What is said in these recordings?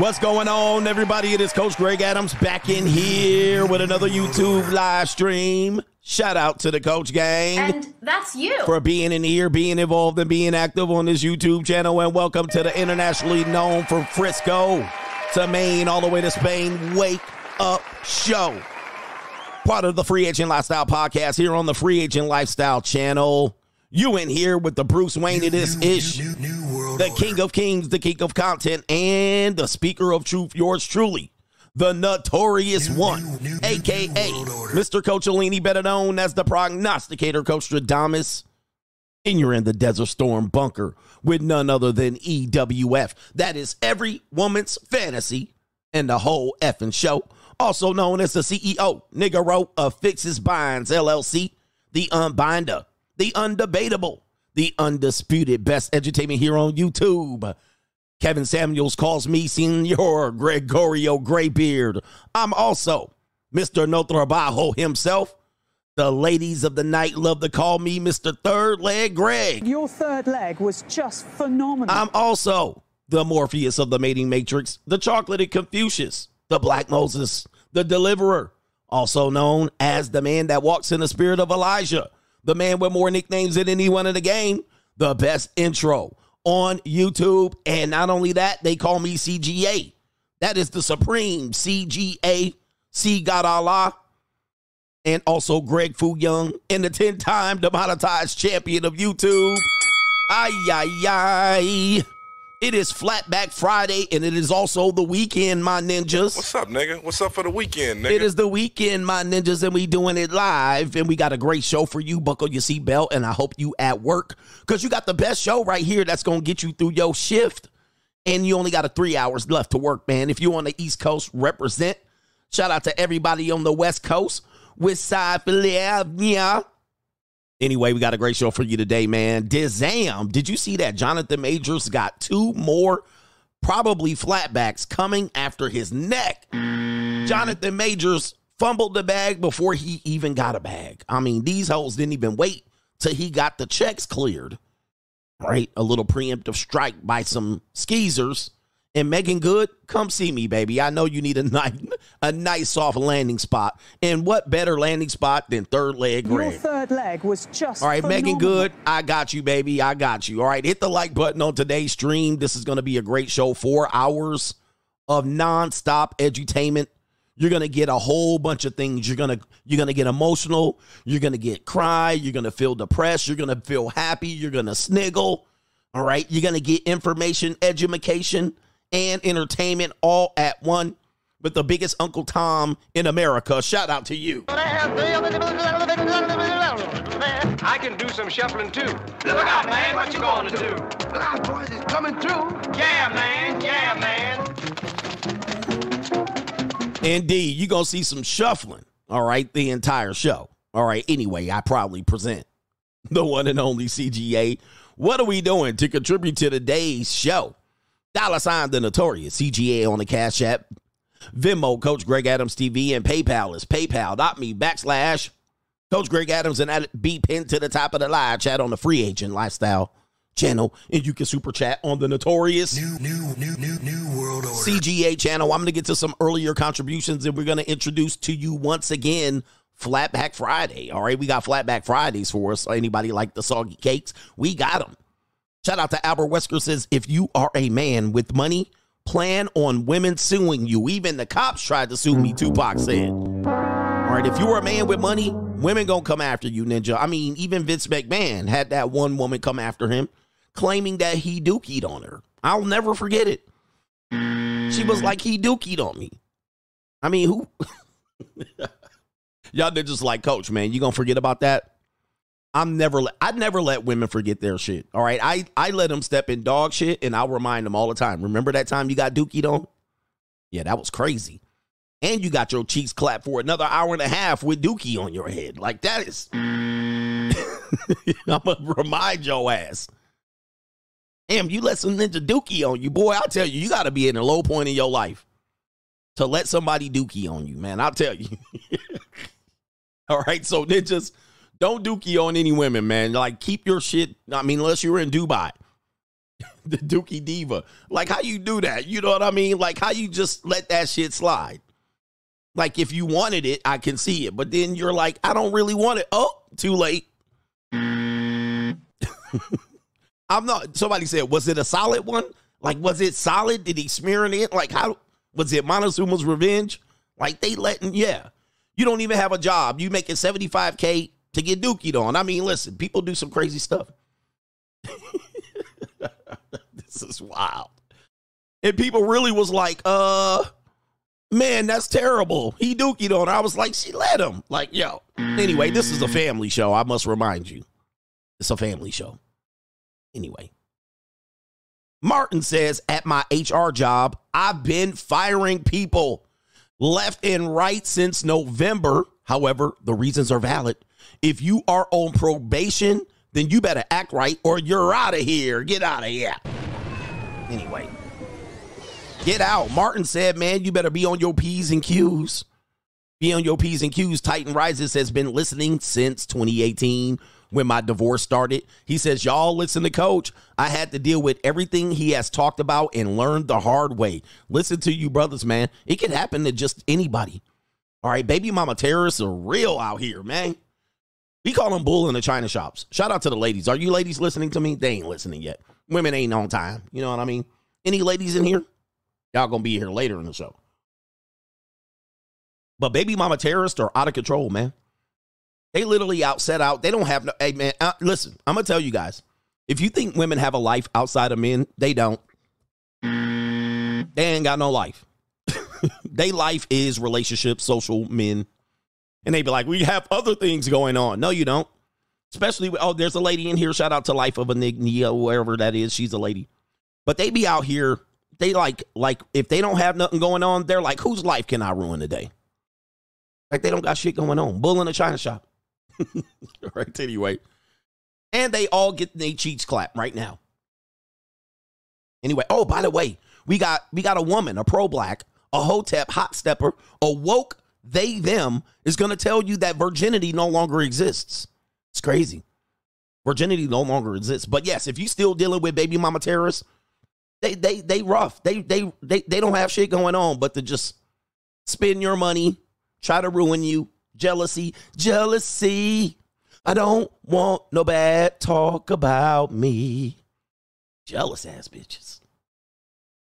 What's going on, everybody? It is Coach Greg Adams back in here with another YouTube live stream. Shout out to the Coach Gang. And that's you. For being in here, being involved, and being active on this YouTube channel. And welcome to the internationally known from Frisco to Maine, all the way to Spain. Wake Up Show. Part of the Free Agent Lifestyle podcast here on the Free Agent Lifestyle channel. You in here with the Bruce Wayne of this ish, the King of Kings, the King of Content, and the Speaker of Truth, yours truly, the Notorious One, aka Mr. Coachellini, better known as the Prognosticator, Coach Stradamus. And you're in the Desert Storm bunker with none other than EWF. That is every woman's fantasy and the whole effing show. Also known as the CEO, Nigga wrote of Fixes Binds LLC, the Unbinder the undebatable, the undisputed best entertainment here on YouTube. Kevin Samuels calls me Senor Gregorio Graybeard. I'm also Mr. No Trabajo himself. The ladies of the night love to call me Mr. Third Leg Greg. Your third leg was just phenomenal. I'm also the Morpheus of the Mating Matrix, the Chocolated Confucius, the Black Moses, the Deliverer, also known as the man that walks in the spirit of Elijah the man with more nicknames than anyone in the game, the best intro on YouTube. And not only that, they call me CGA. That is the supreme CGA, C God Allah, and also Greg Fu Young, and the 10 time demonetized champion of YouTube. Ay, ay, ay. It is Flatback Friday, and it is also the weekend, my ninjas. What's up, nigga? What's up for the weekend, nigga? It is the weekend, my ninjas, and we doing it live. And we got a great show for you. Buckle your seatbelt, and I hope you at work because you got the best show right here that's gonna get you through your shift. And you only got a three hours left to work, man. If you on the East Coast, represent. Shout out to everybody on the West Coast. West Side Philadelphia. Anyway, we got a great show for you today, man. Dizam, did you see that? Jonathan Majors got two more probably flatbacks coming after his neck. Jonathan Majors fumbled the bag before he even got a bag. I mean, these hoes didn't even wait till he got the checks cleared. Right? A little preemptive strike by some skeezers and Meagan Good, come see me, baby. I know you need a nice, a nice soft landing spot. And what better landing spot than third leg Your third leg was just All right, phenomenal. Meagan Good, I got you, baby. I got you. All right, hit the like button on today's stream. This is going to be a great show. Four hours of nonstop edutainment. You're gonna get a whole bunch of things. You're gonna you're gonna get emotional. You're gonna get cry. You're gonna feel depressed. You're gonna feel happy. You're gonna sniggle. All right. You're gonna get information, education and entertainment all at one with the biggest Uncle Tom in America. Shout out to you. I can do some shuffling too. Look out, man, what you gonna do? Look out, boys, it's coming through. Yeah, man, yeah, man. Indeed, you're gonna see some shuffling, all right, the entire show. All right, anyway, I probably present the one and only CGA. What are we doing to contribute to today's show? Dollar sign the notorious CGA on the Cash App. Venmo, Coach Greg Adams TV, and PayPal is PayPal.me backslash Coach Greg Adams, and be pinned to the top of the live chat on the Free Agent Lifestyle channel. And you can super chat on the notorious new, new, new, new, new world order. CGA channel. I'm going to get to some earlier contributions, and we're going to introduce to you once again Flatback Friday. All right, we got Flatback Fridays for us. Anybody like the soggy cakes? We got them. Shout out to Albert Wesker says, if you are a man with money, plan on women suing you. Even the cops tried to sue me, Tupac said. All right, if you are a man with money, women gonna come after you, Ninja. I mean, even Vince McMahon had that one woman come after him, claiming that he dookied on her. I'll never forget it. She was like, he dookied on me. I mean, who? Y'all they're just like, Coach, man, you gonna forget about that? I'm never I'd never let women forget their shit. All right. I, I let them step in dog shit and I'll remind them all the time. Remember that time you got dookie on? Yeah, that was crazy. And you got your cheeks clapped for another hour and a half with dookie on your head. Like that is I'm gonna remind your ass. Damn, you let some ninja dookie on you, boy. I'll tell you, you gotta be in a low point in your life to let somebody dookie on you, man. I'll tell you. all right, so ninjas don't dookie on any women, man. Like, keep your shit. I mean, unless you're in Dubai. the Dookie Diva. Like how you do that? You know what I mean? Like how you just let that shit slide. Like if you wanted it, I can see it, but then you're like, I don't really want it. Oh, too late. I'm not. Somebody said, was it a solid one? Like, was it solid? Did he smear it in? Like, how was it Montezuma's revenge? Like they letting, yeah. You don't even have a job. You making 75K to get dookied on. I mean, listen, people do some crazy stuff. this is wild. And people really was like, uh, man, that's terrible. He dookied on. her. I was like, she let him. Like, yo. Anyway, this is a family show. I must remind you. It's a family show. Anyway. Martin says, at my HR job, I've been firing people left and right since November. However, the reasons are valid. If you are on probation, then you better act right or you're out of here. Get out of here. Anyway, get out. Martin said, man, you better be on your P's and Q's. Be on your P's and Q's. Titan Rises has been listening since 2018 when my divorce started. He says, Y'all listen to Coach. I had to deal with everything he has talked about and learned the hard way. Listen to you, brothers, man. It can happen to just anybody. All right, baby mama terrorists are real out here, man. We call them bull in the China shops. Shout out to the ladies. Are you ladies listening to me? They ain't listening yet. Women ain't on time. You know what I mean? Any ladies in here? Y'all gonna be here later in the show. But baby mama terrorists are out of control, man. They literally out set out. They don't have no. Hey man, uh, listen. I'm gonna tell you guys. If you think women have a life outside of men, they don't. They ain't got no life. they life is relationships, social men, and they be like, we have other things going on. No, you don't. Especially, oh, there's a lady in here. Shout out to Life of Enignia, wherever that is. She's a lady. But they be out here. They like, like, if they don't have nothing going on, they're like, whose life can I ruin today? Like they don't got shit going on. Bull in a china shop. right. Anyway, and they all get their cheeks clapped right now. Anyway, oh by the way, we got we got a woman, a pro black, a hotep hot stepper, a woke they them is going to tell you that virginity no longer exists. It's crazy. Virginity no longer exists. But yes, if you still dealing with baby mama terrorists, they they they rough. They they they they don't have shit going on but to just spend your money, try to ruin you, jealousy, jealousy. I don't want no bad talk about me. Jealous ass bitches.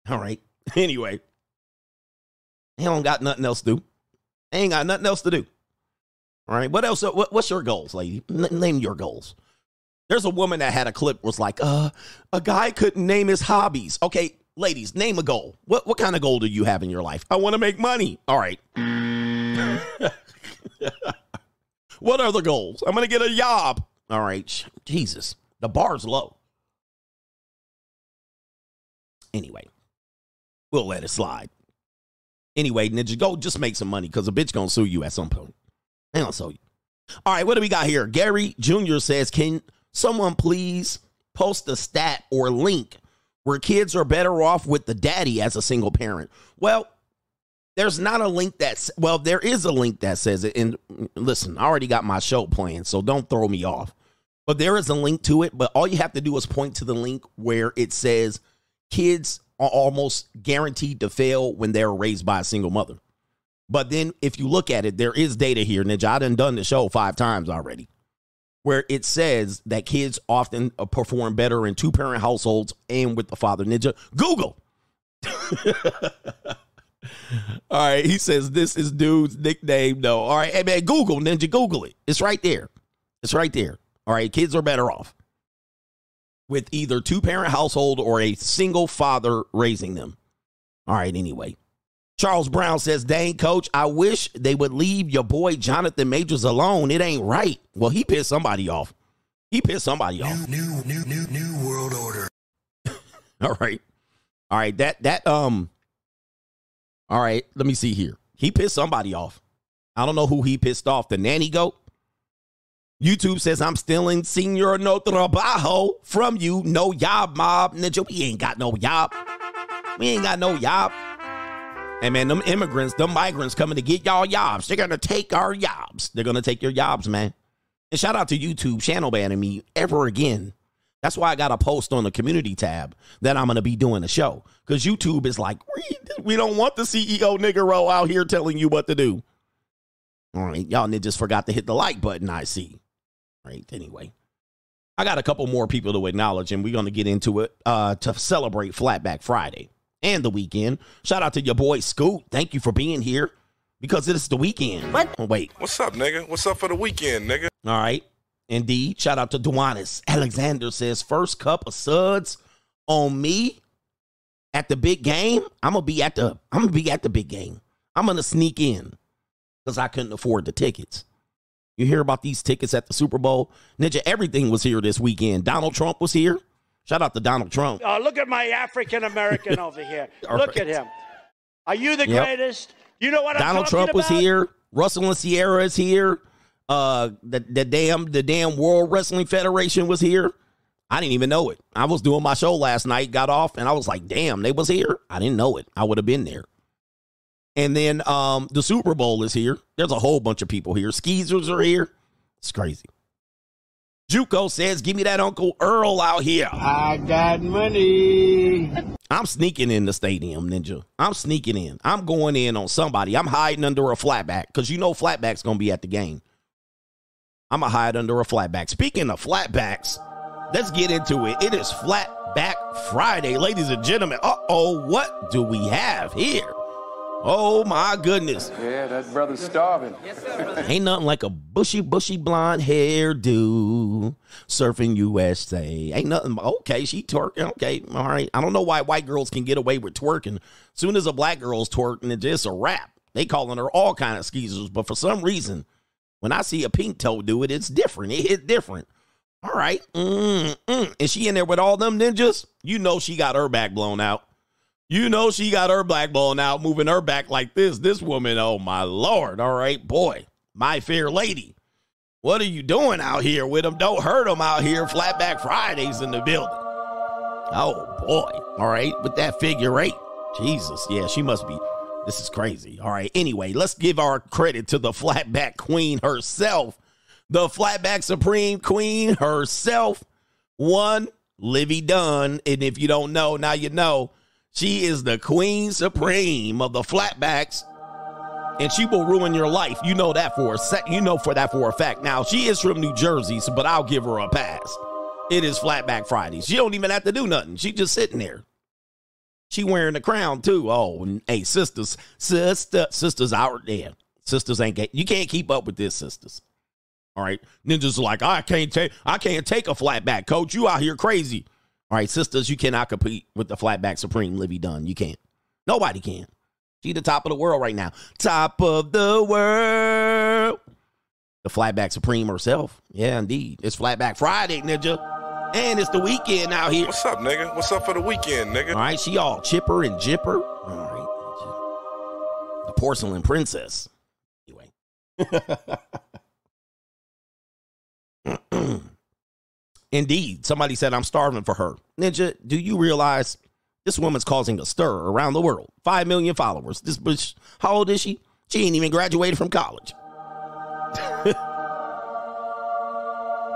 All right. Anyway, they don't got nothing else to do. They ain't got nothing else to do. All right. What else? What, what's your goals, lady? N- name your goals. There's a woman that had a clip was like, uh, a guy couldn't name his hobbies. Okay, ladies, name a goal. What what kind of goal do you have in your life? I want to make money. All right. what are the goals? I'm gonna get a job. All right. Jesus. The bar's low. Anyway, we'll let it slide. Anyway, Ninja, go just make some money because a bitch gonna sue you at some point. They gonna sue you. All right, what do we got here? Gary Jr. says, Can someone please post a stat or link where kids are better off with the daddy as a single parent? Well, there's not a link that's well, there is a link that says it. And listen, I already got my show planned, so don't throw me off. But there is a link to it, but all you have to do is point to the link where it says kids are almost guaranteed to fail when they're raised by a single mother. But then if you look at it, there is data here, Ninja. I done done the show five times already, where it says that kids often uh, perform better in two parent households and with the father. Ninja, Google. All right, he says this is dude's nickname. No, all right, hey man, Google Ninja, Google it. It's right there. It's right there. All right, kids are better off with either two parent household or a single father raising them. All right, anyway. Charles Brown says, Dang, coach, I wish they would leave your boy Jonathan Majors alone. It ain't right. Well, he pissed somebody off. He pissed somebody off. New, new, new, new world order. All right. All right. That, that, um, all right. Let me see here. He pissed somebody off. I don't know who he pissed off. The nanny goat. YouTube says I'm stealing Senor No Trabajo from you. No yob, mob. Ninja, we ain't got no yob. We ain't got no yob. And man, them immigrants, them migrants coming to get y'all jobs. They're gonna take our jobs. They're gonna take your jobs, man. And shout out to YouTube channel banning me ever again. That's why I got a post on the community tab that I'm to be doing a show because YouTube is like, we, we don't want the CEO nigger out here telling you what to do. All right, y'all just forgot to hit the like button, I see. All right, anyway. I got a couple more people to acknowledge, and we're going to get into it uh, to celebrate Flatback Friday and the weekend. Shout out to your boy Scoot. Thank you for being here because it's the weekend. What? Oh, wait. What's up, nigga? What's up for the weekend, nigga? All right. Indeed. Shout out to Duanis. Alexander says, first cup of suds on me at the big game. I'm gonna be at the I'm gonna be at the big game. I'm gonna sneak in because I couldn't afford the tickets. You hear about these tickets at the Super Bowl? Ninja, everything was here this weekend. Donald Trump was here. Shout out to Donald Trump. Uh, look at my African American over here. Look at him. Are you the Yep. greatest? You know what I'm Donald Trump was here. Russell and Ciara is here. Uh, the the damn the damn World Wrestling Federation was here. I didn't even know it. I was doing my show last night, got off, and I was like, "Damn, they was here." I didn't know it. I would have been there. And then um, the Super Bowl is here. There's a whole bunch of people here. Skeezers are here. It's crazy. Juco says, "Give me that Uncle Earl out here." I got money. I'm sneaking in the stadium, Ninja. I'm sneaking in. I'm going in on somebody. I'm hiding under a flatback because you know flatback's going to be at the game. I'm going to hide under a flatback. Speaking of flatbacks, let's get into it. It is Flatback Friday, ladies and gentlemen. Uh oh, what do we have here? Oh my goodness. Yeah, that brother's starving. Ain't nothing like a bushy, bushy blonde hairdo surfing USA. Ain't nothing. Okay, she twerking. Okay, all right. I don't know why white girls can get away with twerking. Soon as a black girl's twerking, it's just a rap. They calling her all kind of skeezers, but for some reason, when I see a pink toe do it, it's different. It hit different. All right. Mm, mm. Is she in there with all them ninjas? You know she got her back blown out. You know she got her black blown out, moving her back like this. This woman, oh my lord. All right, boy, my fair lady. What are you doing out here with them? Don't hurt them out here. Flatback Fridays in the building. Oh boy. All right, with that figure eight. Jesus, yeah, she must be. This is crazy. All right. Anyway, let's give our credit to the flatback queen herself, the flatback supreme queen herself. One, Livvy Dunne. And if you don't know, now you know. She is the queen supreme of the flatbacks. And she will ruin your life. You know that for a sec. You know for that for a fact. Now she is from New Jersey, so, but I'll give her a pass. It is Flatback Friday. She don't even have to do nothing. She just sitting there. She wearing the crown too. Oh, hey, sisters, sister, sisters out there. Sisters ain't get. You can't keep up with this, sisters. All right, ninjas are like I can't take. I can't take a flatback, coach. You out here crazy. All right, sisters, you cannot compete with the flatback supreme Livvy Dunne. You can't. Nobody can. She the top of the world right now. Top of the world. The flatback supreme herself. Yeah, indeed. It's flatback Friday, ninja. And it's the weekend out here. What's up, nigga? What's up for the weekend, nigga? All right, she all chipper and jipper. All right. The porcelain princess. Anyway. Indeed. Somebody said I'm starving for her. Ninja, do you realize this woman's causing a stir around the world? Five million followers. This bitch, how old is she? She ain't even graduated from college.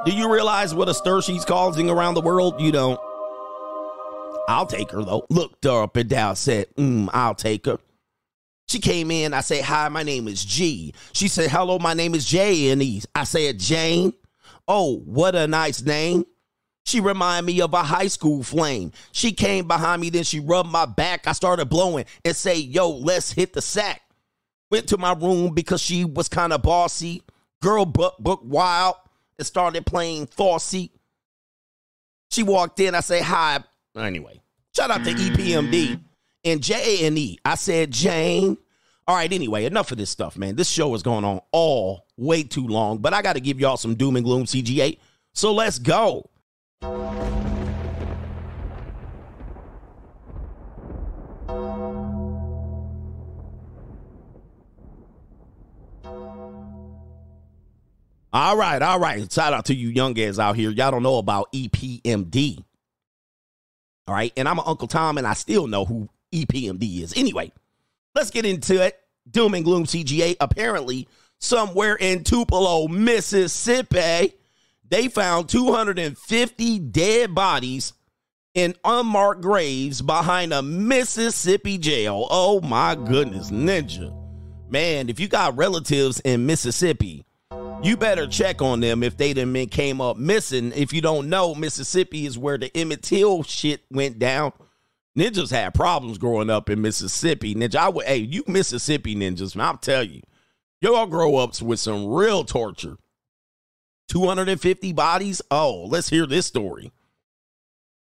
do you realize what a stir she's causing around the world? You don't. I'll take her though. Looked her up and down, said, mm, I'll take her. She came in. I say, Hi, my name is G. She said, Hello, my name is J and I said, Jane. Oh, what a nice name. She reminded me of a high school flame. She came behind me, then she rubbed my back. I started blowing and say, Yo, let's hit the sack. Went to my room because she was kind of bossy. Girl book, book wild and started playing Fossey. She walked in. I say, Hi. Anyway, shout out to EPMD and J and E. I said, Jane. All right, anyway, enough of this stuff, man. This show is going on all way too long, but I got to give y'all some doom and gloom CGA. So let's go. All right, all right. Shout out to you young guys out here. Y'all don't know about EPMD. All right, and I'm an Uncle Tom, and I still know who EPMD is. Anyway, let's get into it. Doom and Gloom CGA. Apparently, somewhere in Tupelo, Mississippi, They found 250 dead bodies in unmarked graves behind a Mississippi jail. Oh my goodness, Ninja. Man, if you got relatives in Mississippi, you better check on them if they done been came up missing. If you don't know, Mississippi is where the Emmett Till shit went down. Ninjas had problems growing up in Mississippi. Ninja, I would, hey, you Mississippi ninjas, man, I'll tell you, y'all grow up with some real torture. 250 bodies? Oh, let's hear this story.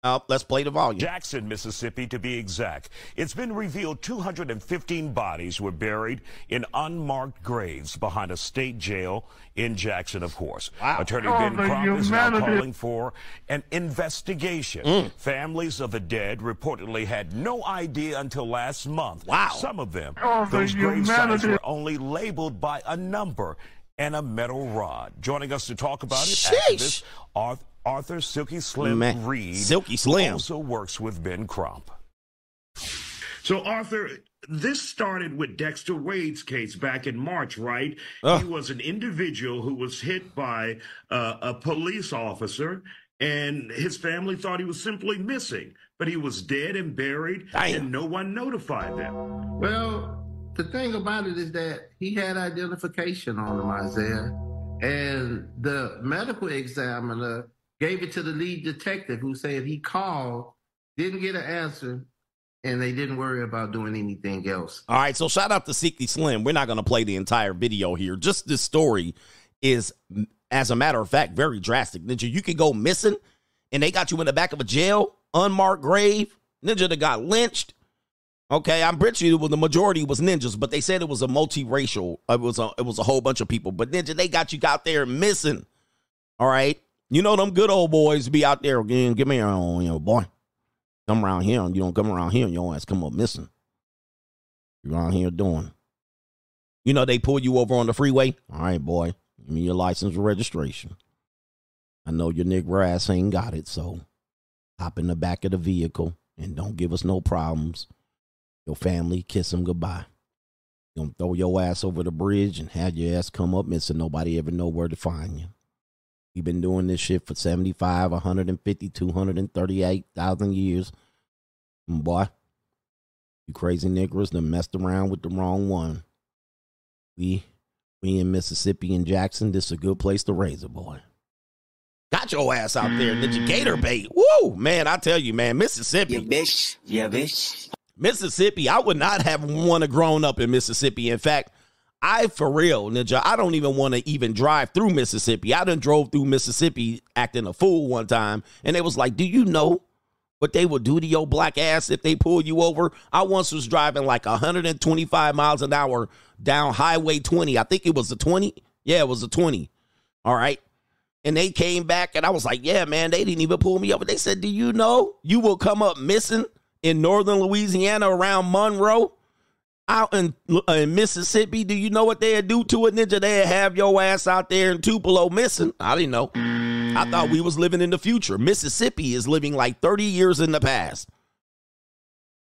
Uh, let's play the volume. Jackson, Mississippi, to be exact. It's been revealed 215 bodies were buried in unmarked graves behind a state jail in Jackson, of course. Wow. Attorney Oh, Ben Crump is now calling for an investigation. Families of the dead reportedly had no idea until last month. Wow. Some of them, Oh, the those grave sites were only labeled by a number and a metal rod. Joining us to talk about it, Sheesh. activist Arth- Arthur Silky Slim Man, Reed. Silky Slim. also works with Ben Crump. So, Arthur, this started with Dexter Wade's case back in March, right? Ugh. He was an individual who was hit by uh, a police officer, and his family thought he was simply missing, but he was dead and buried, Damn. and no one notified them. Well, the thing about it is that he had identification on him, Isaiah. And the medical examiner gave it to the lead detective who said he called, didn't get an answer, and they didn't worry about doing anything else. All right, so shout out to Silky Slim. We're not going to play the entire video here. Just this story is, as a matter of fact, very drastic. Ninja, you could go missing, and they got you in the back of a jail, unmarked grave. Ninja that got lynched. Okay, I'm pretty sure the majority was ninjas, but they said it was a multiracial. It was a it was a whole bunch of people. But ninja, they got you out there missing. All right, you know them good old boys be out there again. Give me your own, you know, boy. Come around here, and you don't come around here, and your ass come up missing. You're around here doing. You know they pull you over on the freeway. All right, boy, give me your license and registration. I know your nigger ass ain't got it, so hop in the back of the vehicle and don't give us no problems. Your family, kiss them goodbye. You gonna throw your ass over the bridge and have your ass come up missing. Nobody ever know where to find you. We've been doing this shit for 75, 150, 238,000 years. And boy, you crazy niggers done messed around with the wrong one. We, we in Mississippi and Jackson, this is a good place to raise a boy. Got your ass out there, Ninja Gator bait. Woo, man, I tell you, man, Mississippi. Yeah, bitch. Yeah, bitch. Mississippi, I would not have want to grown up in Mississippi. In fact, I for real, Ninja, I don't even want to even drive through Mississippi. I done drove through Mississippi acting a fool one time, and they was like, do you know what they would do to your black ass if they pull you over? I once was driving like 125 miles an hour down Highway 20. I think it was a 20. Yeah, it was a 20. All right. And they came back, and I was like, yeah, man, they didn't even pull me over. They said, do you know you will come up missing in northern Louisiana around Monroe? Out in, in Mississippi, do you know what they'd do to a ninja? They'd have your ass out there in Tupelo missing. I didn't know. I thought we was living in the future. Mississippi is living like 30 years in the past.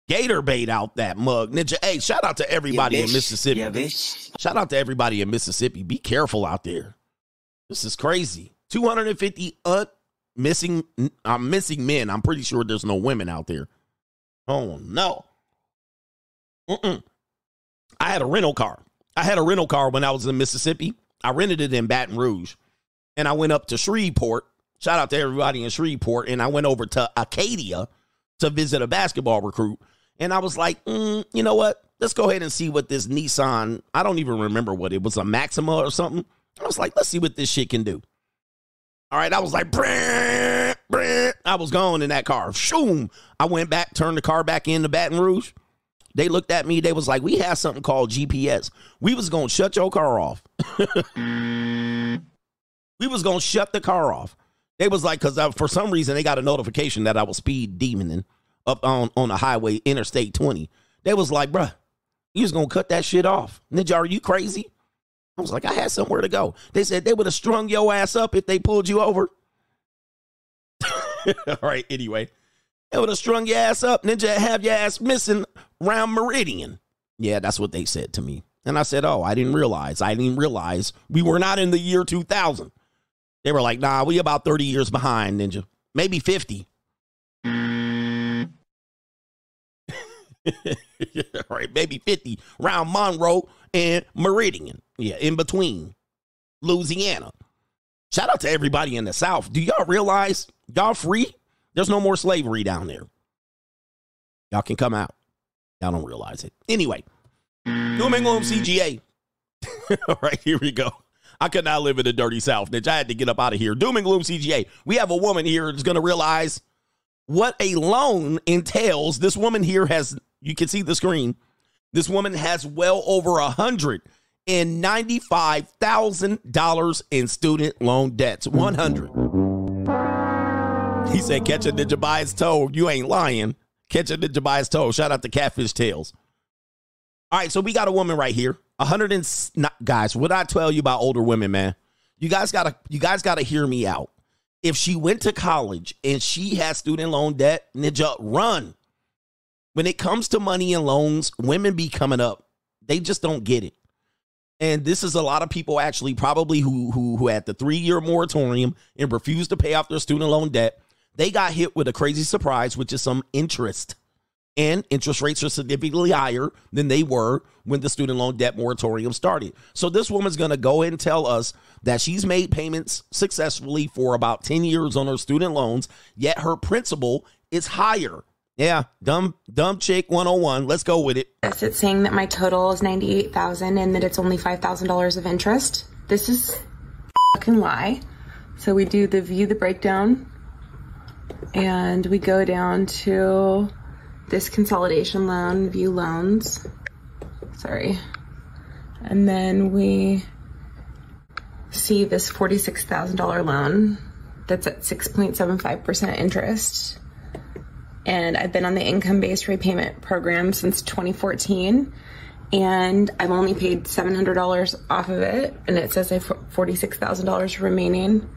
Gator bait out that mug. Ninja, hey, shout out to everybody in Mississippi. Yeah, bitch. Shout out to everybody in Mississippi. Be careful out there. This is crazy. 250 un- missing uh, missing men. I'm pretty sure there's no women out there. Oh no. Mm-mm. I had a rental car. I had a rental car when I was in Mississippi. I rented it in Baton Rouge. And I went up to Shreveport. Shout out to everybody in Shreveport. And I went over to Acadia to visit a basketball recruit. And I was like, mm, you know what? Let's go ahead and see what this Nissan, I don't even remember what it was, a Maxima or something. I was like, let's see what this shit can do. All right, I was like, brrr. I was gone in that car. Shoom. I went back, turned the car back into Baton Rouge. They looked at me. They was like, we have something called GPS. We was to shut your car off. we was to shut the car off. They was like, because for some reason, they got a notification that I was speed demoning up on, on the highway, Interstate 20. They was like, bruh, you was to cut that shit off. Ninja, are you crazy? I was like, I had somewhere to go. They said they would have strung your ass up if they pulled you over. All right, anyway. They would have strung your ass up, ninja, have your ass missing round Meridian. Yeah, that's what they said to me. And I said, Oh, I didn't realize. I didn't realize we were not in the year 2000. They were like, nah, we about 30 years behind, Ninja. Maybe 50. right, maybe 50 around Monroe and Meridian. Yeah, in between Louisiana. Shout out to everybody in the South. Do y'all realize y'all free? There's no more slavery down there. Y'all can come out. Y'all don't realize it. Anyway, Doom and Gloom CGA. All right, here we go. I could not live in the dirty South, bitch. I had to get up out of here. Doom and Gloom CGA. We have a woman here that's going to realize what a loan entails. This woman here has, you can see the screen. This woman has well over a hundred and ninety-five thousand dollars in student loan debts. One hundred. He said, "Catch a ninja by toe." You ain't lying. Catch a ninja by toe. Shout out to Catfish Tales. All right, so we got a woman right here. A hundred and s- not, guys. What I tell you about older women, man? You guys gotta, you guys gotta hear me out. If she went to college and she has student loan debt, ninja, run. When it comes to money and loans, women be coming up. They just don't get it. And this is a lot of people actually probably who who who had the three year moratorium and refused to pay off their student loan debt. They got hit with a crazy surprise, which is some interest. And interest rates are significantly higher than they were when the student loan debt moratorium started. So this woman's gonna go and tell us that she's made payments successfully for about 10 years on her student loans, yet her principal is higher. Yeah, dumb, dumb chick 101. Let's go with it. It's saying that my total is ninety-eight thousand and that it's only five thousand dollars of interest. This is fucking lie. So we do the view the breakdown, and we go down to this consolidation loan, view loans. Sorry, and then we see this forty-six thousand dollar loan that's at six point seven five percent interest and I've been on the income based repayment program since 2014. And I've only paid $700 off of it, and it says I have $46,000 remaining.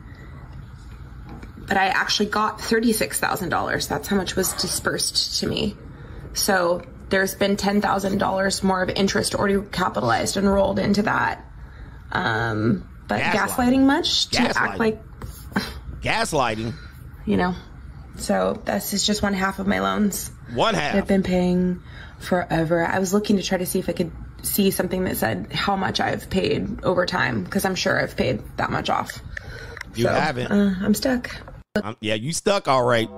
But I actually got $36,000. That's how much was dispersed to me. So there's been $10,000 more of interest already capitalized and rolled into that. Um, but Gaslighting. gaslighting, much to Gaslighting. act like, Gaslighting. you know. So this is just one half of my loans. One half. I've been paying forever. I was looking to try to see if I could see something that said how much I've paid over time because I'm sure I've paid that much off. You So, haven't. Uh, I'm stuck. Um, yeah, you stuck, all right.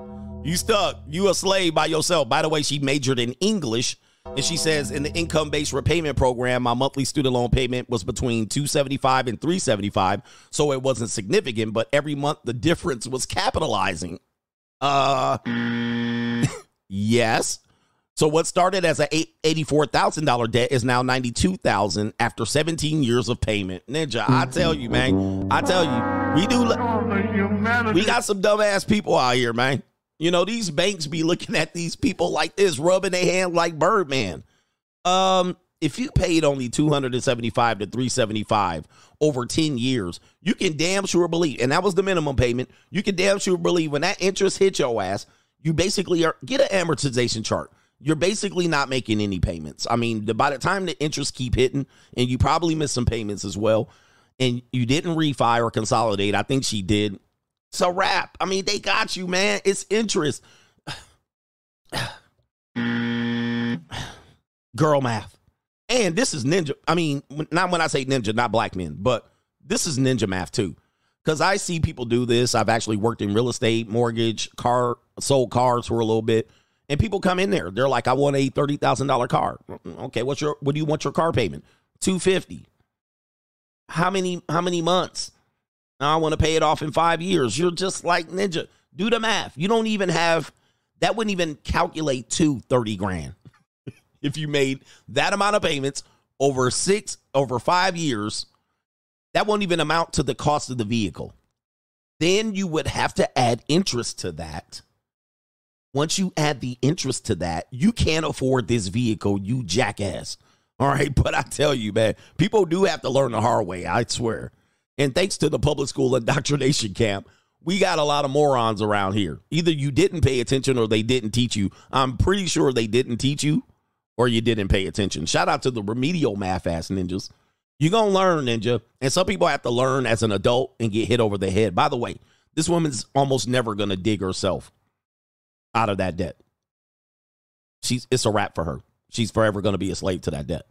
You stuck. You a slave by yourself. By the way, she majored in English. And she says in the income-based repayment program, my monthly student loan payment was between 275 and 375. So it wasn't significant, but every month the difference was capitalizing. Uh yes. So what started as a eight- $84,000 debt is now 92,000 after 17 years of payment. Ninja, I tell you, man. I tell you, we do we got some dumbass people out here, man. You know, these banks be looking at these people like this, rubbing their hand like Birdman. Um, if you paid only 275 to 375 over 10 years, you can damn sure believe, and that was the minimum payment. You can damn sure believe when that interest hits your ass, you basically are get an amortization chart. You're basically not making any payments. I mean, by the time the interest keep hitting, and you probably miss some payments as well, and you didn't refi or consolidate. I think she did. A wrap. I mean, they got you, man. It's interest. Girl math. And this is ninja. I mean, not when I say ninja, not black men, but this is ninja math too. Because I see people do this. I've actually worked in real estate, mortgage, car, sold cars for a little bit. And people come in there. They're like, I want a thirty thousand dollar car. Mm, mm, okay, what's your what do you want your car payment? Two fifty. How many how many months? I want to pay it off in five years. You're just like ninja. Do the math. You don't even have that wouldn't even calculate to 30 grand. if you made that amount of payments over six, over five years, that won't even amount to the cost of the vehicle. Then you would have to add interest to that. Once you add the interest to that, you can't afford this vehicle, you jackass. All right. But I tell you, man, people do have to learn the hard way, I swear. And thanks to the public school indoctrination camp, we got a lot of morons around here. Either you didn't pay attention or they didn't teach you. I'm pretty sure they didn't teach you or you didn't pay attention. Shout out to the remedial math ass ninjas. You're going to learn, Ninja. And some people have to learn as an adult and get hit over the head. By the way, this woman's almost never going to dig herself out of that debt. She's it's a wrap for her. She's forever going to be a slave to that debt.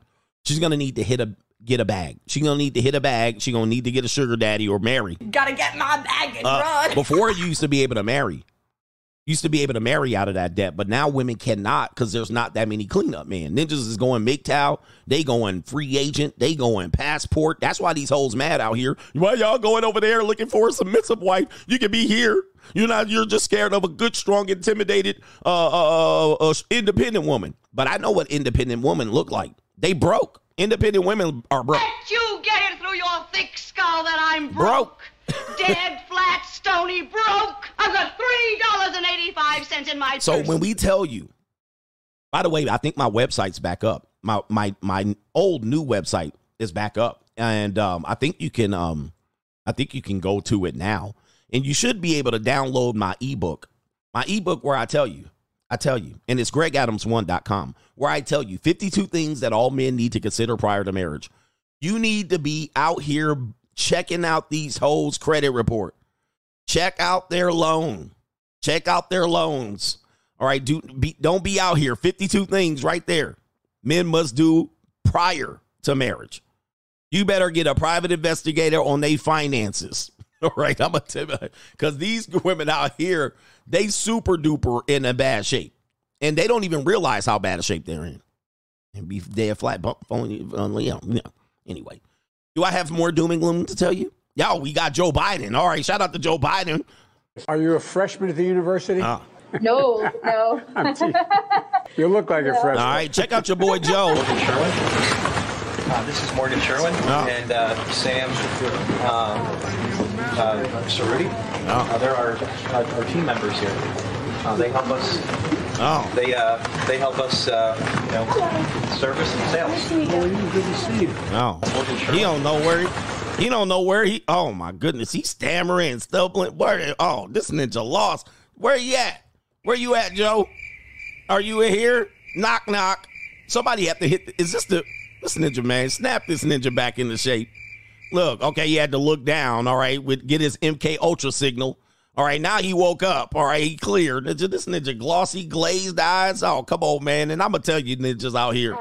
She's going to need to hit a get a bag. She's going to need to hit a bag. She's going to need to get a sugar daddy or marry. Gotta get my bag and Uh, run. before you used to be able to marry. Used to be able to marry out of that debt, but now women cannot because there's not that many cleanup men. Ninjas is going MGTOW, they going free agent, they going passport. That's why these hoes mad out here. Why y'all going over there looking for a submissive wife? You can be here. You're not. You're just scared of a good, strong, intimidated, uh, uh, uh, uh, independent woman. But I know what independent women look like. They broke. Independent women are broke. Let you get it through your thick skull that I'm Broke. Dead, flat, stony, broke. I've got three dollars and eighty-five cents in my So purse. when we tell you, by the way, I think my website's back up. My my my old new website is back up, and um, I think you can um, I think you can go to it now, and you should be able to download my ebook, my ebook where I tell you, I tell you, and it's GregAdams1.com, where I tell you 52 things that all men need to consider prior to marriage. You need to be out here checking out these hoes' credit report. Check out their loan. Check out their loans. All right, do be, don't be out here. 52 things right there. Men must do prior to marriage. You better get a private investigator on their finances. All right, I'm gonna tell you because these women out here, they super duper in a bad shape, and they don't even realize how bad a shape they're in. And be dead flat bump phone. uh, yeah, yeah. Anyway, do I have more doom and gloom to tell you? Yo, we got Joe Biden. All right, shout out to Joe Biden. Are you a freshman at the university? Ah. No, no. I'm teasing. You look like a freshman. All right, check out your boy Joe. Uh, this is Morgan Sherwin and uh, Sam um, uh, Cerruti. Uh, they're our, our, our team members here. Uh, they help us. Oh. They uh, they help us, uh, you know, service and sales. good to see you. No, he don't know where he, he don't know where he. Oh my goodness, he's stammering, stumbling. Where? Oh, this ninja lost. Where you at? Where you at, Joe? Are you in here? Knock knock. Somebody have to hit. The, is this the this ninja man? Snap this ninja back into shape. Look, okay, he had to look down. All right, with get his MK Ultra signal. All right, now he woke up. All right, he cleared. Ninja, this ninja glossy, glazed eyes. Oh, come on, man. And I'm gonna tell you, ninjas out here.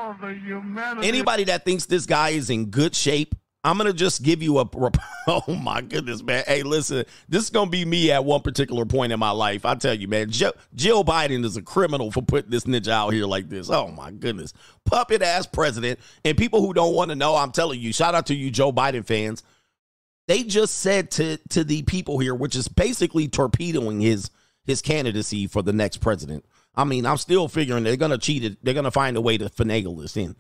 Anybody that thinks this guy is in good shape, I'm gonna just give you a. Oh my goodness, man. Hey, listen, this is gonna be me at one particular point in my life. I tell you, man. Jill, Jill Biden is a criminal for putting this ninja out here like this. Oh my goodness, puppet ass president. And people who don't want to know, I'm telling you, shout out to you, Joe Biden fans. They just said to to the people here, which is basically torpedoing his his candidacy for the next president. I mean, I'm still figuring they're gonna cheat it. They're gonna find a way to finagle this in.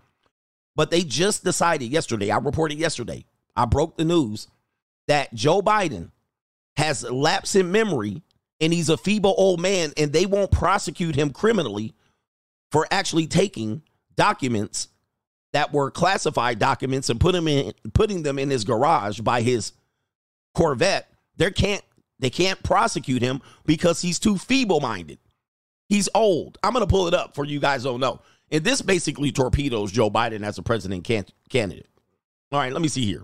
But they just decided yesterday, I reported yesterday, I broke the news that Joe Biden has lapse in memory and he's a feeble old man and they won't prosecute him criminally for actually taking documents that were classified documents and put them in putting them in his garage by his Corvette. They can't they can't prosecute him because he's too feeble-minded. He's old. I'm going to pull it up for you guys don't know. And this basically torpedoes Joe Biden as a president can- candidate. All right, let me see here.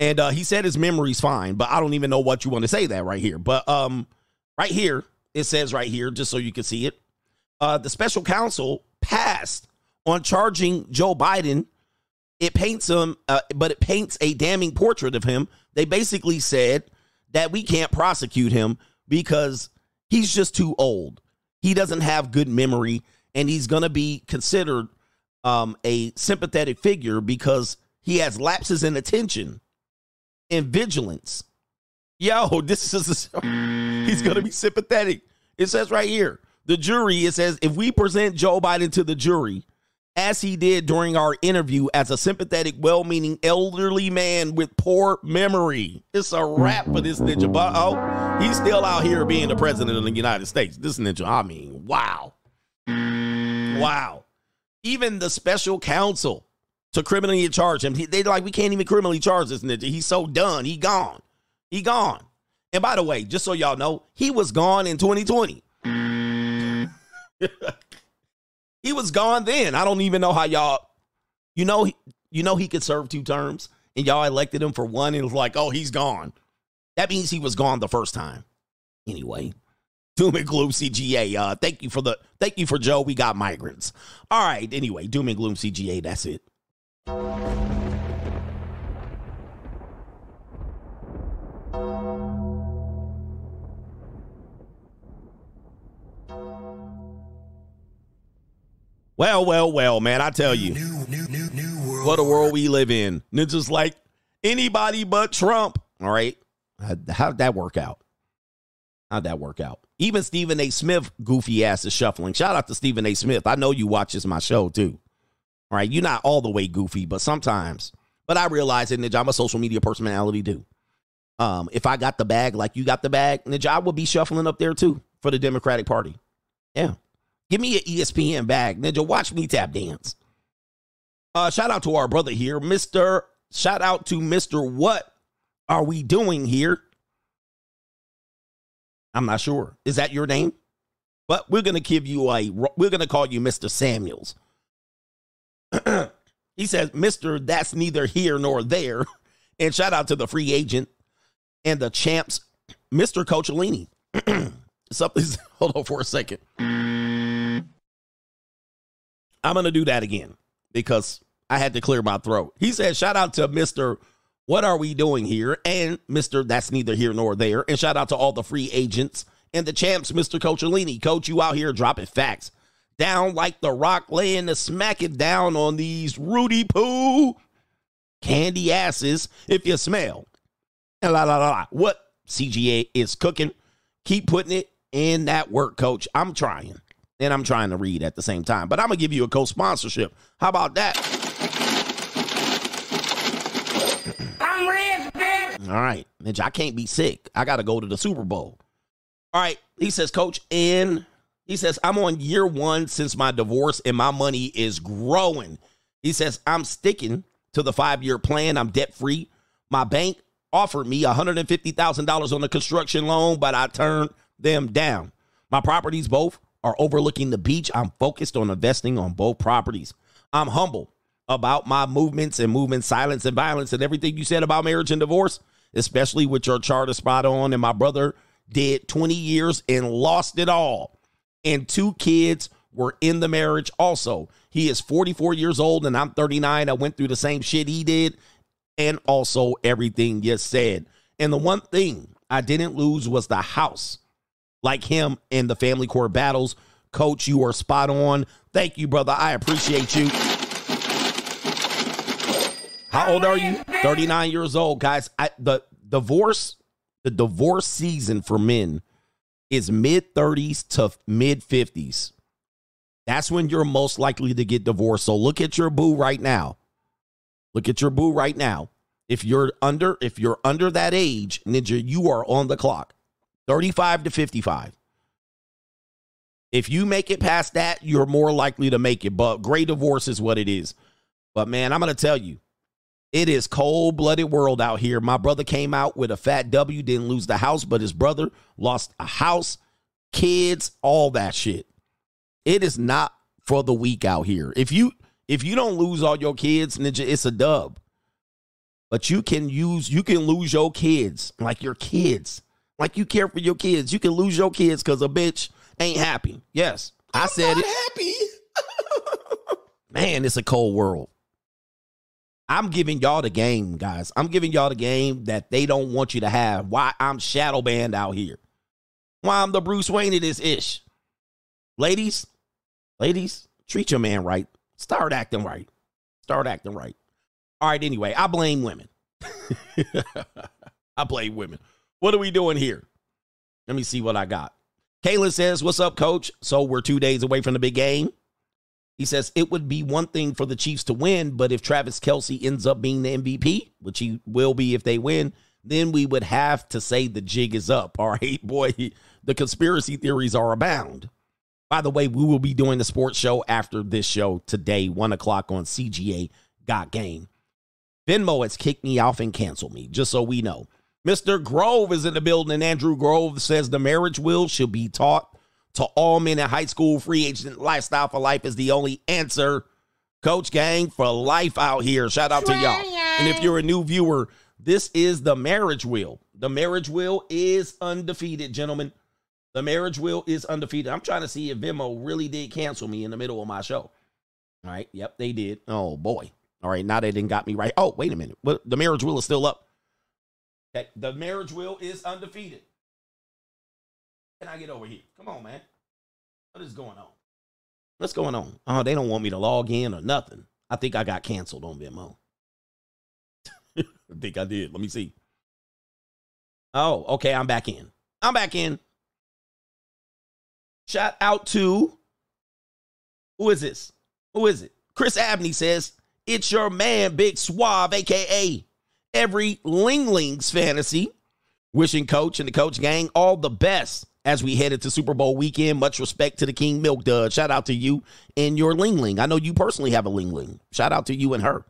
And uh, he said his memory's fine, but I don't even know what you want to say that right here. But um, right here, it says right here, just so you can see it. Uh, the special counsel passed on charging Joe Biden. It paints him, uh, but it paints a damning portrait of him. They basically said that we can't prosecute him because he's just too old. He doesn't have good memory, and he's going to be considered um, a sympathetic figure because he has lapses in attention and vigilance. Yo, this is he's going to be sympathetic. It says right here, the jury. It says if we present Joe Biden to the jury, as he did during our interview, as a sympathetic, well-meaning elderly man with poor memory, it's a wrap for this ninja. But oh, he's still out here being the president of the United States. This ninja, I mean, wow, wow. Even the special counsel to criminally charge him, he- they like we can't even criminally charge this ninja. He's so done. He gone. He gone. And by the way, just so y'all know, he was gone in 2020. he was gone then. I don't even know how y'all, you know, You know he could serve two terms, and y'all elected him for one, and it was like, oh, he's gone. That means he was gone the first time. Anyway, Doom and Gloom CGA. Uh, thank you for the thank you for Joe. We got migrants. All right. Anyway, Doom and Gloom CGA. That's it. Well, well, well, man. I tell you, New, new, new, new world. what a world we live in. And it's just like anybody but Trump. All right. How- How'd that work out? How'd that work out? Even Stephen A. Smith, goofy ass, is shuffling. Shout out to Stephen A. Smith. I know you watches my show too. All right. You're not all the way goofy, but sometimes. But I realize it, Ninja, I'm a social media personality too. Um, if I got the bag like you got the bag, Ninja, I would be shuffling up there too for the Democratic Party. Yeah. Give me an ESPN bag. Ninja, watch me tap dance. Uh, shout out to our brother here, Mr. Shout out to Mr. What are we doing here? I'm not sure. Is that your name? But we're gonna give you a we're gonna call you Mr. Samuels. he says, Mr. That's neither here nor there. And shout out to the free agent and the champs, Mr. Coachellini. Something's hold on for a second. I'm gonna do that again because I had to clear my throat. He said, shout out to Mr. What are we doing here? And Mr. That's neither here nor there. And shout out to all the free agents and the champs, Mr. Coachellini. Coach, you out here dropping facts. Down like the rock, laying the smack it down on these Rudy Poo candy asses if you smell. And la la la la. What CGA is cooking. Keep putting it in that work, coach. I'm trying. And I'm trying to read at the same time. But I'm gonna give you a co-sponsorship. How about that? I'm rich, bitch. All right, Mitch, I can't be sick. I got to go to the Super Bowl. All right, he says, Coach, and he says, I'm on year one since my divorce and my money is growing. He says, I'm sticking to the five year plan. I'm debt free. My bank offered me $150,000 on a construction loan, but I turned them down. My properties both are overlooking the beach. I'm focused on investing on both properties. I'm humble about my movements and movement silence and violence and everything you said about marriage and divorce, especially with your charter spot on. And my brother did 20 years and lost it all. And two kids were in the marriage also. He is 44 years old and I'm 39. I went through the same shit he did and also everything you said. And the one thing I didn't lose was the house. Like him in the family court battles. Coach, you are spot on. Thank you, brother. I appreciate you. How old are you? 39 years old, guys. I, the divorce, the divorce season for men is mid 30s to mid 50s. That's when you're most likely to get divorced. So look at your boo right now. Look at your boo right now. If you're under if you're under that age, ninja, you are on the clock. 35 to 55. If you make it past that, you're more likely to make it. But gray divorce is what it is. But man, I'm going to tell you, it is cold blooded world out here. My brother came out with a fat W, didn't lose the house, but his brother lost a house, kids, all that shit. It is not for the weak out here. If you if you don't lose all your kids, ninja, it's a dub. But you can use you can lose your kids like your kids. Like you care for your kids. You can lose your kids because a bitch ain't happy. Yes. I said it. Happy. Man, it's a cold world. I'm giving y'all the game, guys. I'm giving y'all the game that they don't want you to have. Why I'm shadow banned out here. Why I'm the Bruce Wayne of this ish. Ladies, ladies, treat your man right. Start acting right. Start acting right. All right, anyway, I blame women. I blame women. What are we doing here? Let me see what I got. Kayla says, What's up, coach? So we're two days away from the big game. He says it would be one thing for the Chiefs to win, but if Travis Kelce ends up being the MVP, which he will be if they win, then we would have to say the jig is up. All right, boy, the conspiracy theories are abound. By the way, we will be doing the sports show after this show today, one o'clock on CGA Got Game. Venmo has kicked me off and canceled me, just so we know. Mr. Grove is in the building, and Andrew Grove says the marriage wheel should be taught to all men in high school. Free agent lifestyle for life is the only answer. Coach Gang for life out here. Shout out to y'all. And if you're a new viewer, this is the marriage wheel. The marriage wheel is undefeated, gentlemen. The marriage wheel is undefeated. I'm trying to see if Venmo really did cancel me in the middle of my show. All right. Yep, they did. Oh boy. All right. Now they didn't got me right. Oh, wait a minute. But the marriage wheel is still up. Okay. The marriage wheel is undefeated. Can I get over here? Come on, man. What is going on? What's going on? Oh, they don't want me to log in or nothing. I think I got canceled on Venmo. I think I did. Let me see. Oh, okay. I'm back in. I'm back in. Shout out to who is this? Who is it? Chris Abney says, It's your man, Big Suave, aka every Lingling's fantasy. Wishing coach and the coach gang all the best as we head into Super Bowl weekend. Much respect to the King Milk Dud. Shout out to you and your Lingling. I know you personally have a Lingling. Shout out to you and her.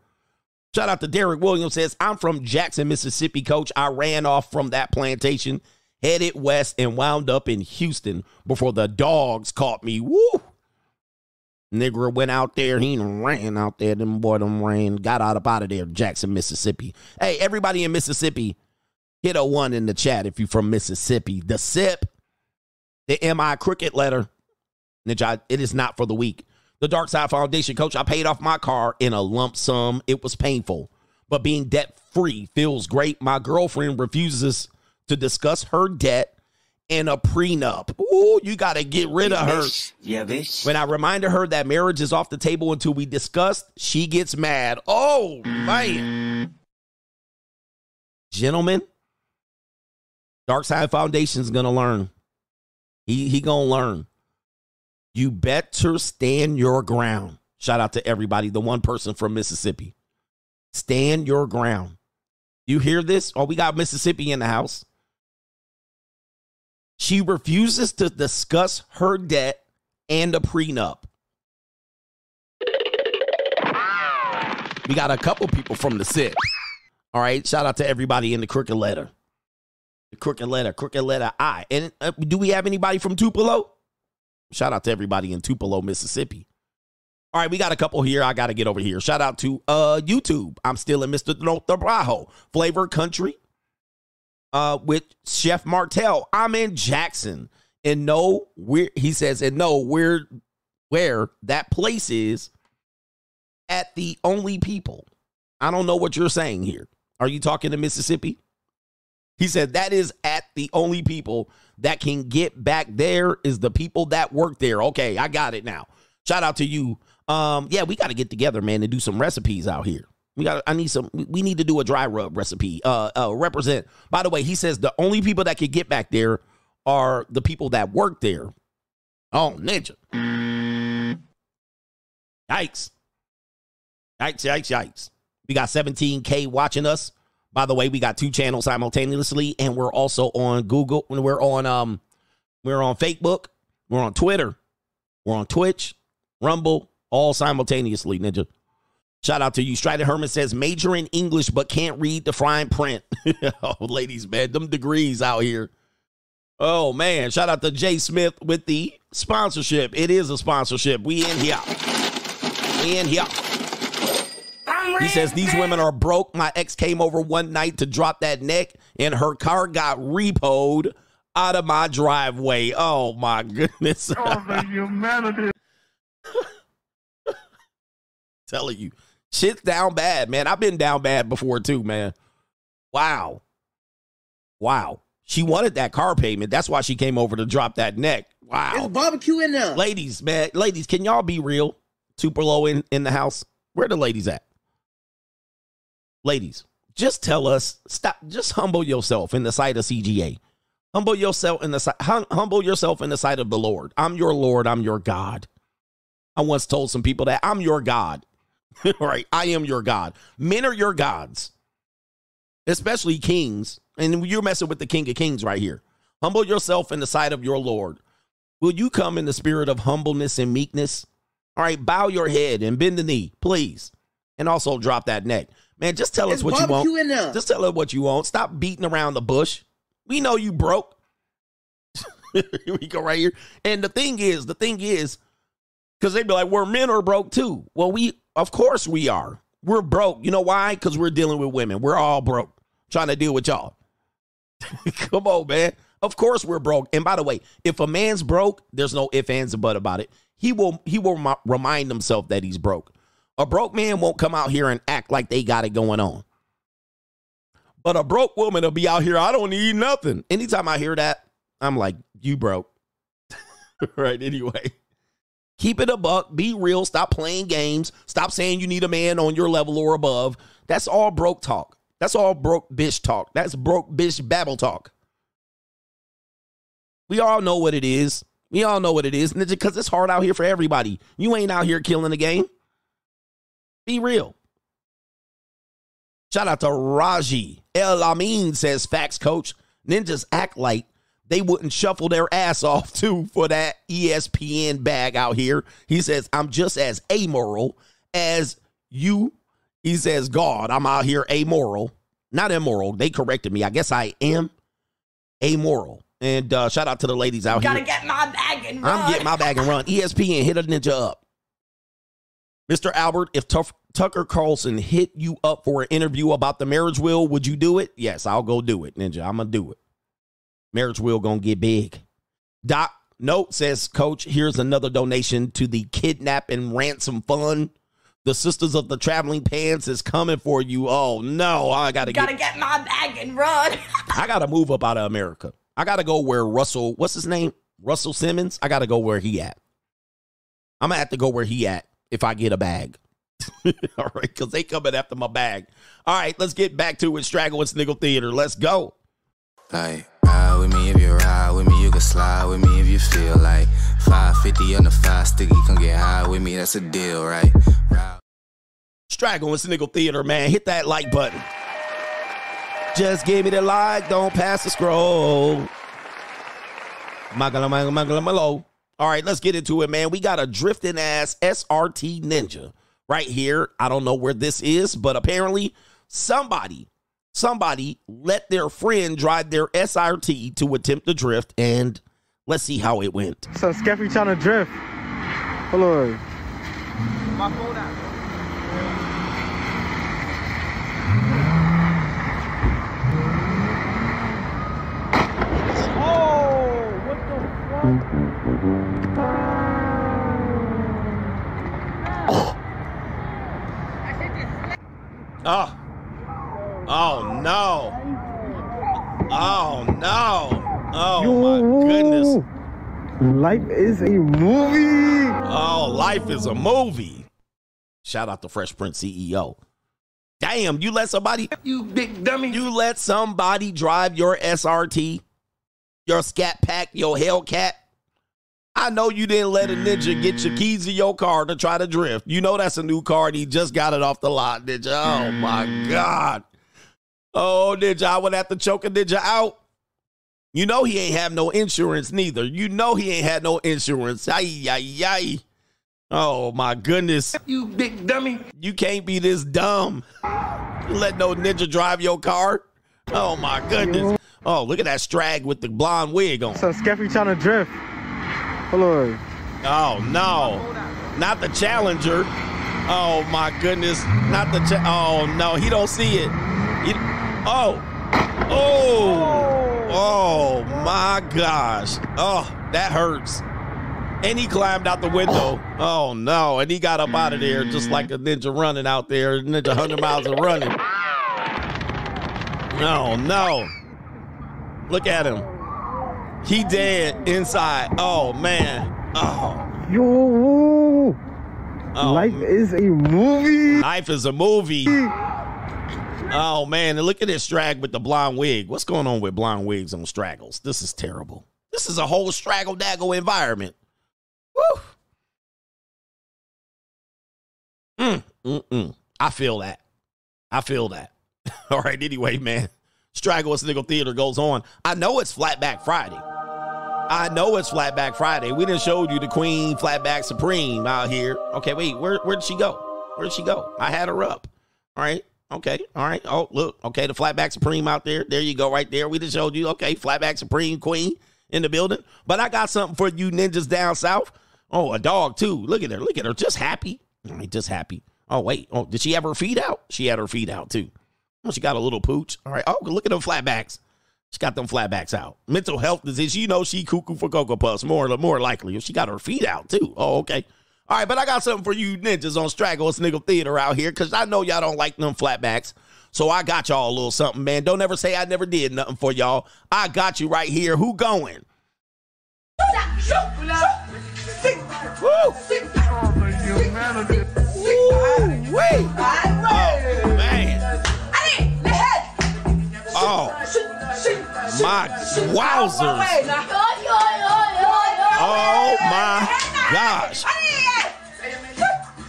Shout out to Derek Williams says, I'm from Jackson, Mississippi, coach. I ran off from that plantation, headed west, and wound up in Houston before the dogs caught me. Woo! Nigger went out there. He ran out there. Them boy them ran. Got out up out of there. Jackson, Mississippi. Hey, everybody in Mississippi, hit a one in the chat if you from Mississippi. The SIP, the MI cricket letter. It is not for the weak. The Dark Side Foundation, coach, I paid off my car in a lump sum. It was painful, but being debt free feels great. My girlfriend refuses to discuss her debt in a prenup. Ooh, you got to get rid of her. Yeah, bitch. When I reminded her that marriage is off the table until we discuss, she gets mad. Oh, man. Gentlemen, Dark Side Foundation's going to learn. He he going to learn. You better stand your ground. Shout out to everybody, the one person from Mississippi. Stand your ground. You hear this? Oh, we got Mississippi in the house. She refuses to discuss her debt and a prenup. We got a couple people from the SIP. All right. Shout out to everybody in the crooked letter. The crooked letter, crooked letter I. And uh, do we have anybody from Tupelo? Shout out to everybody in Tupelo, Mississippi. All right, we got a couple here. I got to get over here. Shout out to uh YouTube. I'm still in Mr. North Brajo. Flavor Country uh with Chef Martel. I'm in Jackson. And know where he says, and know where where that place is at the only people. I don't know what you're saying here. Are you talking to Mississippi? He said that is at the only people that can get back there is the people that work there. Okay, I got it now. Shout out to you. Um, yeah, we got to get together, man, and do some recipes out here. We got. I need some. We need to do a dry rub recipe. Uh, uh, represent. By the way, he says the only people that can get back there are the people that work there. Oh, ninja. Yikes. Yikes, yikes, yikes. We got 17K watching us. By the way, we got two channels simultaneously, and we're also on Google. When We're on um, we're on Facebook, we're on Twitter, we're on Twitch, Rumble, all simultaneously, Ninja. Shout out to you. Strider Herman says major in English but can't read the fine print. oh, ladies, man, them degrees out here. Oh man, shout out to Jay Smith with the sponsorship. It is a sponsorship. We in here. We in here. He says these women are broke. My ex came over one night to drop that neck, and her car got repoed out of my driveway. Oh my goodness! Oh, the humanity. Telling you, shit's down bad, man. I've been down bad before too, man. Wow, wow. She wanted that car payment. That's why she came over to drop that neck. Wow. There's barbecue in there. Ladies, man, ladies, can y'all be real? Tupelo in in the house. Where the ladies at? ladies, just tell us, stop, just humble yourself in the sight of CGA. Humble yourself in the sight, hum, humble yourself in the sight of the Lord. I'm your Lord. I'm your God. I once told some people that I'm your God. right? I am your God. Men are your gods, especially kings. And you're messing with the King of Kings right here. Humble yourself in the sight of your Lord. Will you come in the spirit of humbleness and meekness? All right, bow your head and bend the knee, please. And also drop that neck. Man, just tell us what you want. Just tell us what you want. Stop beating around the bush. We know you broke. here we go right here. And the thing is, the thing is, Because they'd be like, we're men are broke too. Well, we, of course we are. We're broke. You know why? Because we're dealing with women. We're all broke trying to deal with y'all. Come on, man. Of course we're broke. And by the way, if a man's broke, there's no ifs, ands, or but about it. He will he will remind himself that he's broke. A broke man won't come out here and act like they got it going on. But a broke woman will be out here, I don't need nothing. Anytime I hear that, I'm like, you broke. right, anyway. Keep it a buck. Be real. Stop playing games. Stop saying you need a man on your level or above. That's all broke talk. That's all broke bitch talk. That's broke bitch babble talk. We all know what it is. We all know what it is. Because it's hard out here for everybody. You ain't out here killing the game. Be real. Shout out to Raji. El Amin says, facts, coach. Ninjas act like they wouldn't shuffle their ass off too for that ESPN bag out here. He says, I'm just as amoral as you. He says, God, I'm out here amoral. Not immoral. They corrected me. I guess I am amoral. And uh, shout out to the ladies out here. You Gotta get my bag and run. I'm getting my bag and run. ESPN, hit a ninja up. Mr. Albert, if Tuff- Tucker Carlson hit you up for an interview about the marriage wheel, would you do it? Yes, I'll go do it, Ninja. I'm gonna do it. Marriage wheel gonna get big. Doc Note says, Coach, here's another donation to the kidnap and ransom fund. The Sisters of the Traveling Pants is coming for you. Oh no, I gotta Gotta get get my bag and run. I gotta move up out of America. I gotta go where Russell, what's his name? Russell Simmons. I gotta go where he at. I'm gonna have to go where he at if I get a bag. All right, because they coming after my bag. All right, let's get back to it. Straggle and Sniggle Theater. Let's go. Like, ride with me if you ride with me, you can slide with me if you feel like 550 on the five sticky, come get high with me, that's a deal, right? Straggle and Sniggle Theater, man. Hit that like button. Just give me the like, don't pass the scroll. Magala, magala, magala, malo. All right, let's get into it, man. We got a drifting ass SRT Ninja right here. I don't know where this is, but apparently somebody, somebody let their friend drive their SRT to attempt to drift, and let's see how it went. So Skeppy trying to drift. Hold on. My phone out. Oh, what the fuck? Oh. Oh no. Oh no. Oh my goodness. Life is a movie. Oh, life is a movie. Shout out to Fresh Prince CEO. Damn, you let somebody you big dummy. You let somebody drive your SRT, your Scat Pack, your Hellcat. I know you didn't let a ninja get your keys to your car to try to drift. You know that's a new car and he just got it off the lot, ninja. Oh my God. Oh, ninja, I would have to choke a ninja out. You know he ain't have no insurance neither. You know he ain't had no insurance. Ay, ay, ay. Oh my goodness. You big dummy. You can't be this dumb. You let no ninja drive your car. Oh my goodness. Oh, look at that strag with the blonde wig on. So Skeppy trying to drift. Hold on. Oh no. Not the challenger. Oh my goodness. Not the cha- Oh no, he don't see it. He- oh. Oh. Oh Oh, my gosh. Oh, that hurts. And he climbed out the window. Oh no. And he got up out of there just like a ninja running out there. Ninja 100 miles of running. No, no. Look at him. He dead inside. Oh man. Oh. Yo. Oh, Life is a movie. Life is a movie. Oh man, and look at this strag with the blonde wig. What's going on with blonde wigs on straggles? This is terrible. This is a whole straggle daggle environment. Woo. Mm, mm, mm. I feel that. I feel that. All right, anyway, man. Straggle and Sniggle Theater goes on. I know it's Flatback Friday. I know it's Flatback Friday. We didn't show you the Queen Flatback Supreme out here. Okay, wait, where where'd she go? Where'd she go? I had her up. All right. Okay. All right. Oh, look. Okay, the Flatback Supreme out there. There you go, right there. We just showed you. Okay, Flatback Supreme Queen in the building. But I got something for you ninjas down south. Oh, a dog too. Look at her. Look at her. Just happy. Mean, just happy. Oh, wait. Oh, did she have her feet out? She had her feet out too. Oh, she got a little pooch. All right. Oh, look at them flatbacks. She got them flatbacks out. Mental health disease. You know she cuckoo for Cocoa Puffs. More, more likely. She got her feet out too. Oh, okay. All right, but I got something for you ninjas on Straggle Sniggle Theater out here because I know y'all don't like them flatbacks. So I got y'all a little something, man. Don't ever say I never did nothing for y'all. I got you right here. Who going? Oh. Oh, my wowzers. Oh, my gosh.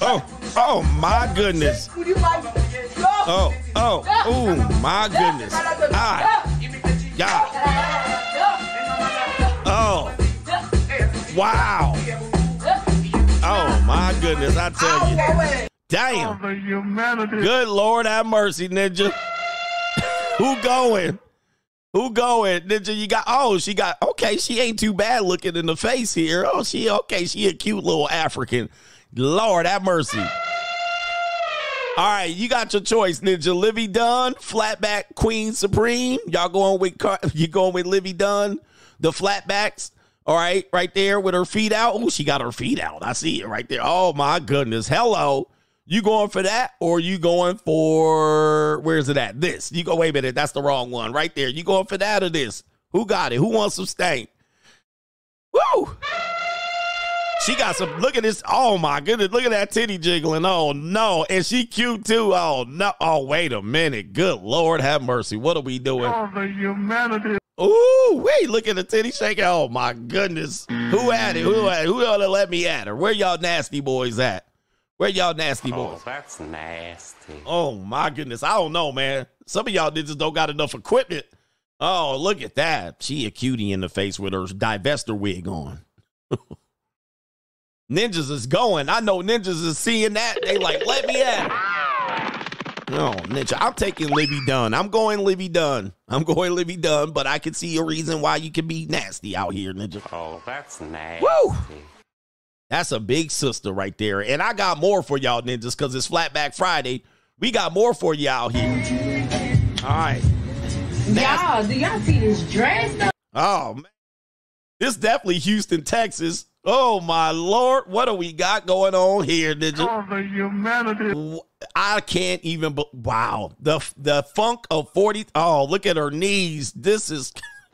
Oh, oh, my goodness. Oh, oh, oh, my goodness. Ah, God. Oh, wow. Oh, my goodness. I tell you. Damn. Good Lord have mercy, Ninja. Who going? Who going? Ninja, you got, oh, she got, okay, she ain't too bad looking in the face here. Oh, she, okay, she a cute little African. Lord have mercy. All right, you got your choice, Ninja. Livvy Dunne, flatback Queen Supreme. Y'all going with you going with Livvy Dunne, the flatbacks. All right, right there with her feet out. Oh, she got her feet out. I see it right there. Oh my goodness. Hello. You going for that or you going for where is it at? This. You go, wait a minute, that's the wrong one. Right there. You going for that or this? Who got it? Who wants some stank? Woo! She got some. Look at this. Oh my goodness. Look at that titty jiggling. Oh no. And she cute too. Oh no. Oh, wait a minute. Good Lord have mercy. What are we doing? Oh, the humanity. Ooh, wait, look at the titty shaking. Oh my goodness. Who had it? Who had it? Who ought to let me at her? Where y'all nasty boys at? Where y'all nasty oh, boys? Oh, that's nasty. Oh my goodness. I don't know, man. Some of y'all just don't got enough equipment. Oh, look at that. She a cutie in the face with her divester wig on. ninjas is going. I know ninjas is seeing that. They like, let me at it. No, ninja. I'm taking Livvy Dunne. I'm going Livvy Dunne. I'm going Livvy Dunne, but I can see a reason why you can be nasty out here, ninja. Oh, that's nasty. Woo! That's a big sister right there. And I got more for y'all ninjas because it's Flatback Friday. We got more for you out here. All right. Y'all, do y'all see this dress though? Oh man. This definitely Houston, Texas. Oh my lord, what do we got going on here, ninja? Oh, the humanity. I can't even. Be- wow, the the funk of forty. Oh, look at her knees. This is.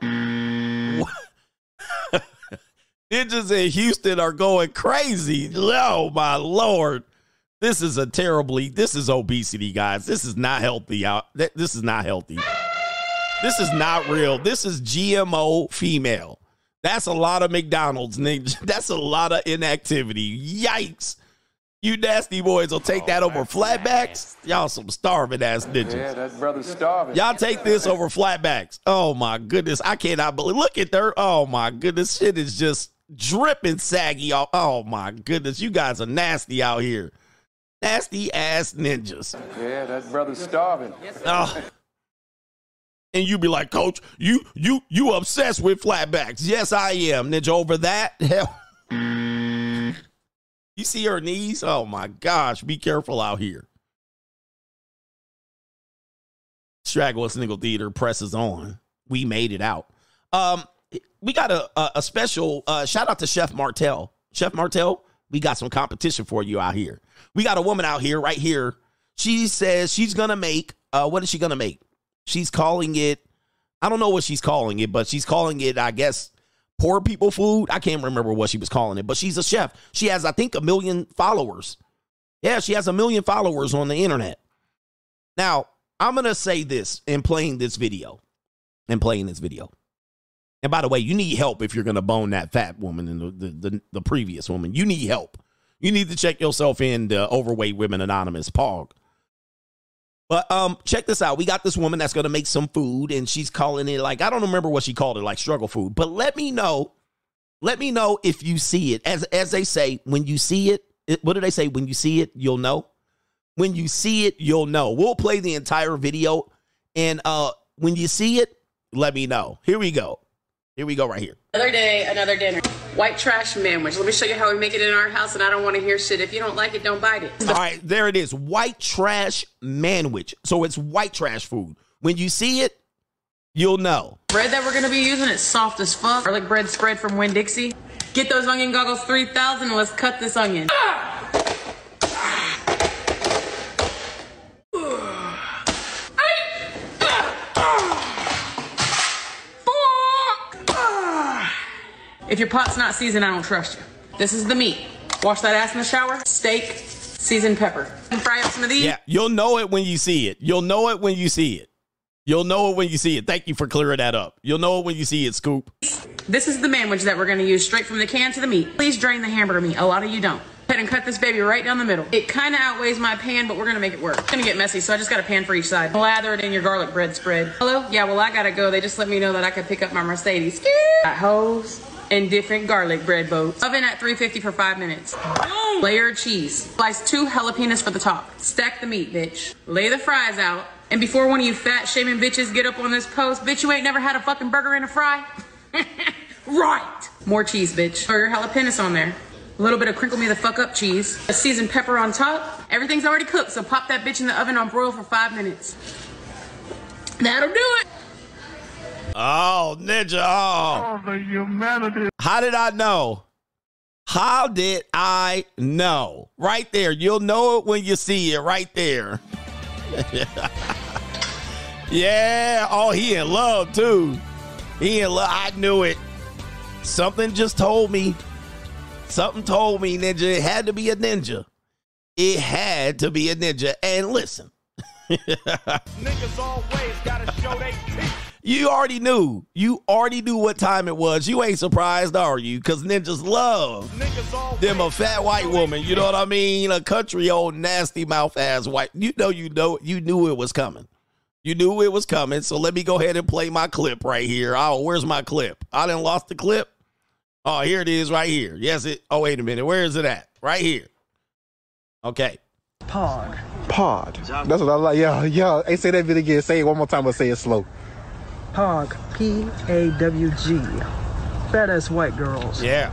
Ninjas in Houston are going crazy. Oh my lord, this is a terribly. This is obesity, guys. This is not healthy. Out. This is not healthy. This is not real. This is GMO female. That's a lot of McDonald's, ninja. That's a lot of inactivity. Yikes. You nasty boys will take oh, that over flatbacks. Y'all some starving ass ninjas. Yeah, that brother's starving. Y'all take this over flatbacks. Oh my goodness. I cannot believe look at her. Oh my goodness. Shit is just dripping saggy. Oh my goodness. You guys are nasty out here. Nasty ass ninjas. Yeah, that brother's starving. Oh. And you'd be like, Coach, you you you obsessed with flatbacks. Yes, I am. Ninja over that. Hell. You see her knees? Oh my gosh. Be careful out here. Straggle Sniggle Theater presses on. We made it out. Um, we got a a, a special uh, shout out to Chef Martel. Chef Martel, we got some competition for you out here. We got a woman out here, right here. She says she's gonna make uh what is she gonna make? She's calling it, I don't know what she's calling it, but she's calling it, I guess, poor people food. I can't remember what she was calling it, but she's a chef. She has, I think, a million followers. Yeah, she has a million followers on the internet. Now, I'm going to say this in playing this video. And playing this video. And by the way, you need help if you're going to bone that fat woman and the, the, the, the previous woman. You need help. You need to check yourself in the uh, Overweight Women Anonymous, POG. But um, check this out. We got this woman that's gonna make some food, and she's calling it like I don't remember what she called it, like struggle food. But let me know, let me know if you see it. As as they say, when you see it, it what do they say? When you see it, you'll know. When you see it, you'll know. We'll play the entire video, and uh, when you see it, let me know. Here we go. Here we go. Right here. Another day, another dinner. White trash manwich. Let me show you how we make it in our house, and I don't want to hear shit. If you don't like it, don't bite it. All right, there it is. White trash manwich. So it's white trash food. When you see it, you'll know. Bread that we're gonna be using is soft as fuck. Garlic bread spread from Winn Dixie. Get those onion goggles 3000 and let's cut this onion. If your pot's not seasoned, I don't trust you. This is the meat. Wash that ass in the shower. Steak, seasoned pepper. And fry up some of these. Yeah, you'll know it when you see it. You'll know it when you see it. You'll know it when you see it. Thank you for clearing that up. You'll know it when you see it, Scoop. This is the manwich that we're gonna use straight from the can to the meat. Please drain the hamburger meat. A lot of you don't. Go ahead and cut this baby right down the middle. It kind of outweighs my pan, but we're gonna make it work. It's gonna get messy, so I just got a pan for each side. Lather it in your garlic bread spread. Hello? Yeah, well, I gotta go. They just let me know that I could pick up my Mercedes. Got hose and different garlic bread boats. Oven at 350 for five minutes. Layered cheese. Slice two jalapenos for the top. Stack the meat, bitch. Lay the fries out. And before one of you fat shaming bitches get up on this post, bitch, you ain't never had a fucking burger and a fry? right. More cheese, bitch. Throw your jalapenos on there. A little bit of crinkle me the fuck up cheese. A seasoned pepper on top. Everything's already cooked, so pop that bitch in the oven on broil for five minutes. That'll do it. Oh, Ninja. Oh. Oh, the humanity. How did I know? How did I know? Right there. You'll know it when you see it right there. yeah. Oh, he in love too. He in love. I knew it. Something just told me. Something told me, Ninja. It had to be a ninja. It had to be a ninja. And listen. Niggas always gotta show they teeth. You already knew. You already knew what time it was. You ain't surprised, are you? Because ninjas love them a fat white woman. You know what I mean? A country old nasty mouth ass white. You know, you know, you knew it was coming. You knew it was coming. So let me go ahead and play my clip right here. Oh, where's my clip? I didn't lost the clip. Oh, here it is right here. Yes, it. Oh, wait a minute. Where is it at? Right here. Okay. Pod. Pod. That's what I like. Yeah, yeah. Hey, say that bit again. Say it one more time, but say it slow. Pog. P A W G. Fat ass white girls. Yeah.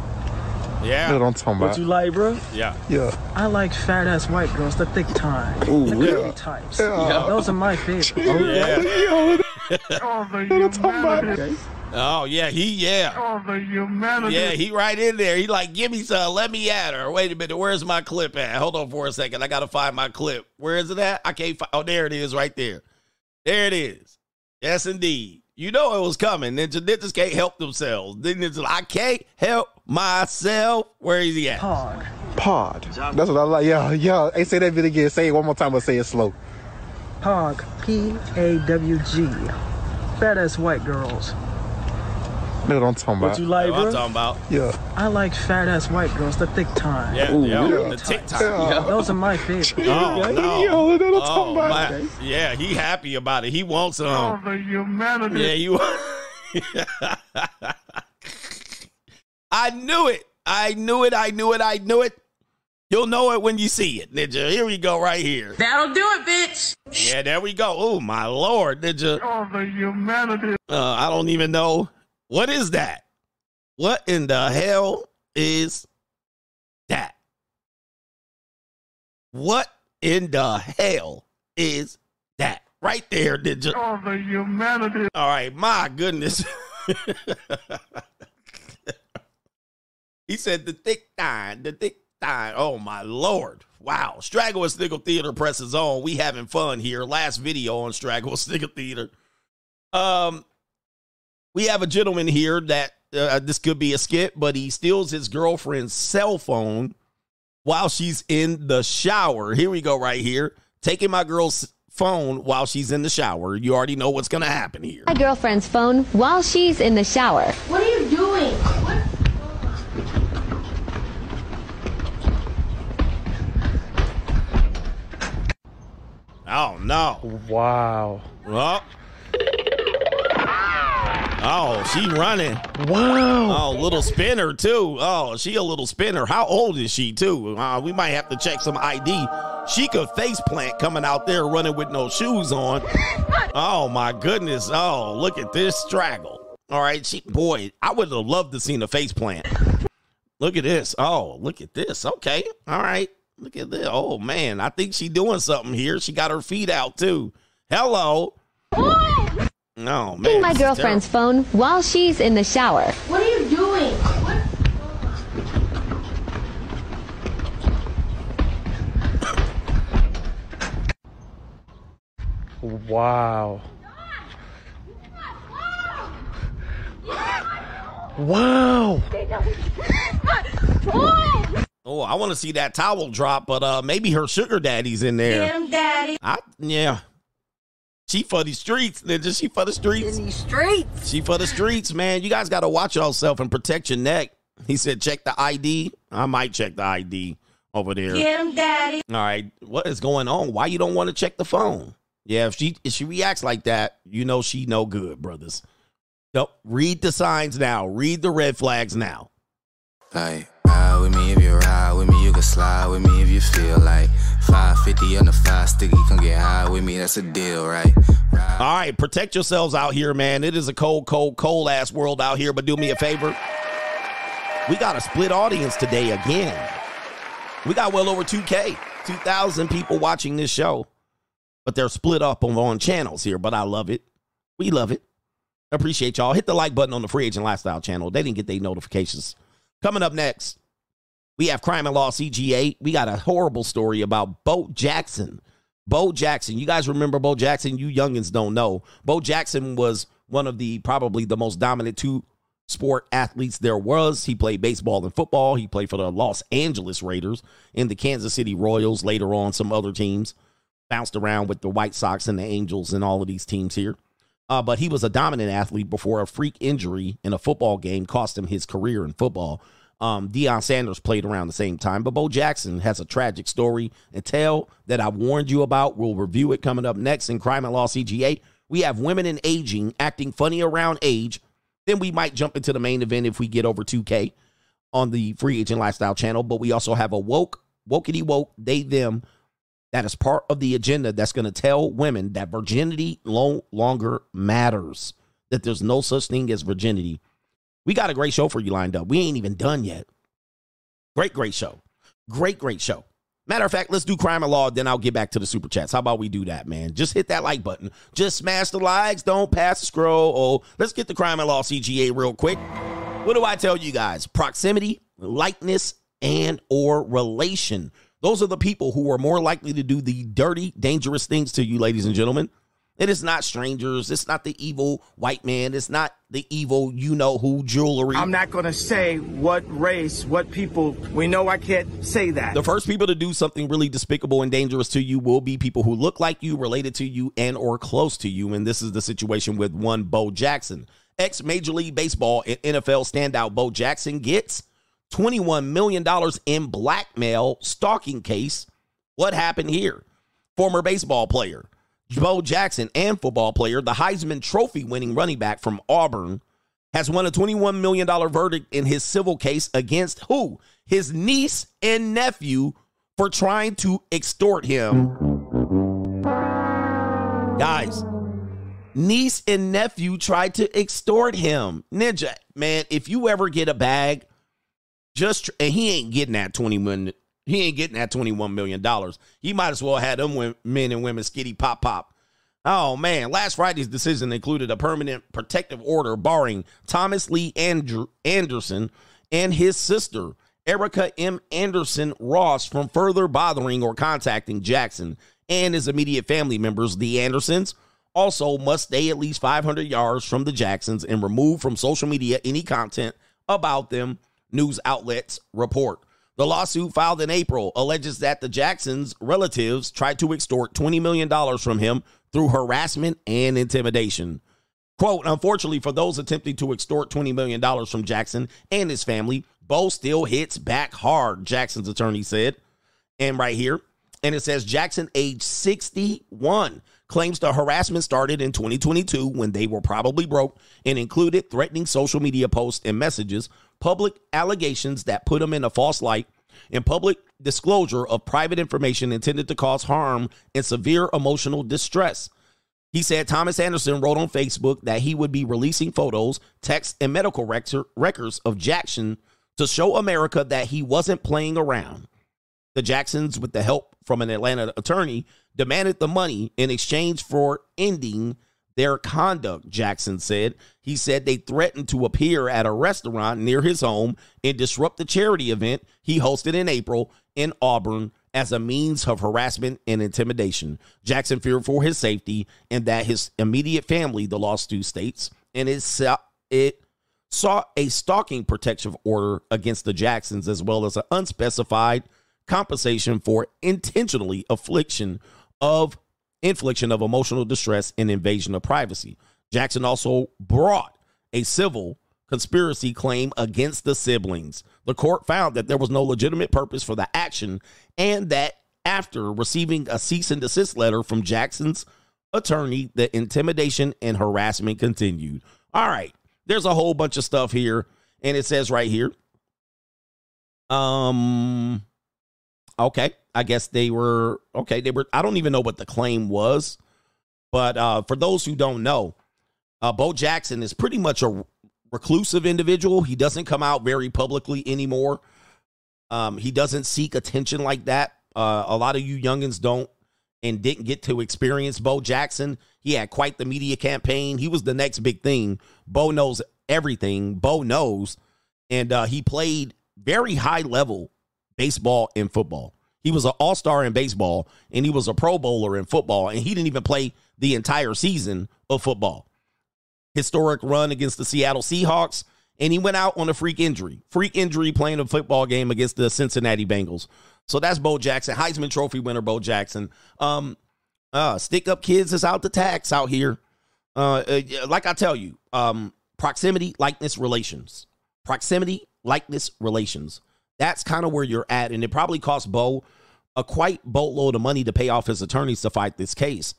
Yeah. That's what I'm talking What you like, bro? Yeah. Yeah. I like fat ass white girls, the thick time. Ooh, the curvy yeah. types. Yeah. Those are my favorite. Yeah. Oh, the humanity. Oh, yeah. He, yeah. Oh, the humanity. Yeah, he right in there. He like, give me some, let me at her. Wait a minute, where's my clip at? Hold on for a second. I gotta find my clip. Where is it at? I can't find. Oh, there it is, right there. There it is. Yes, indeed. You know it was coming. Ninja ninjas can't help themselves. Ninjas, I can't help myself. Where is he at? Pod. Pod. That's what I like. Yeah, yeah. Hey, say that bit again. Say it one more time, but say it slow. Pog. P A W G. Fat ass white girls. That's what I'm talking about. What you like, What I'm bro? talking about. Yeah. I like fat ass white girls, the thick time. Yeah, Ooh, yeah, yeah. the TikTok. Yeah. Those are my favorite. Oh, Yeah, no. yeah, that's what Oh, talking about. my- Yeah, he happy about it. He wants Oh, some. the humanity. Yeah, you. I knew it. I knew it. I knew it. I knew it. You'll know it when you see it, Ninja. Here we go, right here. That'll do it, bitch. Yeah, there we go. Oh my lord, Ninja. Oh, the humanity. Uh, I don't even know what is that. What in the hell is that? What in the hell is that? Right there, Ninja. Oh, the humanity. All right, my goodness. he said the thick thigh, the thick thigh. Oh my lord. Wow. Straggle and Sniggle Theater presses on. We having fun here. Last video on Straggle Sniggle Theater. Um, we have a gentleman here that uh, this could be a skit, but he steals his girlfriend's cell phone while she's in the shower. Here we go, right here. Taking my girl's phone while she's in the shower. You already know what's going to happen here. My girlfriend's phone while she's in the shower. What are you doing? Oh, no. Wow. Oh. Oh, she running. Wow. Oh, little spinner too. Oh, she a little spinner. How old is she too? Uh, we might have to check some ID. She could face plant coming out there running with no shoes on. Oh my goodness. Oh, look at this straggle. All right, she boy, I would have loved to seen a face plant. Look at this. Oh, look at this. Okay. All right. Look at this. Oh man, I think she doing something here. She got her feet out too. Hello. No, man. my this is girlfriend's phone while she's in the shower. What are you doing? Wow. Wow. Oh, I want to see that towel drop, but uh maybe her sugar daddy's in there. Get him, daddy. I yeah. She for the streets, ninja. She for the streets. In these streets. She for the streets, man. You guys got to watch yourself and protect your neck. He said, check the ID. I might check the ID over there. Get him, daddy. All right, what is going on? Why you don't want to check the phone? Yeah, if she if she reacts like that, you know she no good, brothers. Nope. Read the signs now. Read the red flags now. Like, ride with me if you ride with me, you can slide with me if you feel like 550 on the five sticky, come get high with me, that's a deal, right? All right, protect yourselves out here, man. It is a cold, cold, cold ass world out here, but do me a favor. We got a split audience today again. We got well over 2K, 2,000 people watching this show, but they're split up on, on channels here, but I love it. We love it. Appreciate y'all. Hit the like button on the Free Agent Lifestyle channel. They didn't get their notifications. Coming up next, we have Crime and Law CGA. We got a horrible story about Bo Jackson. Bo Jackson. You guys remember Bo Jackson? You youngins don't know. Bo Jackson was one of the probably the most dominant two sport athletes there was. He played baseball and football. He played for the Los Angeles Raiders and the Kansas City Royals, later on some other teams. Bounced around with the White Sox and the Angels and all of these teams here. Uh, but he was a dominant athlete before a freak injury in a football game cost him his career in football. Um, Deion Sanders played around the same time, but Bo Jackson has a tragic story and tell that I warned you about. We'll review it coming up next in Crime and Law CGA. We have women in aging acting funny around age. Then we might jump into the main event if we get over 2K on the Free Agent Lifestyle channel. But we also have a woke, wokety woke, they, them that is part of the agenda that's going to tell women that virginity no longer matters, that there's no such thing as virginity. We got a great show for you lined up. We ain't even done yet. Great, great show. Great, great show. Matter of fact, let's do crime and law, then I'll get back to the super chats. How about we do that, man? Just hit that like button. Just smash the likes. Don't pass the scroll. Oh, let's get the crime and law CGA real quick. What do I tell you guys? Proximity, likeness, and or relation. Those are the people who are more likely to do the dirty, dangerous things to you, ladies and gentlemen. It is not strangers. It's not the evil white man. It's not the evil, you know who jewelry. I'm not going to say what race, what people. We know I can't say that. The first people to do something really despicable and dangerous to you will be people who look like you, related to you, and or close to you. And this is the situation with one Bo Jackson. Ex Major League Baseball and NFL standout Bo Jackson gets $21 million in blackmail stalking case. What happened here? Former baseball player, Bo Jackson, and football player, the Heisman Trophy winning running back from Auburn, has won a $21 million verdict in his civil case against who? His niece and nephew for trying to extort him. Guys, niece and nephew tried to extort him. Ninja, man, if you ever get a bag, just and he ain't getting that 21 he ain't getting that 21 million dollars. He might as well have them men and women skitty pop pop. Oh man, last Friday's decision included a permanent protective order barring Thomas Lee Andrew Anderson and his sister Erica M. Anderson Ross from further bothering or contacting Jackson and his immediate family members, the Andersons, also must stay at least 500 yards from the Jacksons and remove from social media any content about them, news outlets report. The lawsuit filed in April alleges that the Jacksons' relatives tried to extort $20 million from him through harassment and intimidation. Quote, unfortunately, for those attempting to extort $20 million from Jackson and his family, Bo still hits back hard, Jackson's attorney said. And right here, and it says Jackson, age 61, claims the harassment started in 2022 when they were probably broke and included threatening social media posts and messages, public allegations that put him in a false light, and public disclosure of private information intended to cause harm and severe emotional distress. He said Thomas Anderson wrote on Facebook that he would be releasing photos, texts, and medical records of Jackson To show America that he wasn't playing around, the Jacksons, with the help from an Atlanta attorney, demanded the money in exchange for ending their conduct, Jackson said. He said they threatened to appear at a restaurant near his home and disrupt the charity event he hosted in April in Auburn as a means of harassment and intimidation. Jackson feared for his safety and that his immediate family, the lawsuit states, and it, saw, it sought a stalking protection order against the Jacksons as well as an unspecified compensation for intentionally affliction of infliction of emotional distress and invasion of privacy. Jackson also brought a civil conspiracy claim against the siblings. The court found that there was no legitimate purpose for the action and that after receiving a cease and desist letter from Jackson's attorney, the intimidation and harassment continued. All right, there's a whole bunch of stuff here and it says right here um okay, I guess they were okay, they were I don't even know what the claim was, but uh for those who don't know, uh Bo Jackson is pretty much a reclusive individual. He doesn't come out very publicly anymore. Um, he doesn't seek attention like that. Uh, a lot of you youngins don't and didn't get to experience Bo Jackson. He had quite the media campaign. He was the next big thing. Bo knows everything. Bo knows, and uh, he played very high level baseball and football. He was an all star in baseball, and he was a Pro Bowler in football, and he didn't even play the entire season of football historic run against the Seattle Seahawks, and he went out on a freak injury. Freak injury playing a football game against the Cincinnati Bengals. So that's Bo Jackson, Heisman Trophy winner Bo Jackson. Um, uh, stick up kids is out the tax out here. Uh, uh, like I tell you, um, proximity, likeness, relations. Proximity, likeness, relations. That's kind of where you're at, and it probably cost Bo a quite boatload of money to pay off his attorneys to fight this case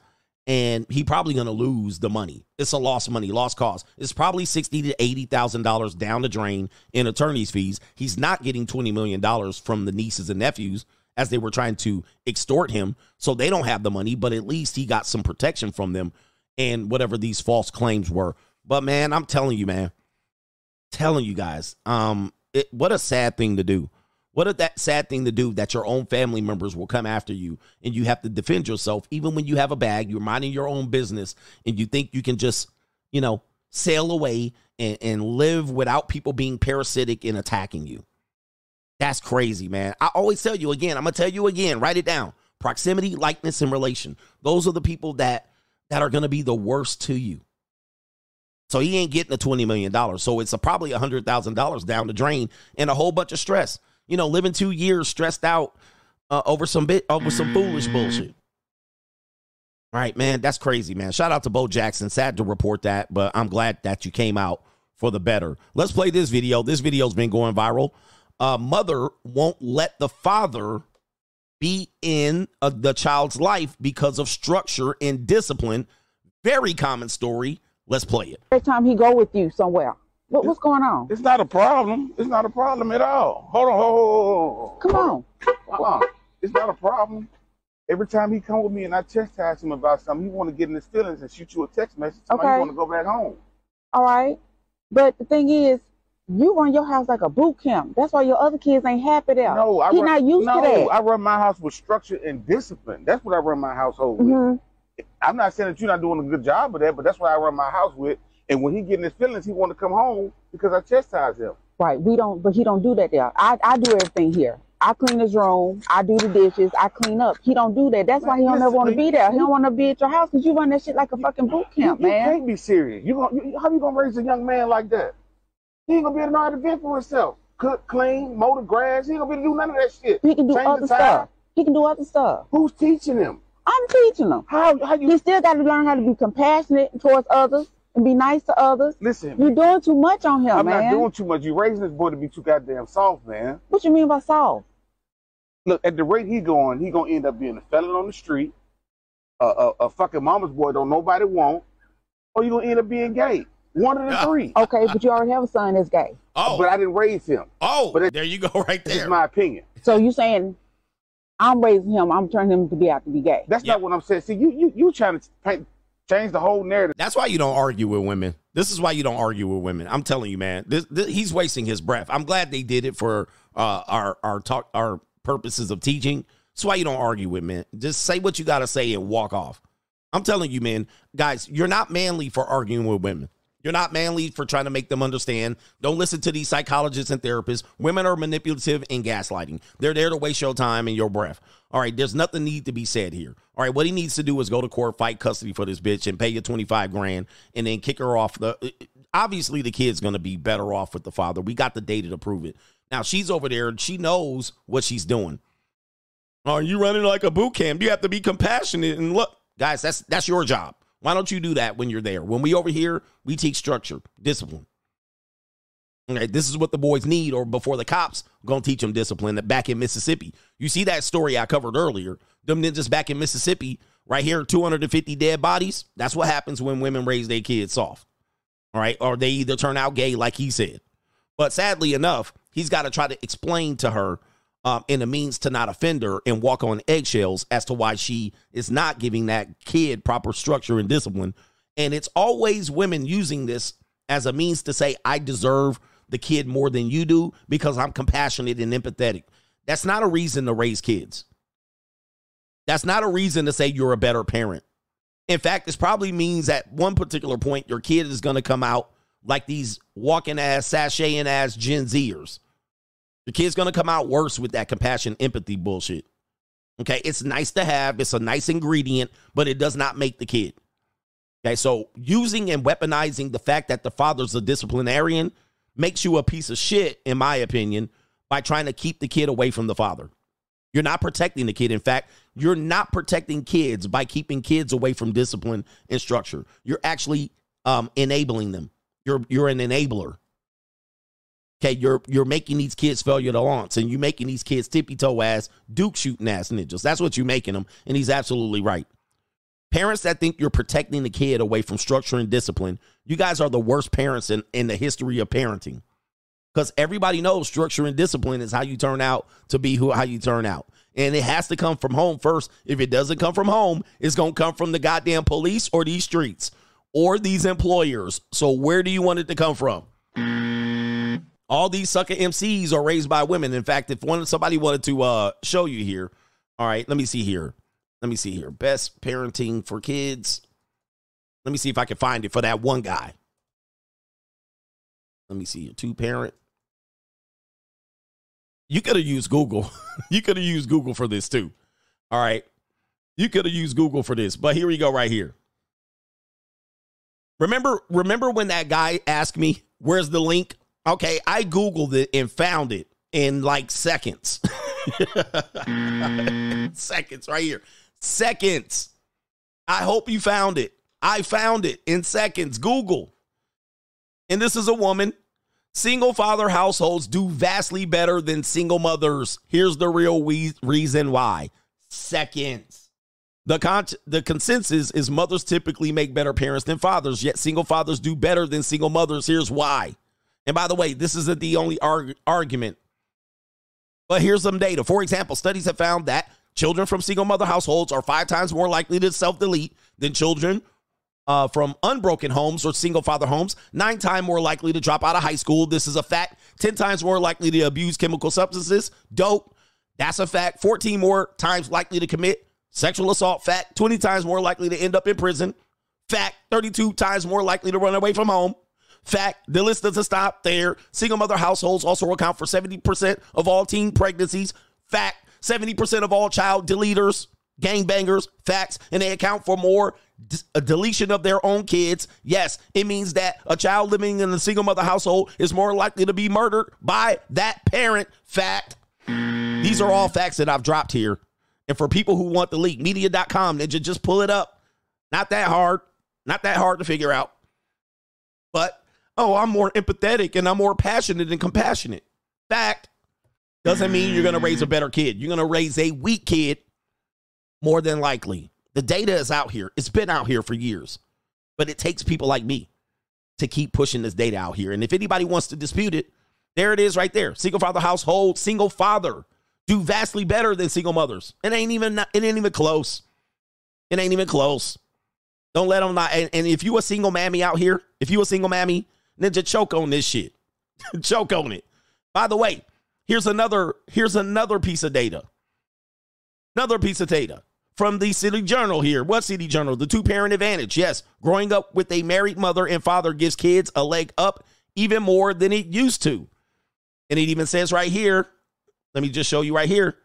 and he probably going to lose the money. It's a lost money, lost cause. It's probably sixty to eighty thousand dollars down the drain in attorney's fees. He's not getting twenty million dollars from the nieces and nephews as they were trying to extort him, so they don't have the money. But at least he got some protection from them and whatever these false claims were. But man, I'm telling you, man, telling you guys, um, it, what a sad thing to do. What a that sad thing to do that your own family members will come after you and you have to defend yourself even when you have a bag, you're minding your own business and you think you can just, you know, sail away and, and live without people being parasitic and attacking you. That's crazy, man. I always tell you again, I'm gonna tell you again, write it down. Proximity, likeness, and relation. Those are the people that that are gonna be the worst to you. So he ain't getting the $20 million. So it's a, probably $100,000 down the drain and a whole bunch of stress you know, living two years stressed out uh, over some bit over some foolish bullshit. Right, man, that's crazy, man. Shout out to Bo Jackson. Sad to report that, but I'm glad that you came out for the better. Let's play this video. This video's been going viral. Uh, mother won't let the father be in uh, the child's life because of structure and discipline. Very common story. Let's play it. Every time he go with you somewhere. What, what's going on? It's not a problem. It's not a problem at all. Hold on, hold on, hold on. Come on. Hold on. It's not a problem. Every time he come with me and I chastise him about something, he want to get in his feelings and shoot you a text message. Somebody Okay. want to go back home. All right. But the thing is, you run your house like a boot camp. That's why your other kids ain't happy there. No, I he run, not used no, to that. I run my house with structure and discipline. That's what I run my household with. Mhm. I'm not saying that you're not doing a good job of that, but that's what I run my house with. And when he get in his feelings, he want to come home because I chastise him. Right. We don't, but he don't do that there. I, I do everything here. I clean his room. I do the dishes. I clean up. He don't do that. That's why he don't ever want to be there. He don't want to be at your house because you run that shit like a fucking boot camp, you, you man. can't be serious. You gonna, you, how you gonna raise a young man like that? He ain't gonna be able to know how to fend for himself. Cook, clean, mow the grass. He ain't gonna be able to do none of that shit. He can do Change other the stuff. He can do other stuff. Who's teaching him? I'm teaching him. How, how you? He still got to learn how to be compassionate towards others and be nice to others. Listen, You're doing too much on him, I'm man. not doing too much. You're raising this boy to be too goddamn soft, man. What you mean by soft? Look, at the rate he going, he gonna end up being a felon on the street, a, a, a fucking mama's boy don't nobody want, or you gonna end up being gay. One of the ah. three. Okay, but you already have a son that's gay. Oh, but I didn't raise him. Oh, but it, there you go, right This there. is my opinion. So you saying I'm raising him, I'm turning him to be out to be gay. That's not what I'm saying. See, you you you trying to paint Change the whole narrative. That's why you don't argue with women. This is why you don't argue with women. I'm telling you, man. This, this, he's wasting his breath. I'm glad they did it for uh, our our talk our purposes of teaching. That's why you don't argue with men. Just say what you got to say and walk off. I'm telling you, man, guys, you're not manly for arguing with women. You're not manly for trying to make them understand. Don't listen to these psychologists and therapists. Women are manipulative and gaslighting. They're there to waste your time and your breath. All right, there's nothing need to be said here. All right, what he needs to do is go to court, fight custody for this bitch, and pay you 25 grand, and then kick her off. The uh, obviously the kid's gonna be better off with the father. We got the data to prove it. Now she's over there and she knows what she's doing. Are you running like a boot camp? You have to be compassionate and look, guys. That's that's your job. Why don't you do that when you're there? When we over here, we teach structure, discipline. Okay, this is what the boys need, or before the cops gonna teach them discipline. That back in Mississippi, you see that story I covered earlier. Them ninjas back in Mississippi, right here, 250 dead bodies. That's what happens when women raise their kids soft. All right, or they either turn out gay, like he said. But sadly enough, he's got to try to explain to her um, in a means to not offend her and walk on eggshells as to why she is not giving that kid proper structure and discipline. And it's always women using this as a means to say, I deserve the kid more than you do because I'm compassionate and empathetic. That's not a reason to raise kids. That's not a reason to say you're a better parent. In fact, this probably means at one particular point, your kid is going to come out like these walking ass, sashaying ass Gen Zers. The kid's to come out worse with that compassion, empathy bullshit. Okay, it's nice to have, it's a nice ingredient, but it does not make the kid. Okay, so using and weaponizing the fact that the father's a disciplinarian makes you a piece of shit, in my opinion, by trying to keep the kid away from the father. You're not protecting the kid. In fact, you're not protecting kids by keeping kids away from discipline and structure. You're actually um, enabling them. You're you're an enabler. Okay, you're you're making these kids failure to launch, and you're making these kids tippy toe ass, Duke shooting ass ninjas. That's what you're making them, and he's absolutely right. Parents that think you're protecting the kid away from structure and discipline, you guys are the worst parents in, in the history of parenting. Because everybody knows structure and discipline is how you turn out to be who how you turn out. And it has to come from home first. If it doesn't come from home, it's gonna come from the goddamn police or these streets or these employers. So where do you want it to come from? All these sucker MCs are raised by women. In fact, if one somebody wanted to uh show you here, all right, let me see here. Let me see here. Best parenting for kids. Let me see if I can find it for that one guy. Let me see. Two parent. You could have used Google. you could have used Google for this too. All right. You could have used Google for this, but here we go right here. Remember, remember when that guy asked me, where's the link? Okay, I Googled it and found it in like seconds. seconds right here. Seconds. I hope you found it. I found it in seconds. Google. And this is a woman. Single father households do vastly better than single mothers. Here's the real we- reason why. Seconds. The con- the consensus is mothers typically make better parents than fathers, yet single fathers do better than single mothers. Here's why. And by the way, this isn't the only arg- argument. But here's some data. For example, studies have found that children from single mother households are five times more likely to self delete than children uh, from unbroken homes or single father homes, nine times more likely to drop out of high school. This is a fact. 10 times more likely to abuse chemical substances. Dope. That's a fact. 14 more times likely to commit sexual assault. Fact. 20 times more likely to end up in prison. Fact. 32 times more likely to run away from home. Fact, the list doesn't stop there. Single mother households also account for 70% of all teen pregnancies. Fact, 70% of all child deleters, gangbangers. Facts, and they account for more d- deletion of their own kids. Yes, it means that a child living in a single mother household is more likely to be murdered by that parent. Fact. These are all facts that I've dropped here. And for people who want the leak, medium.com, ninja, just pull it up. Not that hard. Not that hard to figure out. But oh, I'm more empathetic and I'm more passionate and compassionate. Fact doesn't mean you're going to raise a better kid. You're going to raise a weak kid more than likely. The data is out here. It's been out here for years. But it takes people like me to keep pushing this data out here. And if anybody wants to dispute it, there it is right there. Single father household, single father do vastly better than single mothers. It ain't even it ain't even close. It ain't even close. Don't let them not. And, and if you a single mammy out here, if you a single mammy, ninja choke on this shit. choke on it. By the way, here's another here's another piece of data. Another piece of data from the City Journal here. What City Journal? The two parent advantage. Yes, growing up with a married mother and father gives kids a leg up even more than it used to. And it even says right here, let me just show you right here.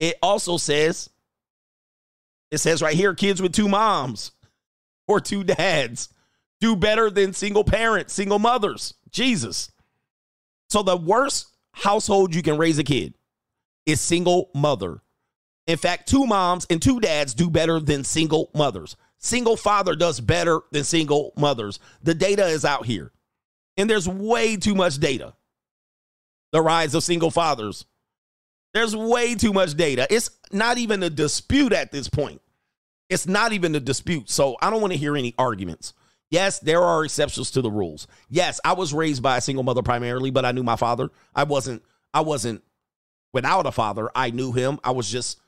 It also says, it says right here, kids with two moms or two dads do better than single parents, single mothers. Jesus. So the worst household you can raise a kid is single mother. In fact, two moms and two dads do better than single mothers. Single father does better than single mothers. The data is out here. And there's way too much data. The rise of single fathers. There's way too much data. It's not even a dispute at this point. It's not even a dispute. So I don't want to hear any arguments. Yes, there are exceptions to the rules. Yes, I was raised by a single mother primarily, but I knew my father. I wasn't I wasn't without a father. I knew him. I was just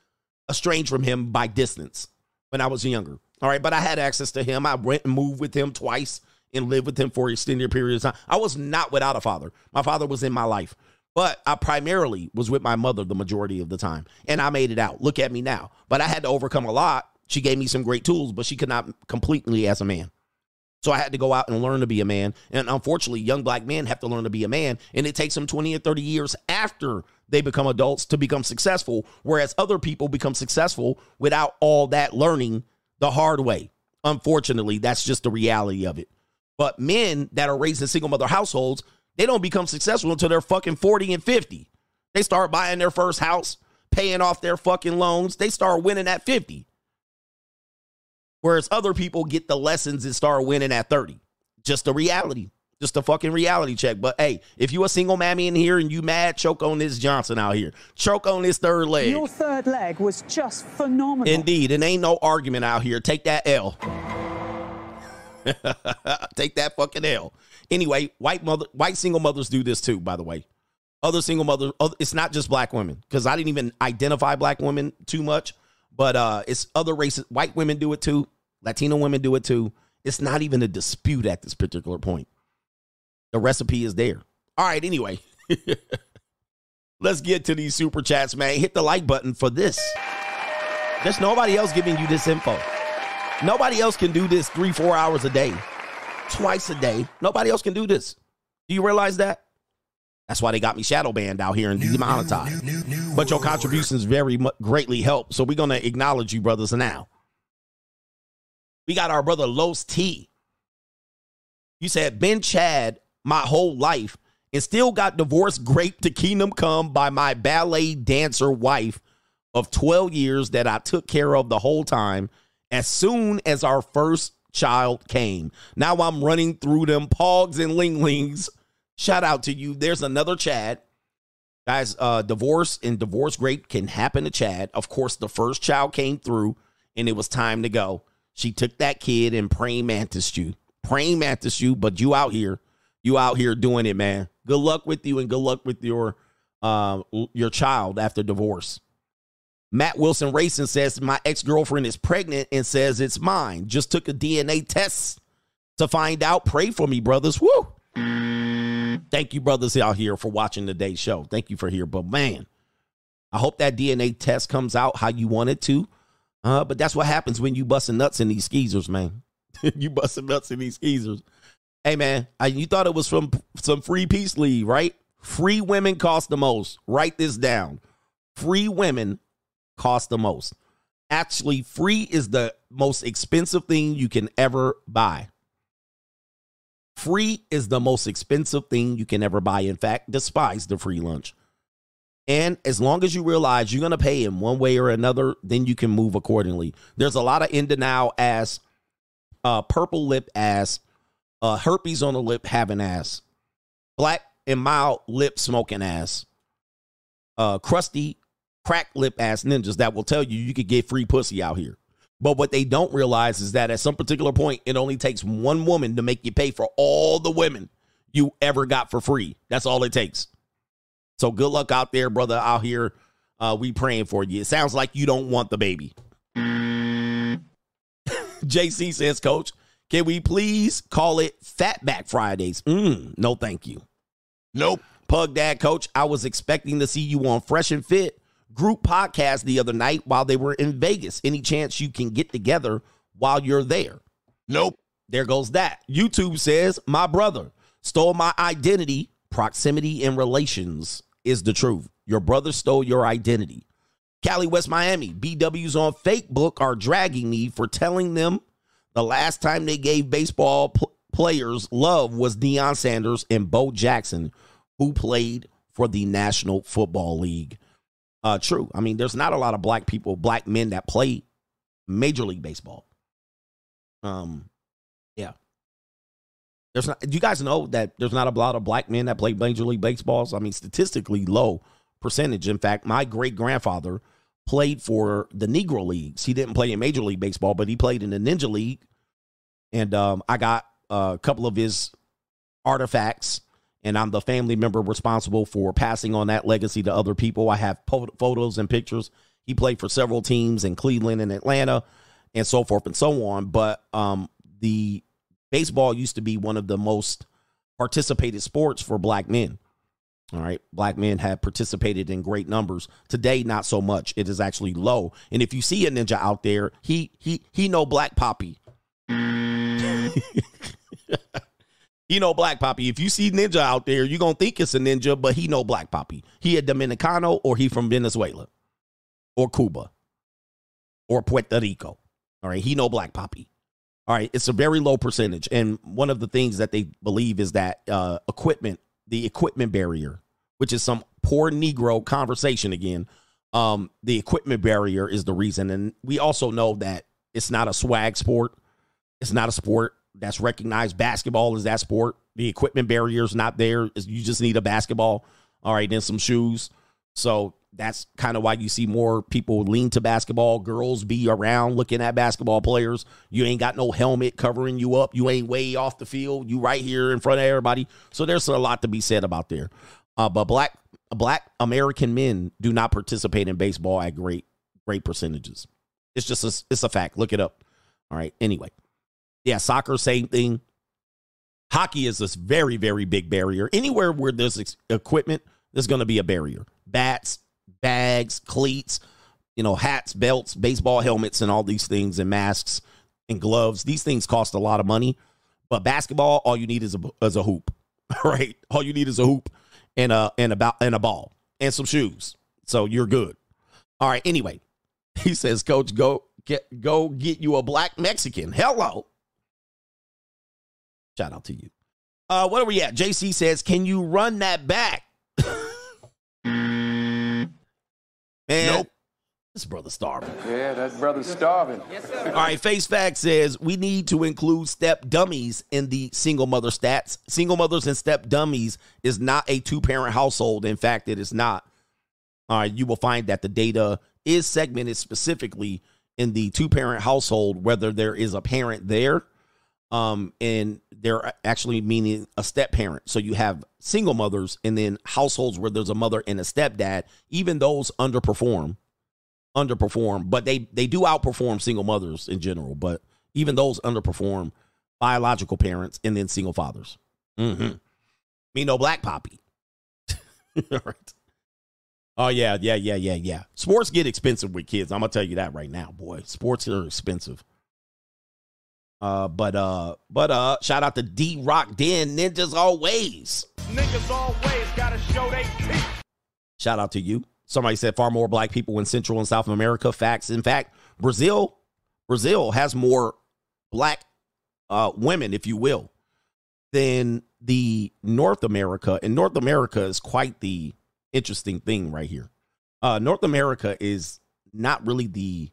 estranged from him by distance when I was younger. All right, but I had access to him. I went and moved with him twice and lived with him for extended periods of time. I was not without a father. My father was in my life, but I primarily was with my mother the majority of the time, and I made it out. Look at me now. But I had to overcome a lot. She gave me some great tools, but she could not completely as a man. So I had to go out and learn to be a man. And unfortunately, young black men have to learn to be a man. And it takes them 20 or 30 years after they become adults to become successful, whereas other people become successful without all that learning the hard way. Unfortunately, that's just the reality of it. But men that are raised in single mother households, they don't become successful until they're fucking 40 and 50. They start buying their first house, paying off their fucking loans. They start winning at 50. Whereas other people get the lessons and start winning at 30. Just a reality. Just a fucking reality check. But hey, if you a single mammy in here and you mad, choke on this Johnson out here. Choke on this third leg. Your third leg was just phenomenal. Indeed. And ain't no argument out here. Take that L. Take that fucking L. Anyway, white mother, white single mothers do this too, by the way. Other single mothers, other, it's not just black women, because I didn't even identify black women too much, but uh it's other races. White women do it too. Latino women do it too. It's not even a dispute at this particular point. The recipe is there. All right, anyway. Let's get to these super chats, man. Hit the like button for this. There's nobody else giving you this info. Nobody else can do this three, four hours a day, twice a day. Nobody else can do this. Do you realize that? That's why they got me shadow banned out here and demonetized. But your contributions very greatly help. So we're going to acknowledge you, brothers, now. We got our brother Los T. You said, been Chad my whole life and still got divorced great to kingdom come by my ballet dancer wife of 12 years that I took care of the whole time as soon as our first child came. Now I'm running through them pogs and linglings. Shout out to you. There's another Chad. Guys, uh, divorce and divorce great can happen to Chad. Of course, the first child came through and it was time to go. She took that kid and praying mantis you. Praying mantis you, but you out here. You out here doing it, man. Good luck with you and good luck with your uh, your child after divorce. Matt Wilson Racing says my ex girlfriend is pregnant and says it's mine. Just took a DNA test to find out. Pray for me, brothers. Woo! Thank you, brothers out here, for watching today's show. Thank you for here. But man, I hope that DNA test comes out how you want it to. Uh, but that's what happens when you busting nuts in these skeezers, man. you busting nuts in these skeezers. Hey, man, I, you thought it was from some free peace league, right? Free women cost the most. Write this down. Free women cost the most. Actually, free is the most expensive thing you can ever buy. Free is the most expensive thing you can ever buy. In fact, despise the free lunch. And as long as you realize you're going to pay in one way or another, then you can move accordingly. There's a lot of in denial ass, uh, purple lip ass, uh, herpes on the lip having ass, black and mild lip smoking ass, uh, crusty crack lip ass ninjas that will tell you you could get free pussy out here. But what they don't realize is that at some particular point, it only takes one woman to make you pay for all the women you ever got for free. That's all it takes. So good luck out there, brother, out here. Uh, we praying for you. It sounds like you don't want the baby. JC says, Coach, can we please call it Fatback Fridays? Mm, no, thank you. Nope. Pug Dad, Coach, I was expecting to see you on Fresh and Fit group podcast the other night while they were in Vegas. Any chance you can get together while you're there? Nope. There goes that. YouTube says, My brother stole my identity. Proximity and relations is the truth. Your brother stole your identity. Cali, West Miami, BWs on fake book are dragging me for telling them the last time they gave baseball pl- players love was Deion Sanders and Bo Jackson, who played for the National Football League. Uh, true. I mean, there's not a lot of black people, black men that play Major League Baseball. Um. There's not. Do you guys know that there's not a lot of black men that play Major League Baseballs? I mean, statistically low percentage. In fact, my great grandfather played for the Negro Leagues. He didn't play in Major League Baseball, but he played in the Ninja League. And um, I got a couple of his artifacts, and I'm the family member responsible for passing on that legacy to other people. I have po- photos and pictures. He played for several teams in Cleveland and Atlanta, and so forth and so on. But um, the baseball used to be one of the most participated sports for black men. All right. Black men have participated in great numbers. Today, not so much. It is actually low. And if you see a ninja out there, he he he know black poppy. he know black poppy. If you see ninja out there, you're gonna think it's a ninja, but he know black poppy. He a Dominicano or he from Venezuela or Cuba or Puerto Rico. All right. He know black poppy. All right. It's a very low percentage. And one of the things that they believe is that uh, equipment the equipment barrier, which is some poor Negro conversation again. Um, the equipment barrier is the reason. And we also know that it's not a swag sport. It's not a sport that's recognized. Basketball is that sport. The equipment barrier is not there. You just need a basketball. All right, then some shoes. So that's kind of why you see more people lean to basketball. Girls be around looking at basketball players. You ain't got no helmet covering you up. You ain't way off the field. You right here in front of everybody. So there's a lot to be said about there. Uh, but black black American men do not participate in baseball at great great percentages. It's just a, it's a fact. Look it up. All right. Anyway, yeah, soccer same thing. Hockey is this very very big barrier. Anywhere where there's equipment, there's going to be a barrier. Bats, bags, cleats, you know, hats, belts, baseball helmets, and all these things, and masks and gloves. These things cost a lot of money. But basketball, all you need is a is a hoop, right? All you need is a hoop and a and about and a ball and some shoes. So you're good. All right. Anyway, he says, Coach, go get go get you a black Mexican. Hello. Shout out to you. Uh, what are we at? JC says, Can you run that back? Man, Nope. this brother starving. Yeah, that brother's starving. All right, Face Fact says we need to include step dummies in the single mother stats. Single mothers and step dummies is not a two parent household. In fact, it is not. All right, you will find that the data is segmented specifically in the two parent household, whether there is a parent there, um, and they're actually meaning a step parent. So you have single mothers and then households where there's a mother and a stepdad. Even those underperform, underperform, but they they do outperform single mothers in general. But even those underperform biological parents and then single fathers. Mm-hmm. Me no black poppy. All right. Oh yeah, yeah, yeah, yeah, yeah. Sports get expensive with kids. I'm gonna tell you that right now, boy. Sports are expensive. Uh, but uh, but uh, shout out to D Rock Den Ninjas always. Niggas always gotta show they teeth. Shout out to you. Somebody said far more black people in Central and South America. Facts. In fact, Brazil, Brazil has more black uh, women, if you will, than the North America. And North America is quite the interesting thing right here. Uh, North America is not really the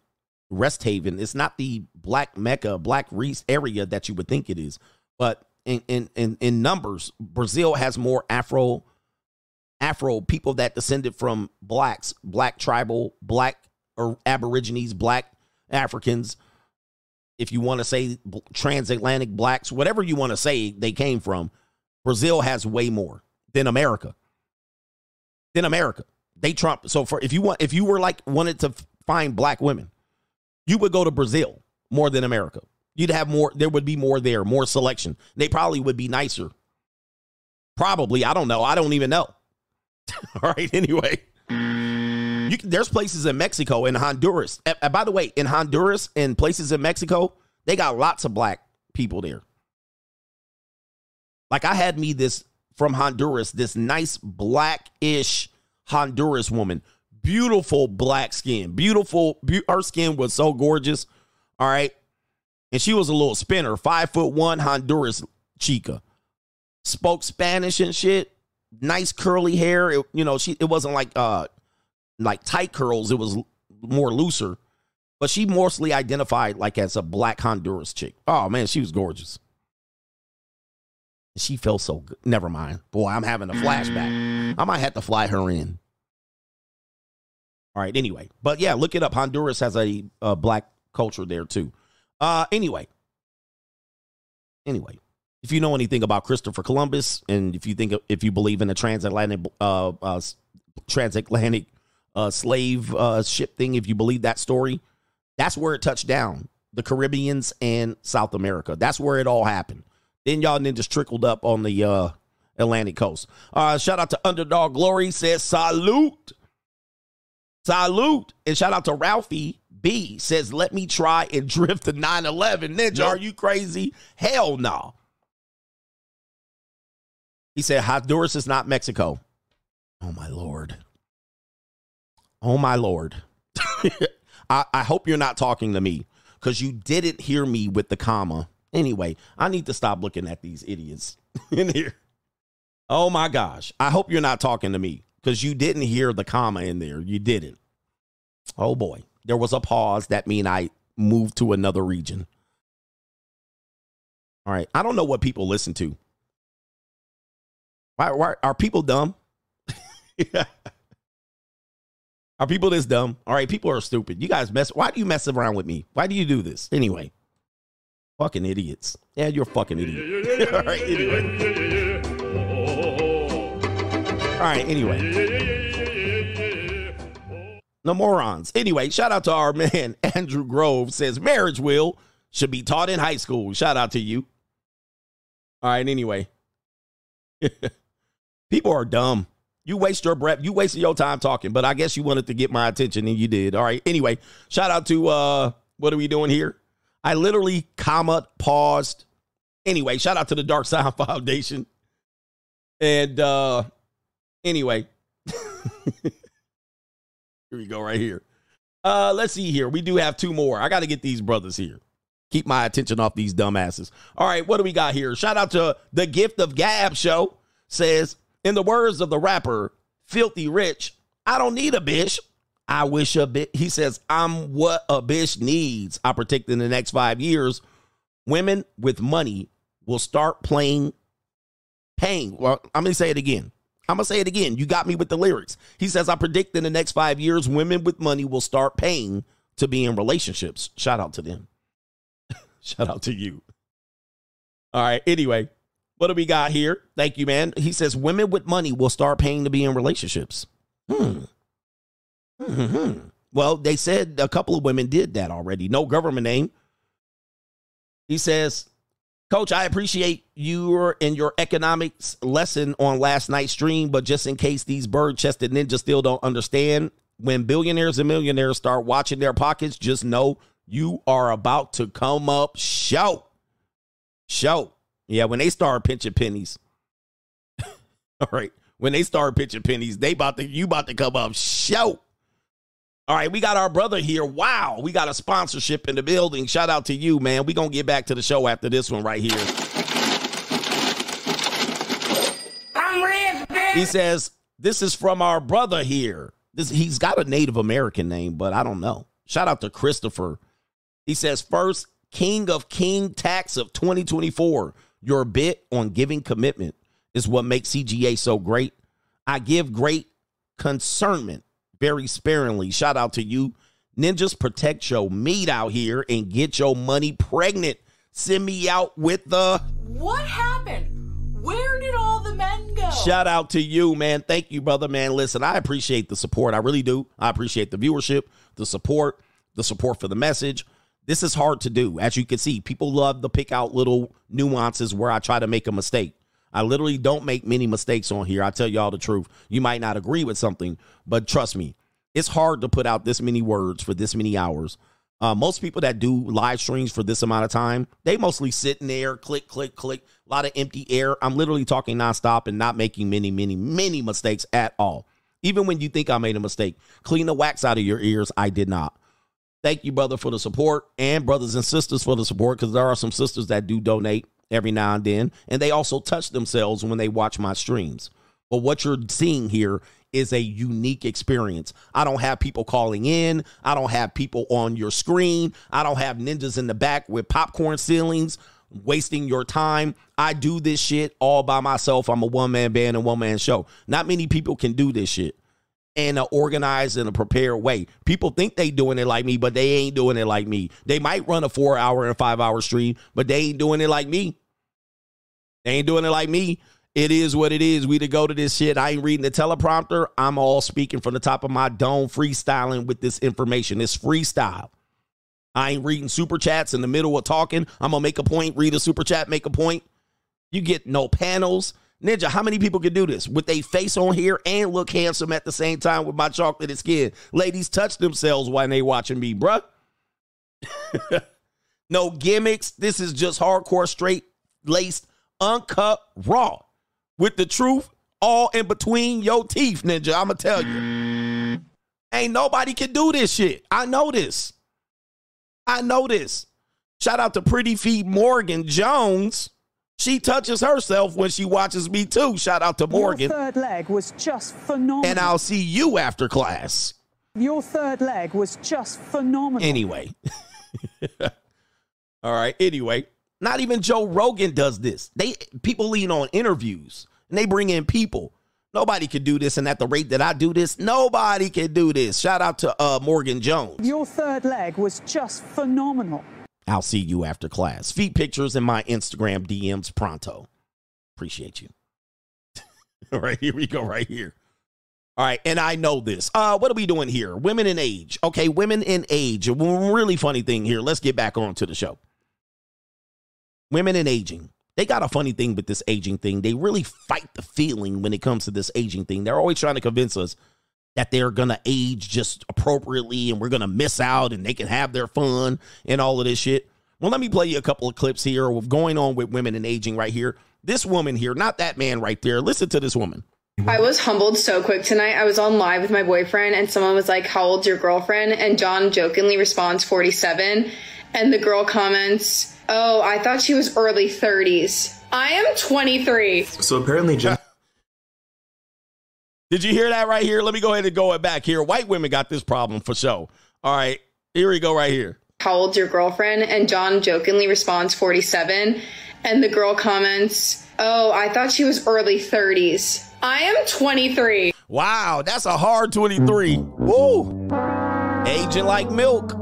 rest haven. It's not the black mecca, black area that you would think it is. But in in in, in numbers, Brazil has more Afro Afro people that descended from blacks, black tribal, black or Aborigines, black Africans. If you want to say transatlantic blacks, whatever you want to say, they came from. Brazil has way more than America. Than America. They trump. So for if you want, if you were like wanted to find black women, you would go to Brazil more than America. You'd have more, there would be more there, more selection. They probably would be nicer. Probably. I don't know. I don't even know. All right. Anyway, can, there's places in Mexico and Honduras. Uh, uh, by the way, in Honduras and places in Mexico, they got lots of black people there. Like I had me this from Honduras, this nice black-ish Honduras woman, beautiful black skin, beautiful. Be- her skin was so gorgeous. All right, and she was a little spinner, five foot one Honduras chica, spoke Spanish and shit. Nice curly hair. It, you know, she it wasn't like uh like tight curls. It was more looser, but she mostly identified like as a black Honduras chick. Oh man, she was gorgeous. She felt so good. Never mind. Boy, I'm having a flashback. I might have to fly her in. All right. Anyway, but yeah, look it up. Honduras has a, a black culture there too. Uh, anyway, anyway, if you know anything about Christopher Columbus, and if you think if you believe in the transatlantic uh, uh transatlantic uh, slave uh, ship thing, if you believe that story, that's where it touched down. The Caribbeans and South America. That's where it all happened. Then y'all ninjas trickled up on the uh, Atlantic coast. Uh, shout out to Underdog Glory says salute. Salute. And shout out to Ralphie B says, let me try and drift the 911. Ninja, Nope. are you crazy? Hell no. He said, Honduras is not Mexico. Oh my lord. Oh my lord. I, I hope you're not talking to me because you didn't hear me with the comma. Anyway, I need to stop looking at these idiots in here. Oh my gosh. I hope you're not talking to me because you didn't hear the comma in there. You didn't. Oh boy. There was a pause. That mean I moved to another region. All right. I don't know what people listen to. Why, why are people dumb? Are people this dumb? All right, people are stupid. You guys mess. Why do you mess around with me? Why do you do this anyway? Fucking idiots. Yeah, you're fucking idiot. All right, anyway. All right, anyway. No morons. Anyway, shout out to our man Andrew Grove says marriage wheel should be taught in high school. Shout out to you. All right, anyway. People are dumb. You waste your breath. You wasted your time talking, but I guess you wanted to get my attention and you did. All right. Anyway, shout out to uh what are we doing here? I literally comma paused. Anyway, shout out to the Dark Side Foundation. And uh anyway. here we go right here. Uh let's see here. We do have two more. I got to get these brothers here. Keep my attention off these dumbasses. All right, what do we got here? Shout out to the Gift of Gab show says in the words of the rapper Filthy Rich, I don't need a bitch. I wish a bit. He says, I'm what a bitch needs. I predict in the next five years, women with money will start playing, paying. Well, I'm going to say it again. I'm going to say it again. You got me with the lyrics. He says, I predict in the next five years, women with money will start paying to be in relationships. Shout out to them. Shout out to you. All right. Anyway, what do we got here? Thank you, man. He says women with money will start paying to be in relationships. Hmm. Hmm. Well, they said a couple of women did that already. No government name. He says, Coach, I appreciate your and your economics lesson on last night's stream, but just in case these bird chested ninjas still don't understand, when billionaires and millionaires start watching their pockets, just know you are about to come up show. Show. Yeah, when they start pinching pennies. All right. When they start pinching pennies, they about to you about to come up show. All right, we got our brother here. Wow, we got a sponsorship in the building. Shout out to you, man. we going to get back to the show after this one right here. I'm rich, bitch. He says, This is from our brother here. This he's got a Native American name, but I don't know. Shout out to Christopher. He says, first, King of King Tax of 2024. Your bit on giving commitment is what makes CGA so great. I give great concernment very sparingly. Shout out to you. Ninjas protect your meat out here and get your money pregnant. Send me out with the What happened? Where did all the men go? Shout out to you, man. Thank you, brother, man. Listen, I appreciate the support. I really do. I appreciate the viewership, the support, the support for the message. This is hard to do. As you can see, people love to pick out little nuances where I try to make a mistake. I literally don't make many mistakes on here. I tell y'all the truth. You might not agree with something, but trust me, it's hard to put out this many words for this many hours. Uh, most people that do live streams for this amount of time, they mostly sit in there, click, click, click, a lot of empty air. I'm literally talking nonstop and not making many, many, many mistakes at all. Even when you think I made a mistake, clean the wax out of your ears. I did not. Thank you, brother, for the support, and brothers and sisters for the support, because there are some sisters that do donate every now and then, and they also touch themselves when they watch my streams. But what you're seeing here is a unique experience. I don't have people calling in. I don't have people on your screen. I don't have ninjas in the back with popcorn ceilings wasting your time. I do this shit all by myself. I'm a one man band and one man show. Not many people can do this shit in an organized and a prepared way. People think they doing it like me, but they ain't doing it like me. They might run a four hour and five hour stream, but they ain't doing it like me. They ain't doing it like me. It is what it is. We to go to this shit. I ain't reading the teleprompter. I'm all speaking from the top of my dome, freestyling with this information. It's freestyle. I ain't reading super chats in the middle of talking. I'm gonna make a point, read a super chat, make a point. You get no panels. Ninja, how many people can do this with a face on here and look handsome at the same time with my chocolatey skin? Ladies touch themselves while they watching me, bruh. no gimmicks. This is just hardcore, straight laced, uncut, raw with the truth all in between your teeth, Ninja. I'ma tell you. Ain't nobody can do this shit. I know this. I know this. Shout out to Pretty Feet Morgan Jones. She touches herself when she watches me too. Shout out to Morgan. Your third leg was just phenomenal. And I'll see you after class. Your third leg was just phenomenal. Anyway. All right. Anyway, not even Joe Rogan does this. They people lean on interviews and they bring in people. Nobody can do this, and at the rate that I do this, nobody can do this. Shout out to uh, Morgan Jones. Your third leg was just phenomenal. I'll see you after class. Feet pictures in my Instagram DMs pronto. Appreciate you. All right, here we go, right here. All right, and I know this. Uh, what are we doing here? Women in age. Okay, women in age. A really funny thing here. Let's get back on to the show. Women and aging. They got a funny thing with this aging thing. They really fight the feeling when it comes to this aging thing. They're always trying to convince us that they're going to age just appropriately and we're going to miss out and they can have their fun and all of this shit. Well, let me play you a couple of clips here of going on with women and aging right here. This woman here, not that man right there. Listen to this woman. I was humbled so quick tonight. I was on live with my boyfriend, and someone was like, How old's your girlfriend? And John jokingly responds, 47. And the girl comments, Oh, I thought she was early 30s. I am 23. So apparently, Jen- Did you hear that right here? Let me go ahead and go it back here. White women got this problem for sure. All right, here we go right here. How old's your girlfriend? And John jokingly responds, 47. And the girl comments, Oh, I thought she was early 30s. I am 23. Wow, that's a hard 23. Woo! Aging like milk.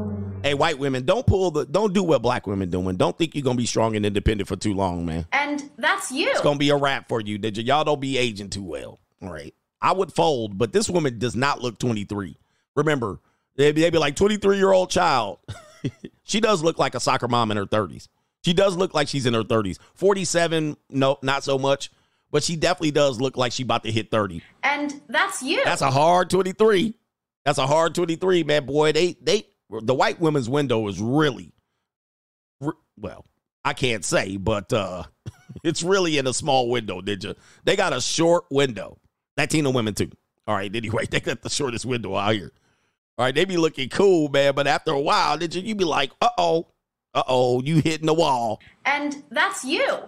Hey, white women, don't pull the don't do what black women doing. Don't think you're gonna be strong and independent for too long, man. And that's you. It's gonna be a wrap for you. Did you y'all don't be aging too well. All right. I would fold, but this woman does not look 23. Remember, they'd be, they'd be like 23 year old child. she does look like a soccer mom in her 30s. She does look like she's in her 30s. 47, no, not so much. But she definitely does look like she about to hit 30. And that's you. That's a hard 23. That's a hard 23, man. Boy, they they the white women's window is really well, I can't say, but uh it's really in a small window, did you? They got a short window. Latino women too. All right, anyway, they got the shortest window out here. All right, they be looking cool, man, but after a while, did you you be like, uh-oh, uh-oh, you hitting the wall. And that's you.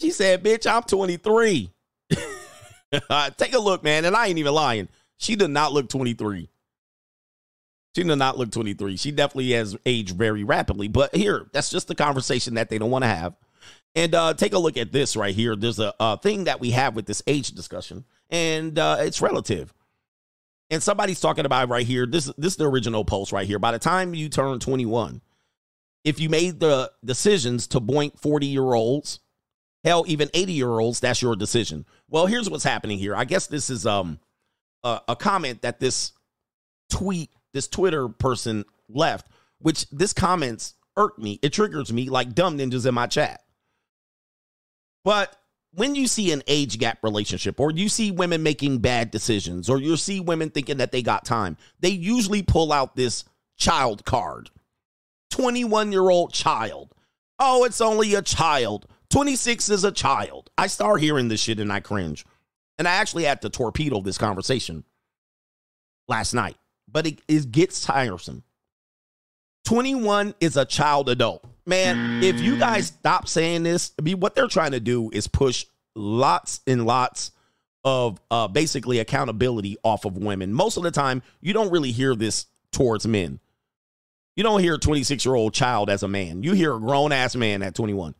She said, bitch, I'm 23. Take a look, man. And I ain't even lying. She did not look 23. She did not look 23. She definitely has aged very rapidly. But here, that's just the conversation that they don't want to have. And uh, take a look at this right here. There's a, a thing that we have with this age discussion, and uh, it's relative. And somebody's talking about right here. This, this is the original post right here. By the time you turn 21, if you made the decisions to boink 40 year olds, hell, even 80 year olds, that's your decision. Well, here's what's happening here. I guess this is um a, a comment that this tweet, this Twitter person left which this comments irk me. It triggers me like dumb ninjas in my chat. But when you see an age gap relationship, or you see women making bad decisions, or you see women thinking that they got time, they usually pull out this child card 21 year old child. Oh, it's only a child. 26 is a child. I start hearing this shit and I cringe. And I actually had to torpedo this conversation last night, but it, it gets tiresome. 21 is a child adult. Man, if you guys stop saying this, I mean, what they're trying to do is push lots and lots of uh, basically accountability off of women. Most of the time, you don't really hear this towards men. You don't hear a 26 year old child as a man. You hear a grown ass man at 21.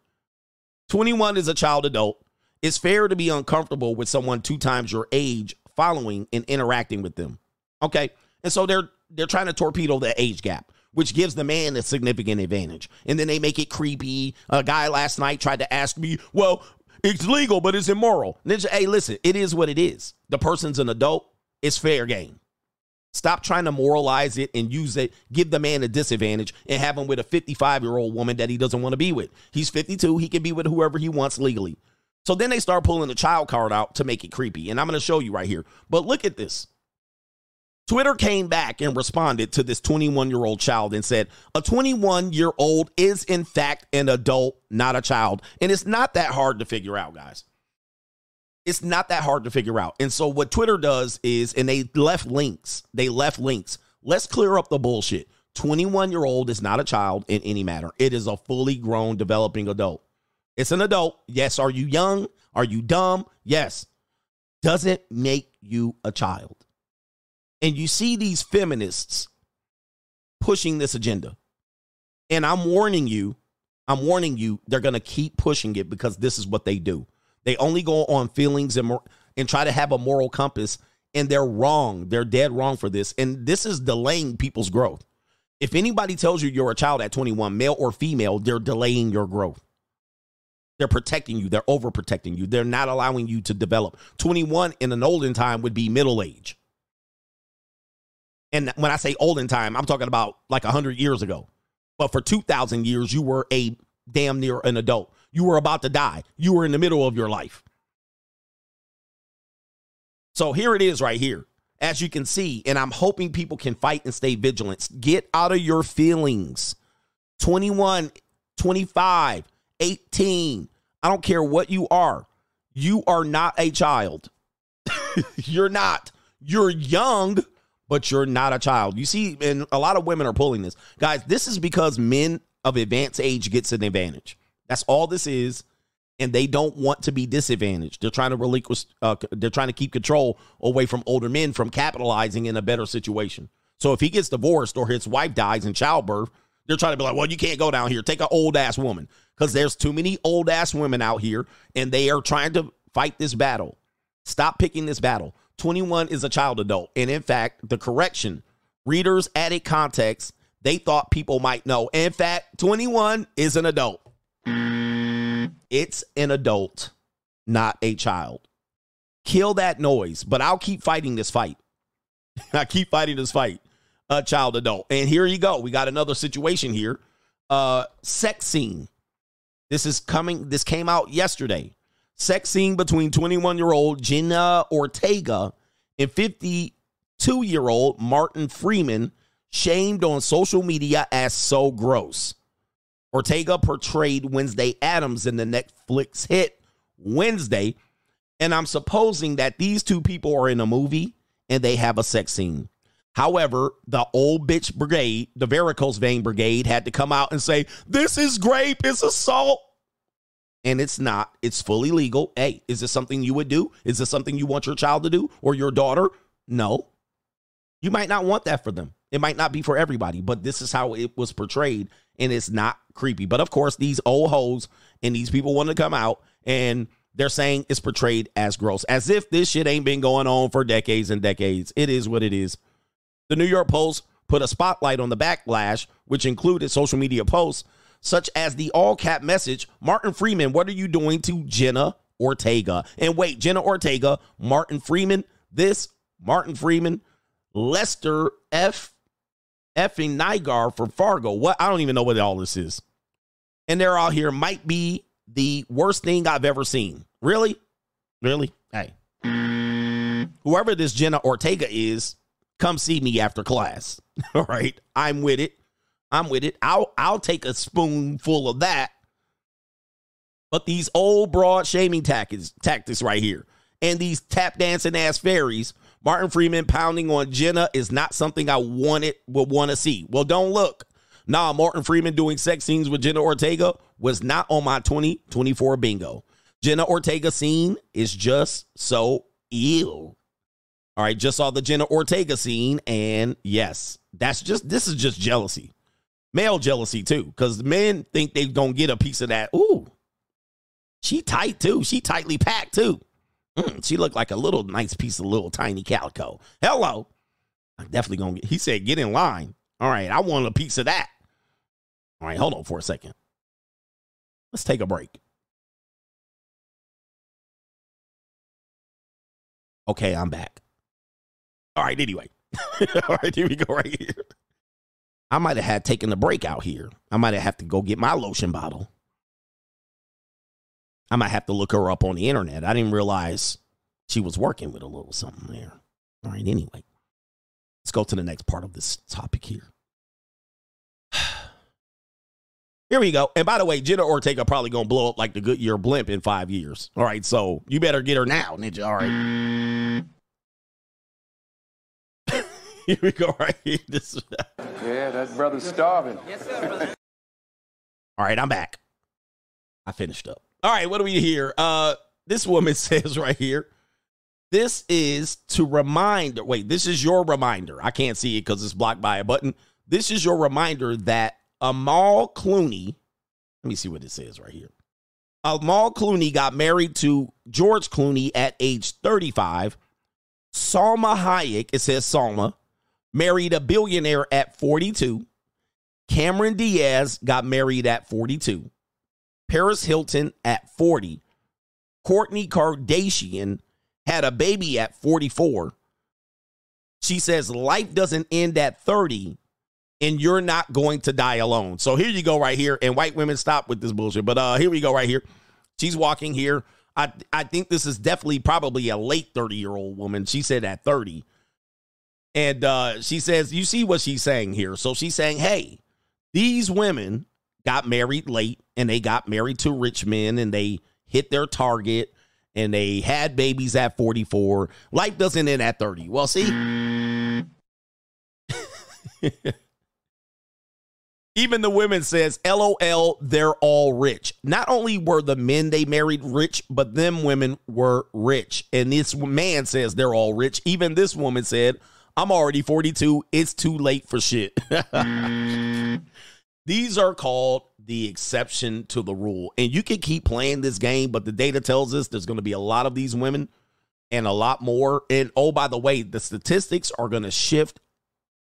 21 is a child adult. It's fair to be uncomfortable with someone two times your age following and interacting with them. Okay. And so they're they're trying to torpedo the age gap, which gives the man a significant advantage. And then they make it creepy. A guy last night tried to ask me, well, it's legal, but it's immoral. Ninja, hey, listen, it is what it is. The person's an adult. It's fair game. Stop trying to moralize it and use it, give the man a disadvantage and have him with a 55 year old woman that he doesn't want to be with. He's 52. He can be with whoever he wants legally. So then they start pulling the child card out to make it creepy. And I'm going to show you right here. But look at this. Twitter came back and responded to this 21 year old child and said, A 21 year old is in fact an adult, not a child. And it's not that hard to figure out, guys. It's not that hard to figure out. And so what Twitter does is, and they left links, they left links. Let's clear up the bullshit. 21 year old is not a child in any matter, it is a fully grown, developing adult. It's an adult. Yes. Are you young? Are you dumb? Yes. Doesn't make you a child. And you see these feminists pushing this agenda. And I'm warning you, I'm warning you, they're going to keep pushing it because this is what they do. They only go on feelings and, and try to have a moral compass, and they're wrong. They're dead wrong for this. And this is delaying people's growth. If anybody tells you you're a child at 21, male or female, they're delaying your growth. They're protecting you. They're overprotecting you. They're not allowing you to develop. 21 in an olden time would be middle age. And when I say olden time, I'm talking about like 100 years ago. But for 2,000 years, you were a damn near an adult. You were about to die. You were in the middle of your life. So here it is right here. As you can see, and I'm hoping people can fight and stay vigilant. Get out of your feelings. 21, 25, 18. I don't care what you are. You are not a child. you're not. You're young, but you're not a child. You see, and a lot of women are pulling this. Guys, this is because men of advanced age gets an advantage. That's all this is. And they don't want to be disadvantaged. They're trying to relinquish, uh, they're trying to keep control away from older men from capitalizing in a better situation. So if he gets divorced or his wife dies in childbirth, they're trying to be like, well, you can't go down here. Take an old ass woman. Because there's too many old ass women out here and they are trying to fight this battle. Stop picking this battle. 21 is a child adult. And in fact, the correction, readers added context. They thought people might know. In fact, 21 is an adult. It's an adult, not a child. Kill that noise, but I'll keep fighting this fight. I keep fighting this fight. A child adult. And here you go. We got another situation here. Uh sex scene. This is coming this came out yesterday. Sex scene between 21-year-old Jenna Ortega and 52-year-old Martin Freeman shamed on social media as so gross. Ortega portrayed Wednesday Addams in the Netflix hit Wednesday, and I'm supposing that these two people are in a movie and they have a sex scene. However, the old bitch brigade, the varicose vein brigade, had to come out and say, This is grape, it's assault. And it's not, it's fully legal. Hey, is this something you would do? Is this something you want your child to do or your daughter? No. You might not want that for them. It might not be for everybody, but this is how it was portrayed, and it's not creepy. But of course, these old hoes and these people want to come out and they're saying it's portrayed as gross, as if this shit ain't been going on for decades and decades. It is what it is. The New York Post put a spotlight on the backlash, which included social media posts such as the all cap message Martin Freeman, what are you doing to Jenna Ortega? And wait, Jenna Ortega, Martin Freeman, this Martin Freeman, Lester F. effing Nygaard from Fargo. What? I don't even know what all this is. And they're all here might be the worst thing I've ever seen. Really? Really? Hey. Whoever this Jenna Ortega is, come see me after class. All right. I'm with it. I'm with it. I'll I'll take a spoonful of that. But these old broad shaming tactics, tactics right here, and these tap dancing ass fairies, Martin Freeman pounding on Jenna is not something I wanted would want to see. Well, don't look. Nah, Martin Freeman doing sex scenes with Jenna Ortega was not on my 2024 bingo. Jenna Ortega scene is just so ill. All right, just saw the Jenna Ortega scene, and yes, that's just this is just jealousy, male jealousy too, because men think they gonna get a piece of that. Ooh, she tight too. She tightly packed too. Mm, she looked like a little nice piece of little tiny calico. Hello, I'm definitely gonna. Get, he said, "Get in line." All right, I want a piece of that. All right, hold on for a second. Let's take a break. Okay, I'm back. All right, anyway. All right, here we go right here. I might have had taken the break out here. I might have to go get my lotion bottle. I might have to look her up on the internet. I didn't realize she was working with a little something there. All right, anyway. Let's go to the next part of this topic here. Here we go. And by the way, Jenna Ortega probably gonna blow up like the Goodyear blimp in five years. All right, so you better get her now, Ninja. All right. here we go. Right here. This. Yeah, that brother's starving. Yes, sir, brother. All right, I'm back. I finished up. All right, what do we hear? Uh, this woman says right here. This is to remind. Wait, this is your reminder. I can't see it because it's blocked by a button. This is your reminder that Amal Clooney. Let me see what it says right here. Amal Clooney got married to George Clooney at age 35. Salma Hayek, it says Salma, married a billionaire at 42. Cameron Diaz got married at 42. Paris Hilton at 40. Kourtney Kardashian had a baby at 44. She says life doesn't end at 30 and you're not going to die alone. So here you go right here and white women stop with this bullshit. But uh here we go right here. She's walking here. I I think this is definitely probably a late 30-year-old woman. She said at 30. And uh she says you see what she's saying here. So she's saying, "Hey, these women got married late and they got married to rich men and they hit their target and they had babies at 44. Life doesn't end at 30. Well, see. Even the women says, LOL, they're all rich. Not only were the men they married rich, but them women were rich. And this man says they're all rich. Even this woman said, I'm already 42. It's too late for shit. These are called the exception to the rule. And you can keep playing this game, but the data tells us there's going to be a lot of these women and a lot more. And oh, by the way, the statistics are going to shift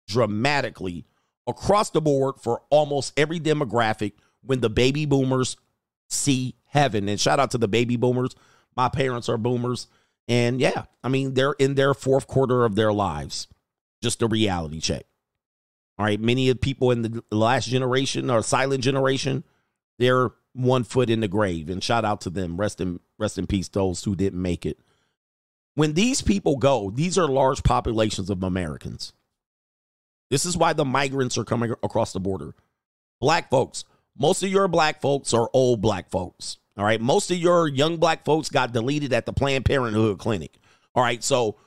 dramatically across the board for almost every demographic when the baby boomers see heaven. And shout out to the baby boomers. My parents are boomers. And yeah, I mean, they're in their fourth quarter of their lives. Just a reality check. All right. Many of people in the last generation or silent generation, they're one foot in the grave. And shout out to them. Rest in rest in peace, those who didn't make it. When these people go, these are large populations of Americans. This is why the migrants are coming across the border. Black folks, most of your black folks are old black folks. All right. Most of your young black folks got deleted at the Planned Parenthood clinic. All right. So,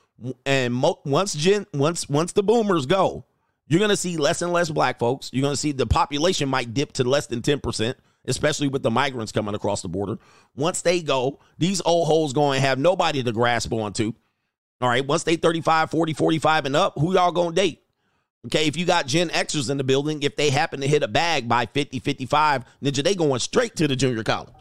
and mo- once gen- once once the boomers go, you're to see less and less black folks. You're to see the population might dip to less than 10%, especially with the migrants coming across the border. Once they go, these old holes going to have nobody to grasp onto. All right. Once they 35, 40, 45 and up, who y'all to date? Okay, if you got Gen Xers in the building, if they happen to hit a bag by 50, 55, ninja, they going straight to the junior college.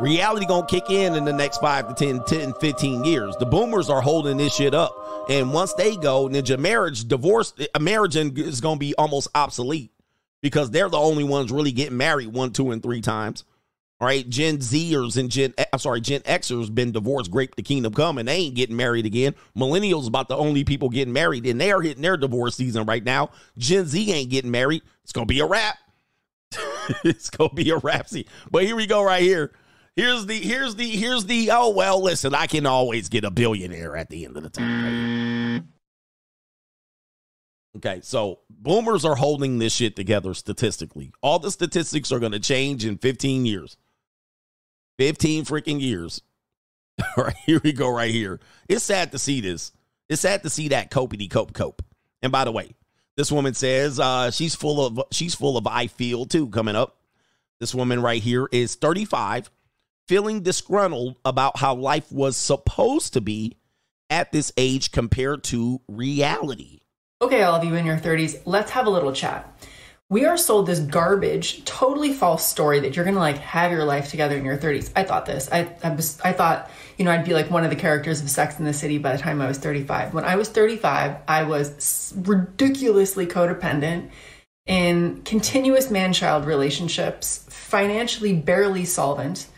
Reality gonna kick in in the next 5 to 10, 10, 15 years. The boomers are holding this shit up. And once they go, ninja, marriage, divorce, marriage is gonna be almost obsolete because they're the only ones really getting married one, two, and three times. All right, Gen Zers and Gen eh, I'm sorry, Gen Xers been divorced, grape the kingdom come, and they ain't getting married again. Millennials about the only people getting married, and they're hitting their divorce season right now. Gen Z ain't getting married. It's gonna be a wrap. it's gonna be a wrap. See, but here we go, right here. Here's the here's the here's the oh well, listen, I can always get a billionaire at the end of the time. Okay, so boomers are holding this shit together statistically. All the statistics are gonna change in 15 years. 15 freaking years. All right, here we go, right here. It's sad to see this. It's sad to see that copity cope cope. And by the way, this woman says uh, she's full of she's full of I feel too coming up. This woman right here is 35, feeling disgruntled about how life was supposed to be at this age compared to reality. Okay, all of you in your 30s, let's have a little chat. We are sold this garbage, totally false story that you're gonna like have your life together in your 30s. I thought this. I I, was, I thought you know I'd be like one of the characters of Sex in the City by the time I was 35. When I was 35, I was ridiculously codependent in continuous man-child relationships, financially barely solvent,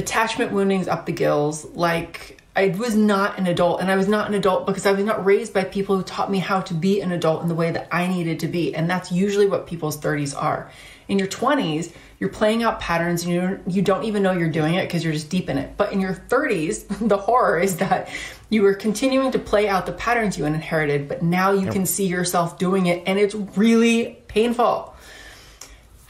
attachment woundings up the gills, like I was not an adult, and I was not an adult because I was not raised by people who taught me how to be an adult in the way that I needed to be. And that's usually what people's 30s are. In your 20s, you're playing out patterns and you don't, you don't even know you're doing it because you're just deep in it. But in your 30s, the horror is that you are continuing to play out the patterns you inherited, but now you can see yourself doing it, and it's really painful.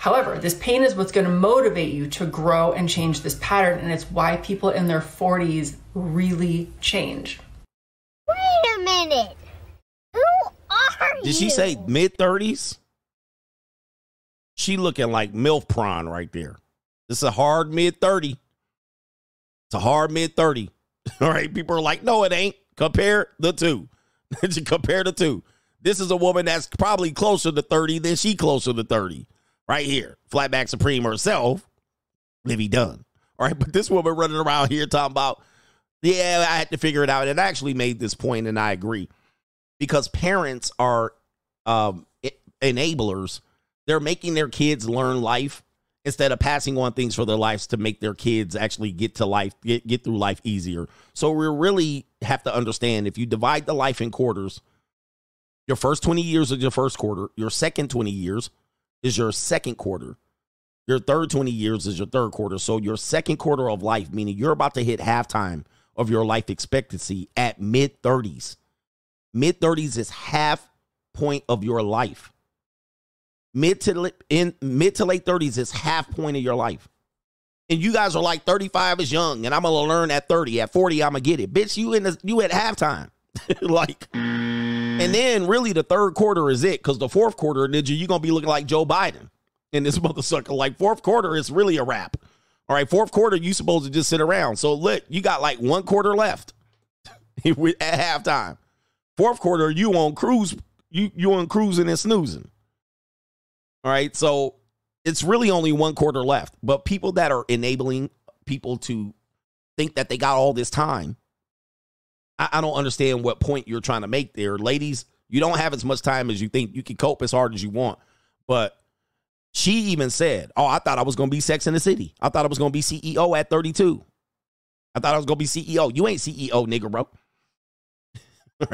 However, this pain is what's going to motivate you to grow and change this pattern, and it's why people in their 40s really change. Wait a minute. Who are you? Did she say mid 30s? She looking like MILF prawn right there. This is a hard mid 30. It's a hard mid 30. All right. People are like, no, it ain't. Compare the two. Compare the two. This is a woman that's probably closer to 30 than she closer to 30. Right here. Flatback Supreme herself, Livvy Dunne. All right. But this woman running around here talking about, yeah, I had to figure it out. And I actually made this point, and I agree. Because parents are um, enablers. They're making their kids learn life instead of passing on things for their lives to make their kids actually get to life, get, get through life easier. So we really have to understand if you divide the life in quarters, your first 20 years is your first quarter, your second 20 years is your second quarter. Your third 20 years is your third quarter. So your second quarter of life, meaning you're about to hit halftime of your life expectancy at mid 30s. Mid 30s is half point of your life. Mid to in mid to late 30s is half point of your life. And you guys are like 35 is young, and I'm gonna learn at 30. At 40, I'm gonna get it. Bitch, you in the you at halftime. like and mm-hmm. then really the third quarter is it, because the fourth quarter, ninja, you're gonna be looking like Joe Biden in this motherfucker. Like fourth quarter is really a wrap. All right, fourth quarter, you supposed to just sit around. So look, you got like one quarter left at halftime. Fourth quarter, you on cruise, you you on cruising and snoozing. All right, so it's really only one quarter left. But people that are enabling people to think that they got all this time, I, I don't understand what point you're trying to make there. Ladies, you don't have as much time as you think. You can cope as hard as you want. But she even said, Oh, I thought I was going to be Sex in the City. I thought I was going to be CEO at 32. I thought I was going to be CEO. You ain't CEO, nigga, bro.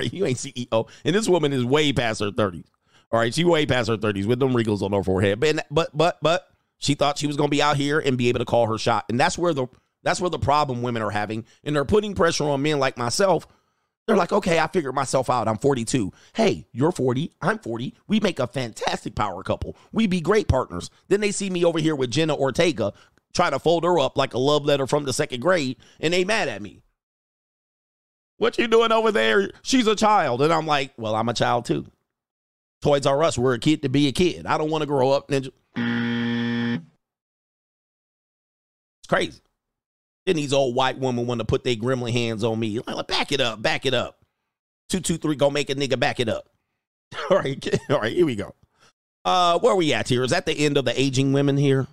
You ain't CEO. And this woman is way past her 30s. All right, she way past her 30s with them wrinkles on her forehead. But but but but she thought she was going to be out here and be able to call her shot. And that's where the that's where the problem women are having. And they're putting pressure on men like myself. They're like, okay, I figured myself out. I'm 42. Hey, you're 40. I'm 40. We make a fantastic power couple. We be great partners. Then they see me over here with Jenna Ortega trying to fold her up like a love letter from the second grade, and they mad at me. What you doing over there? She's a child. And I'm like, well, I'm a child too. Toys R Us, we're a kid to be a kid. I don't want to grow up. Ninja. It's crazy. Then these old white women want to put their gremlin hands on me. Like, back it up, back it up. Two, two, three, go make a nigga back it up. All right, all right, here we go. Uh, where are we at here? Is that the end of the aging women here?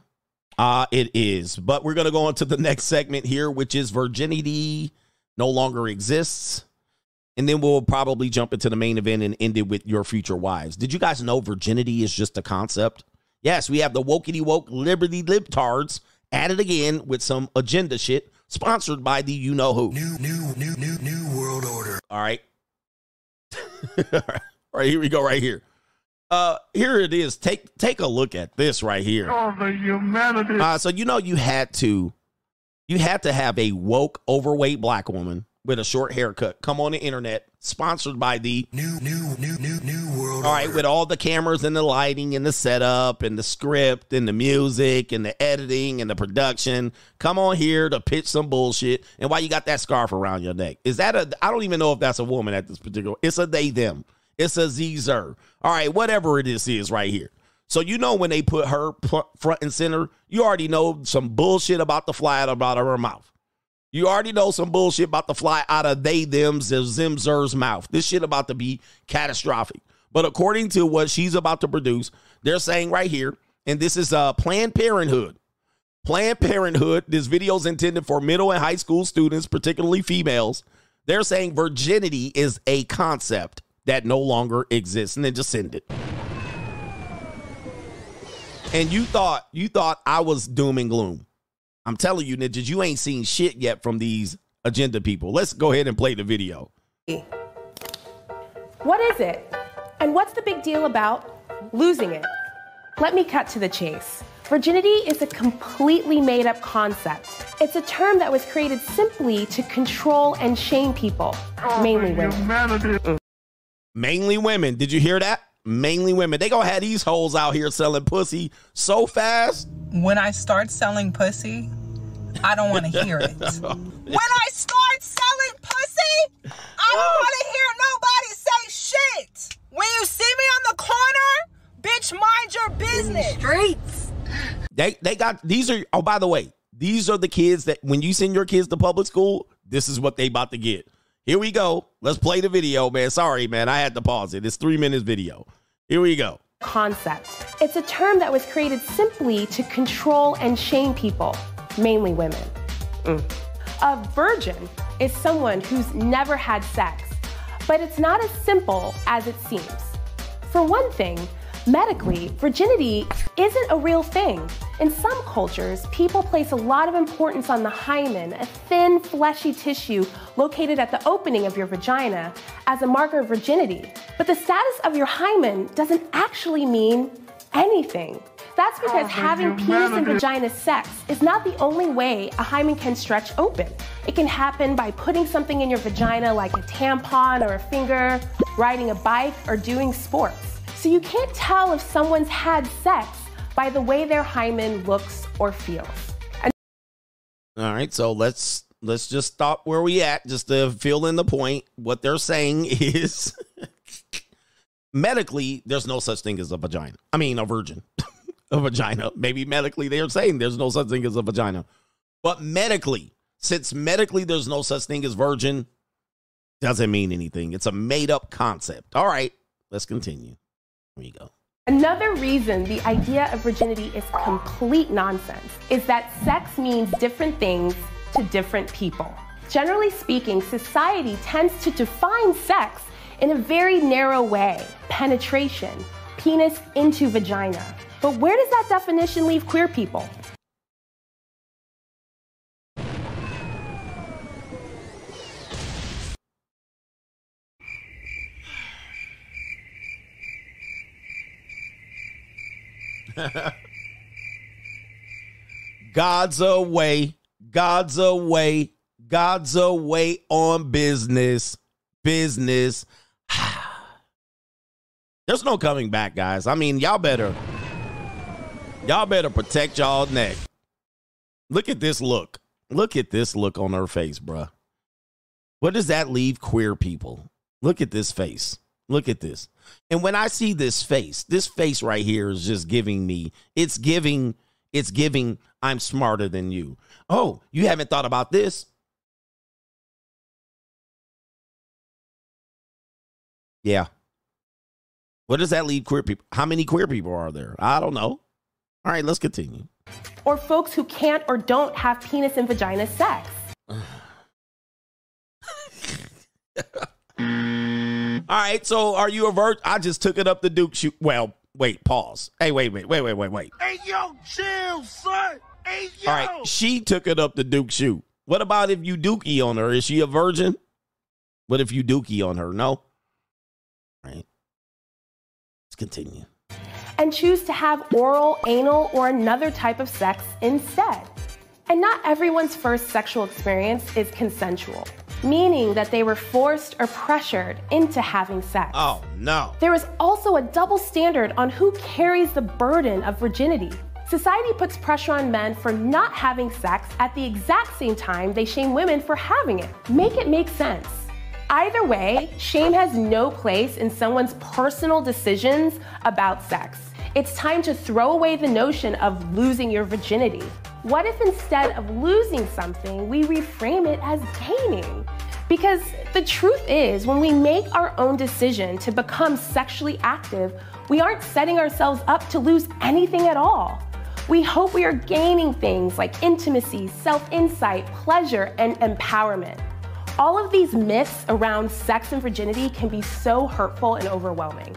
Uh, it is. But we're gonna go on to the next segment here, which is virginity no longer exists. And then we'll probably jump into the main event and end it with your future wives. Did you guys know virginity is just a concept? Yes, we have the wokety woke liberty libtards at it again with some agenda shit sponsored by the you know who. New, new, new, new, new world order. All right. All right, here we go right here. Uh here it is. Take take a look at this right here. Oh, the humanity. Uh so you know you had to you had to have a woke overweight black woman with a short haircut come on the internet sponsored by the New, new, new, new, new world all right, with all the cameras and the lighting and the setup and the script and the music and the editing and the production. Come on here to pitch some bullshit. And why you got that scarf around your neck? Is that a? I don't even know if that's a woman at this particular. It's a they them. It's a Zer. All right, whatever it is is right here. So you know when they put her front and center, you already know some bullshit about the fly out about her mouth. You already know some bullshit about to fly out of they, them's, zim, zer's mouth. This shit about to be catastrophic. But according to what she's about to produce, they're saying right here, and this is uh, Planned Parenthood. Planned Parenthood, this video is intended for middle and high school students, particularly females. They're saying virginity is a concept that no longer exists. And then just send it. And you thought you thought I was doom and gloom. I'm telling you, ninjas, you ain't seen shit yet from these agenda people. Let's go ahead and play the video. What is it? And what's the big deal about losing it? Let me cut to the chase. Virginity is a completely made up concept. It's a term that was created simply to control and shame people, mainly women. Mainly women. Did you hear that? Mainly women. They gonna have these hoes out here selling pussy so fast. When I start selling pussy, I don't want to hear it. when I start selling pussy, I don't ah. want to hear nobody say shit. When you see me on the corner, bitch, mind your business. Streets. They they got these are oh by the way, these are the kids that when you send your kids to public school, this is what they about to get. Here we go. Let's play the video, man. Sorry, man. I had to pause it. It's three minutes video. Here we go. Concept. It's a term that was created simply to control and shame people, mainly women. Mm. A virgin is someone who's never had sex, but it's not as simple as it seems. For one thing, medically, virginity isn't a real thing. In some cultures, people place a lot of importance on the hymen, a thin, fleshy tissue located at the opening of your vagina, as a marker of virginity. But the status of your hymen doesn't actually mean anything. That's because having penis and vagina sex is not the only way a hymen can stretch open. It can happen by putting something in your vagina like a tampon or a finger, riding a bike, or doing sports. So you can't tell if someone's had sex by the way their hymen looks or feels. And All right, so let's let's just stop where we at just to fill in the point. What they're saying is medically there's no such thing as a vagina. I mean, a virgin. a vagina. Maybe medically they're saying there's no such thing as a vagina. But medically, since medically there's no such thing as virgin, doesn't mean anything. It's a made up concept. All right, let's continue. Here you go. Another reason the idea of virginity is complete nonsense is that sex means different things to different people. Generally speaking, society tends to define sex in a very narrow way penetration, penis into vagina. But where does that definition leave queer people? God's away. God's away. God's away on business. Business. There's no coming back, guys. I mean, y'all better y'all better protect y'all neck. Look at this look. Look at this look on her face, bruh. What does that leave queer people? Look at this face. Look at this. And when I see this face, this face right here is just giving me, it's giving, it's giving, I'm smarter than you. Oh, you haven't thought about this? Yeah. What does that leave queer people? How many queer people are there? I don't know. All right, let's continue. Or folks who can't or don't have penis and vagina sex. All right, so are you a virgin? I just took it up the Duke shoot. Well, wait, pause. Hey, wait, wait, wait, wait, wait, wait. Hey, yo, chill, son. Hey, yo. All right, she took it up the Duke shoot. What about if you dookie on her? Is she a virgin? What if you dookie on her? No. Right. Let's continue. and choose to have oral, anal, or another type of sex instead. And not everyone's first sexual experience is consensual, meaning that they were forced or pressured into having sex. Oh no. There is also a double standard on who carries the burden of virginity. Society puts pressure on men for not having sex at the exact same time they shame women for having it. Make it make sense. Either way, shame has no place in someone's personal decisions about sex. It's time to throw away the notion of losing your virginity. What if instead of losing something, we reframe it as gaining? Because the truth is, when we make our own decision to become sexually active, we aren't setting ourselves up to lose anything at all. We hope we are gaining things like intimacy, self insight, pleasure, and empowerment. All of these myths around sex and virginity can be so hurtful and overwhelming.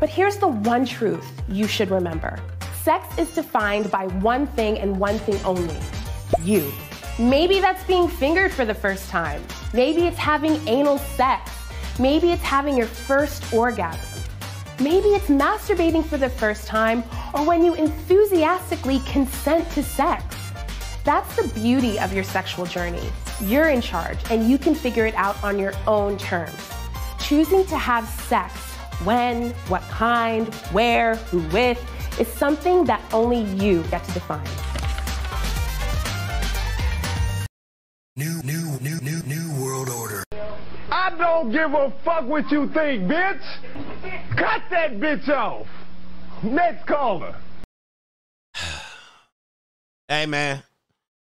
But here's the one truth you should remember sex is defined by one thing and one thing only you. Maybe that's being fingered for the first time. Maybe it's having anal sex. Maybe it's having your first orgasm. Maybe it's masturbating for the first time or when you enthusiastically consent to sex. That's the beauty of your sexual journey. You're in charge and you can figure it out on your own terms. Choosing to have sex, when, what kind, where, who with, is something that only you get to define. New, new, new, new, new world order. I don't give a fuck what you think, bitch. Cut that bitch off. Next caller. Hey man,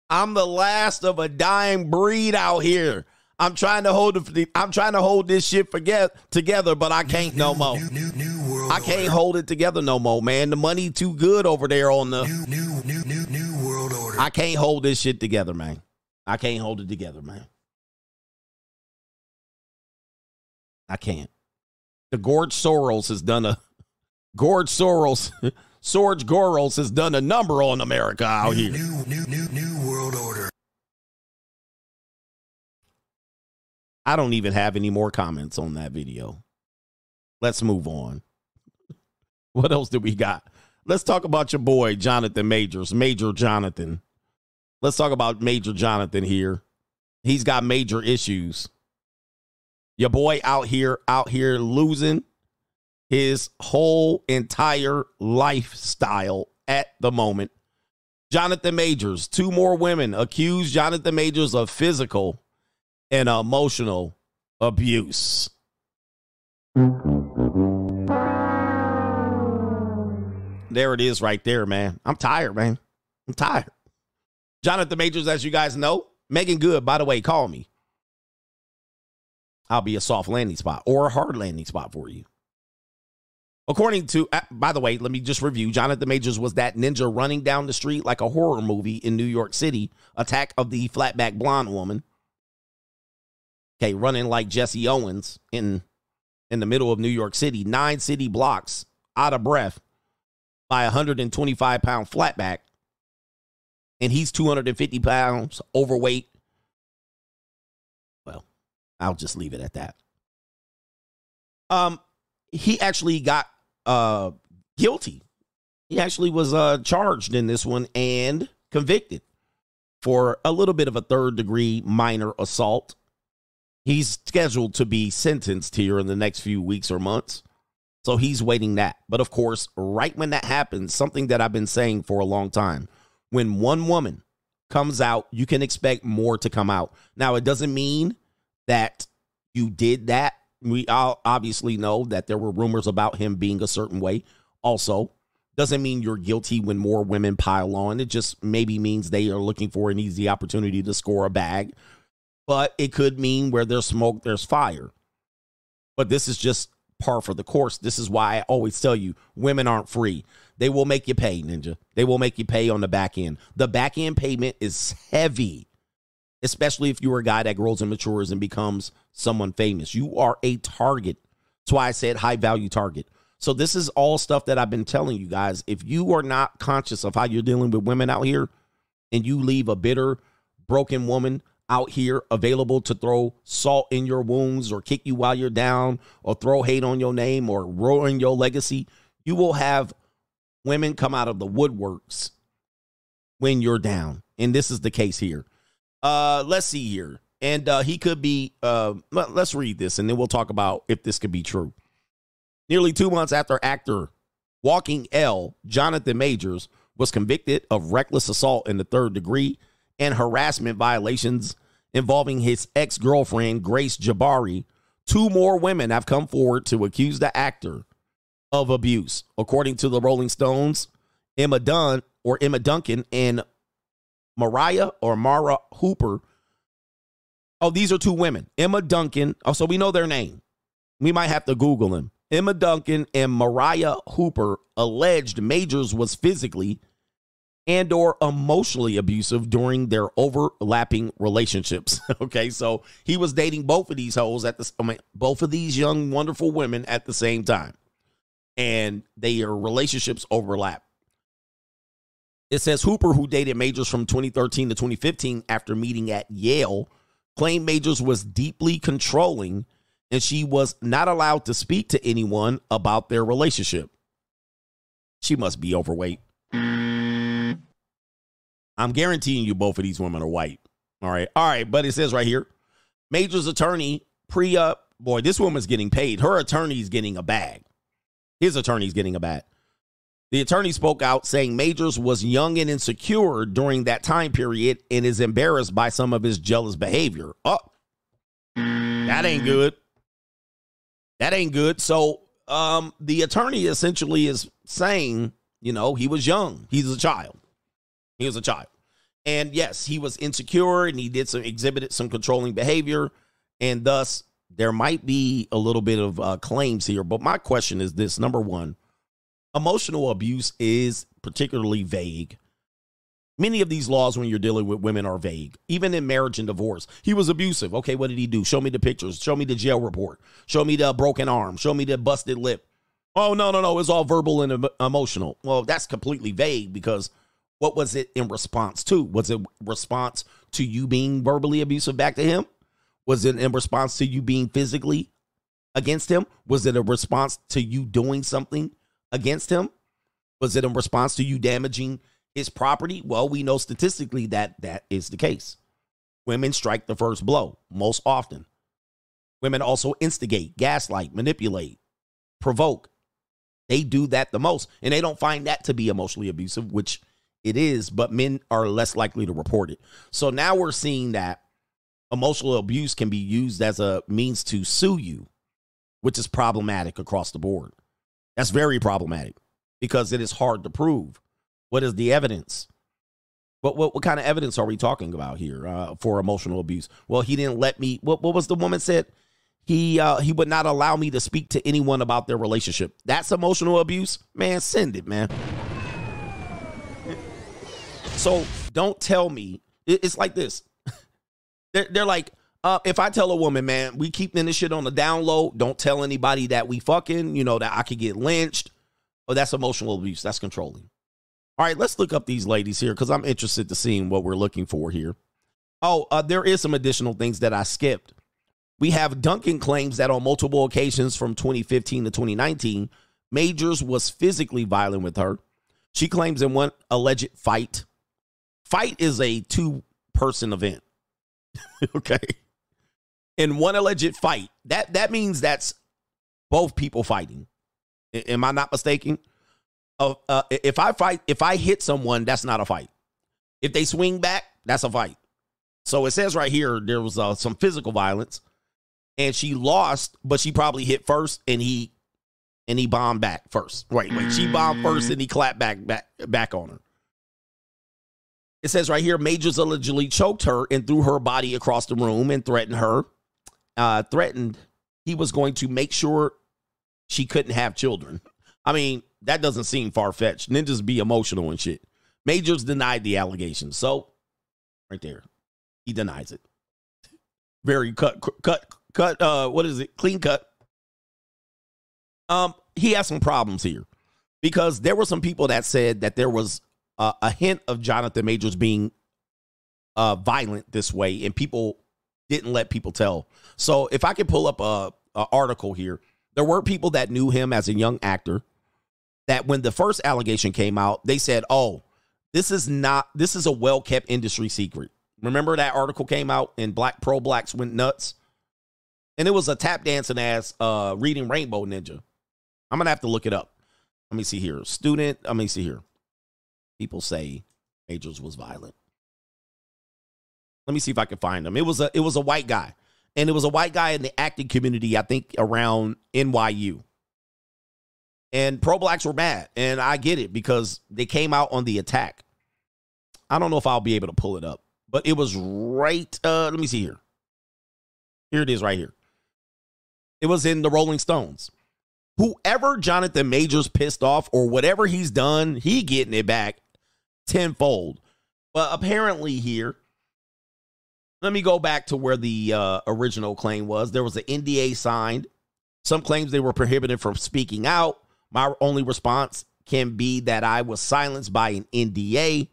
I'm the last of a dying breed out here. I'm trying to hold the, I'm trying to hold this shit forget together, but I can't no more. New, new world I can't hold it together no more, man. The money too good over there on the. New, new, new, new, new world order. I can't hold this shit together, man. I can't hold it together, man. I can't. The George Soros has done a George Soros, George Soros has done a number on America out here. New, new, new, new world order. I don't even have any more comments on that video. Let's move on. What else do we got? Let's talk about your boy, Jonathan Majors, Major Jonathan. Let's talk about Major Jonathan here. He's got major issues. Your boy out here, out here losing his whole entire lifestyle at the moment. Jonathan Majors, two more women accuse Jonathan Majors of physical and emotional abuse. There it is right there, man. I'm tired, man. I'm tired. Jonathan Majors, as you guys know, Meagan Good, by the way, call me. I'll be a soft landing spot or a hard landing spot for you. According to, uh, by the way, let me just review. Jonathan Majors was that ninja running down the street like a horror movie in New York City, Attack of the Flatback Blonde Woman. Okay, running like Jesse Owens in in the middle of New York City, nine city blocks, out of breath, by a 125 pound flatback. And he's 250 pounds overweight. Well, I'll just leave it at that. Um, he actually got uh guilty. He actually was uh charged in this one and convicted for a little bit of a third degree minor assault. He's scheduled to be sentenced here in the next few weeks or months. So he's waiting that. But of course, right when that happens, something that I've been saying for a long time, when one woman comes out, you can expect more to come out. Now, it doesn't mean that you did that. We all obviously know that there were rumors about him being a certain way. Also, doesn't mean you're guilty when more women pile on. It just maybe means they are looking for an easy opportunity to score a bag. But it could mean where there's smoke, there's fire. But this is just par for the course. This is why I always tell you women aren't free. They will make you pay, Ninja. They will make you pay on the back end. The back end payment is heavy, especially if you're a guy that grows and matures and becomes someone famous. You are a target. That's why I said high value target. So this is all stuff that I've been telling you guys. If you are not conscious of how you're dealing with women out here and you leave a bitter, broken woman out here available to throw salt in your wounds or kick you while you're down or throw hate on your name or ruin your legacy, you will have women come out of the woodworks when you're down. And this is the case here. Uh let's see here. And uh he could be uh let- let's read this and then we'll talk about if this could be true. Nearly 2 months after actor Walking L, Jonathan Majors was convicted of reckless assault in the third degree and harassment violations involving his ex-girlfriend Grace Jabbari. Two more women have come forward to accuse the actor of abuse. According to the Rolling Stones, Emma Dunn or Emma Duncan and Mariah or Mara Hooper. Oh, these are two women. Emma Duncan. Oh, so we know their name. We might have to Google them. Emma Duncan and Mariah Hooper alleged Majors was physically and or emotionally abusive during their overlapping relationships. okay, so he was dating both of these hoes at the I mean, both of these young wonderful women at the same time. And their relationships overlap. It says Hooper, who dated Majors from 2013 to 2015 after meeting at Yale, claimed Majors was deeply controlling and she was not allowed to speak to anyone about their relationship. She must be overweight. I'm guaranteeing you both of these women are white. All right. All right. But it says right here Major's attorney, Priya, boy, this woman's getting paid. Her attorney's getting a bag. His attorney's getting a bag. The attorney spoke out saying Majors was young and insecure during that time period and is embarrassed by some of his jealous behavior. Oh, that ain't good. That ain't good. So, um, the attorney essentially is saying, you know, he was young. He's a child. He was a child. And yes, he was insecure and he did some exhibited some controlling behavior. And thus, there might be a little bit of uh, claims here. But my question is this number one, emotional abuse is particularly vague. Many of these laws, when you're dealing with women, are vague. Even in marriage and divorce, he was abusive. Okay, what did he do? Show me the pictures. Show me the jail report. Show me the broken arm. Show me the busted lip. Oh, no, no, no. It's all verbal and emotional. Well, that's completely vague because what was it in response to? Was it response to you being verbally abusive back to him? Was it in response to you being physically against him? Was it a response to you doing something against him? Was it in response to you damaging his property? Well, we know statistically that that is the case. Women strike the first blow most often. Women also instigate, gaslight, manipulate, provoke. They do that the most, and they don't find that to be emotionally abusive, which it is, but men are less likely to report it. So now we're seeing that emotional abuse can be used as a means to sue you, which is problematic across the board. That's very problematic because it is hard to prove. What is the evidence? But what, what kind of evidence are we talking about here uh, for emotional abuse? Well, he didn't let me. What, what was the woman said? He uh, he would not allow me to speak to anyone about their relationship. That's emotional abuse, man. Send it, man. So don't tell me. It's like this. They're, they're like, uh, if I tell a woman, man, we keeping this shit on the down low. Don't tell anybody that we fucking. You know that I could get lynched. Oh, that's emotional abuse. That's controlling. All right, let's look up these ladies here because I'm interested to seeing what we're looking for here. Oh, uh, there is some additional things that I skipped. We have Duncan claims that on multiple occasions from 2015 to 2019, Majors was physically violent with her. She claims in one alleged fight. Fight is a two person event. okay. In one alleged fight, that that means that's both people fighting. A- Am I not mistaken? Uh, uh, if I fight, if I hit someone, that's not a fight. If they swing back, that's a fight. So it says right here there was uh, some physical violence, and she lost, but she probably hit first, and he and he bombed back first. Wait, wait, she bombed first, and he clapped back back back on her. It says right here, Majors allegedly choked her and threw her body across the room and threatened her. Uh, threatened he was going to make sure she couldn't have children. I mean, that doesn't seem far fetched. Ninjas be emotional and shit. Majors denied the allegations. So, right there, he denies it. Very cut, cut, cut. Uh, what is it? Clean cut. Um, he has some problems here because there were some people that said that there was uh, a hint of Jonathan Majors being uh, violent this way, and people didn't let people tell. So if I could pull up a, a article here, there were people that knew him as a young actor that when the first allegation came out, they said, "Oh, this is not this is a well kept industry secret." Remember that article came out and black pro blacks went nuts, and it was a tap dancing ass uh, reading Rainbow Ninja. I'm gonna have to look it up. Let me see here. Student. Let me see here. People say Majors was violent. Let me see if I can find him. It was a it was a white guy, and it was a white guy in the acting community. I think around NYU. And pro blacks were mad, and I get it because they came out on the attack. I don't know if I'll be able to pull it up, but it was right. Uh, let me see here. Here it is, right here. It was in the Rolling Stones. Whoever Jonathan Majors pissed off or whatever he's done, he getting it back tenfold. But apparently here, let me go back to where the uh, original claim was. There was an NDA signed. Some claims they were prohibited from speaking out. My only response can be that I was silenced by an NDA.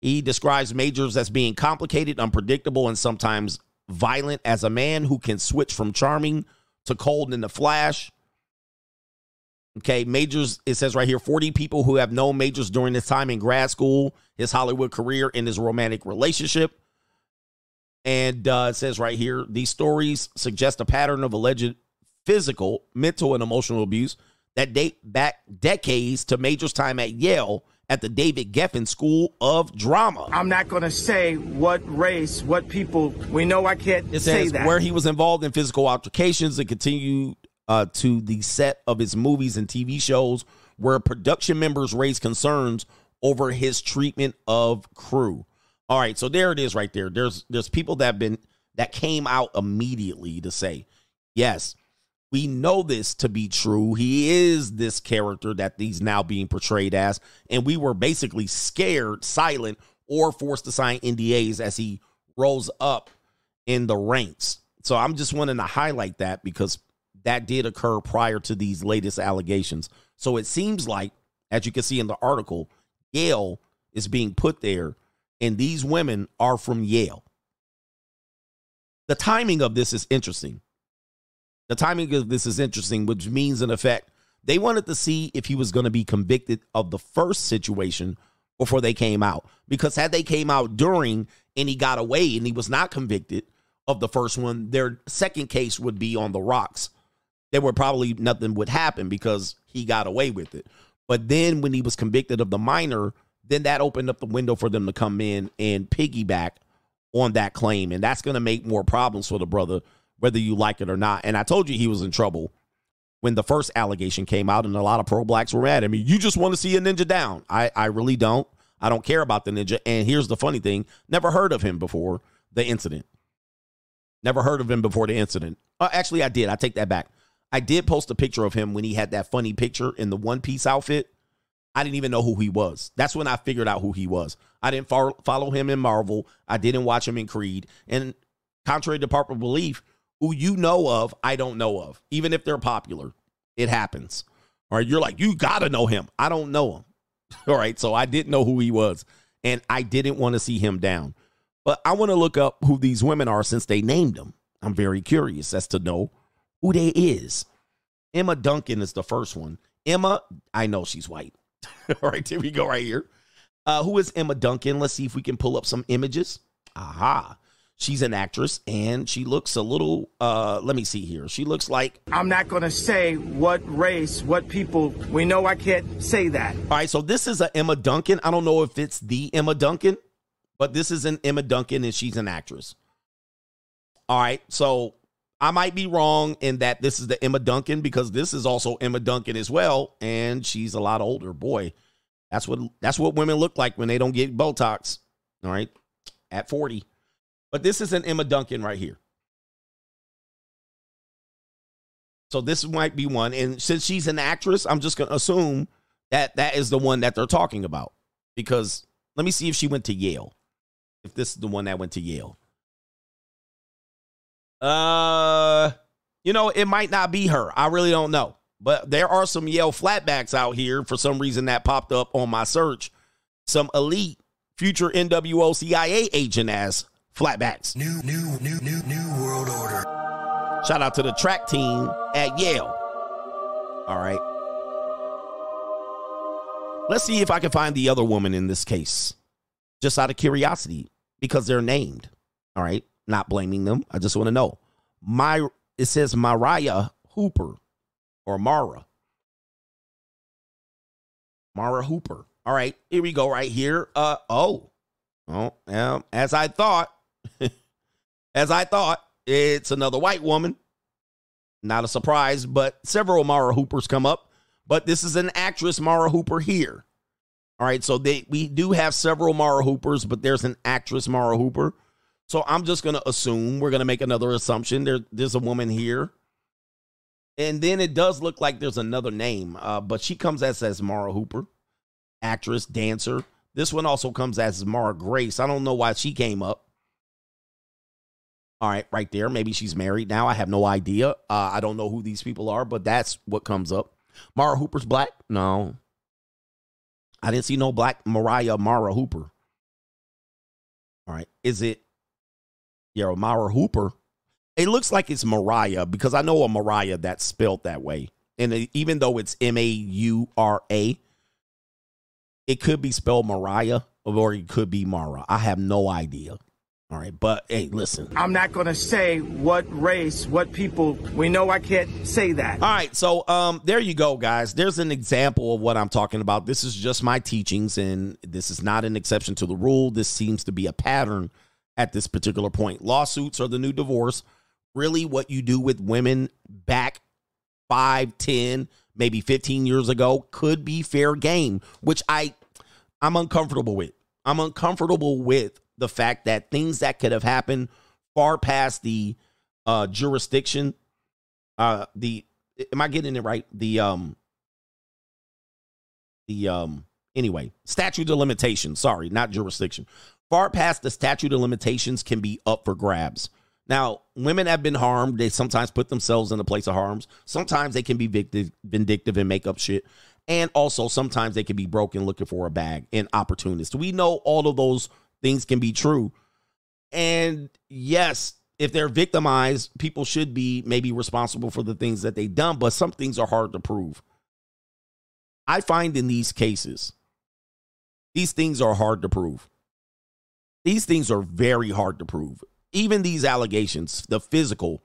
He describes Majors as being complicated, unpredictable, and sometimes violent as a man who can switch from charming to cold in the flash. Okay, Majors, it says right here 40 people who have known Majors during his time in grad school, his Hollywood career, and his romantic relationship. And uh, it says right here these stories suggest a pattern of alleged physical, mental, and emotional abuse that date back decades to Major's time at Yale at the David Geffen School of Drama. I'm not going to say what race, what people. We know I can't It say that. where he was involved in physical altercations and continued uh, to the set of his movies and TV shows, where production members raised concerns over his treatment of crew. All right, so there it is, right there. There's there's people that have been that came out immediately to say, yes, we know this to be true. He is this character that he's now being portrayed as, and we were basically scared, silent, or forced to sign NDAs as he rose up in the ranks. So I'm just wanting to highlight that because that did occur prior to these latest allegations. So it seems like, as you can see in the article, Yale is being put there, and these women are from Yale. The timing of this is interesting. The timing of this is interesting, which means, in effect, they wanted to see if he was going to be convicted of the first situation before they came out. Because had they came out during and he got away and he was not convicted of the first one, their second case would be on the rocks. There were probably nothing would happen because he got away with it. But then when he was convicted of the minor, then that opened up the window for them to come in and piggyback on that claim. And that's going to make more problems for the brother, whether you like it or not. And I told you he was in trouble when the first allegation came out, and a lot of pro blacks were mad at me. You just want to see a ninja down. I, I really don't. I don't care about the ninja. And here's the funny thing never heard of him before the incident. Never heard of him before the incident. Uh, actually, I did. I take that back. I did post a picture of him when he had that funny picture in the one piece outfit. I didn't even know who he was. That's when I figured out who he was. I didn't follow, follow him in Marvel. I didn't watch him in Creed. And contrary to popular belief, who you know of, I don't know of. Even if they're popular, it happens. All right. You're like, you got to know him. I don't know him. All right. So I didn't know who he was. And I didn't want to see him down. But I want to look up who these women are since they named them. I'm very curious as to know who they is. Emma Duncan is the first one. Emma, I know she's white. All right, here we go right here. Uh, who is Emma Duncan? Let's see if we can pull up some images. Aha. She's an actress and she looks a little uh let me see here. She looks like I'm not going to say what race, what people. We know I can't say that. All right, so this is a Emma Duncan. I don't know if it's the Emma Duncan, but this is an Emma Duncan and she's an actress. All right, so I might be wrong in that this is the Emma Duncan because this is also Emma Duncan as well, and she's a lot older. Boy, that's what that's what women look like when they don't get Botox. All right, at forty. But this is an Emma Duncan right here. So this might be one, and since she's an actress, I'm just gonna assume that that is the one that they're talking about because let me see if she went to Yale. If this is the one that went to Yale. Uh, you know, it might not be her. I really don't know. but there are some Yale flatbacks out here for some reason that popped up on my search. Some elite future NWO CIA agent as flatbacks. New, new, new, new, new world order. Shout out to the track team at Yale. All right. Let's see if I can find the other woman in this case, just out of curiosity, because they're named. All right. Not blaming them. I just want to know. My it says Mariah Hooper or Mara. Mara Hooper. All right, here we go right here. Uh oh. Oh, yeah, as I thought. as I thought, it's another white woman. Not a surprise, but several Mara Hoopers come up. But this is an actress, Mara Hooper, here. All right, so they we do have several Mara Hoopers, but there's an actress, Mara Hooper. So I'm just gonna assume we're gonna make another assumption. There, there's a woman here. And then it does look like there's another name, uh, but she comes as as Mara Hooper, actress, dancer. This one also comes as Mara Grace. I don't know why she came up. All right, right there. Maybe she's married now. I have no idea. Uh, I don't know who these people are, but that's what comes up. Mara Hooper's black? No. I didn't see no black Mariah Mara Hooper. All right. Is it yeah, Mara Hooper? It looks like it's Mariah because I know a Mariah that's spelled that way. And it- even though it's M A U R A, it could be spelled Mariah or it could be Mara. I have no idea. All right. But hey, listen. I'm not going to say what race, what people. We know I can't say that. All right, so um, there you go, guys. There's an example of what I'm talking about. This is just my teachings, and this is not an exception to the rule. This seems to be a pattern at this particular point. Lawsuits are the new divorce. Really, what you do with women back five, ten, maybe 15 years ago could be fair game, which I I'm uncomfortable with. I'm uncomfortable with the fact that things that could have happened far past the uh jurisdiction uh the am I getting it right? The um the um anyway, statute of limitations, sorry, not jurisdiction. Far past the statute of limitations can be up for grabs. Now, women have been harmed. They sometimes put themselves in a place of harms. Sometimes they can be vindictive and make up shit. And also, sometimes they can be broken looking for a bag and opportunist. We know all of those things can be true. And yes, if they're victimized, people should be maybe responsible for the things that they've done, but some things are hard to prove. I find in these cases, these things are hard to prove. These things are very hard to prove. Even these allegations, the physical.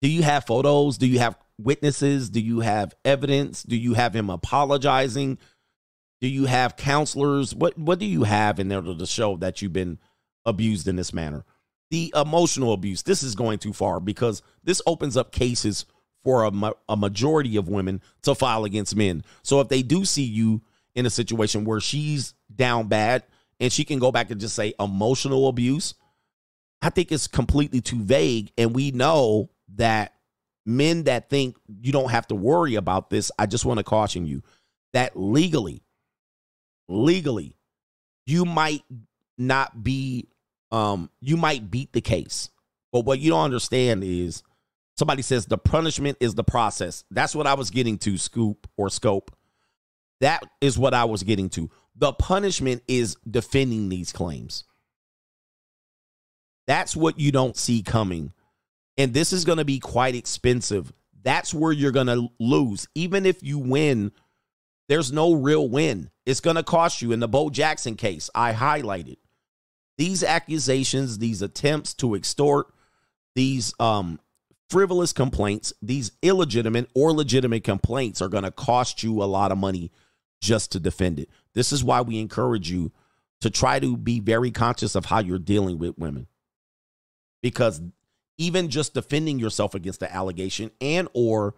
Do you have photos? Do you have witnesses? Do you have evidence? Do you have him apologizing? Do you have counselors? What what do you have in order to show that you've been abused in this manner? The emotional abuse. This is going too far because this opens up cases for a, a majority of women to file against men. So if they do see you in a situation where she's down bad and she can go back and just say emotional abuse, I think it's completely too vague. And we know that men that think you don't have to worry about this, I just want to caution you that legally, legally, you might not be, um, you might beat the case. But what you don't understand is somebody says the punishment is the process. That's what I was getting to, Scoop or Scope. That is what I was getting to. The punishment is defending these claims. That's what you don't see coming. And this is going to be quite expensive. That's where you're going to lose. Even if you win, there's no real win. It's going to cost you. In the Bo Jackson case, I highlighted these accusations, these attempts to extort, these um, frivolous complaints, these illegitimate or legitimate complaints are going to cost you a lot of money just to defend it. This is why we encourage you to try to be very conscious of how you're dealing with women. Because even just defending yourself against the allegation and or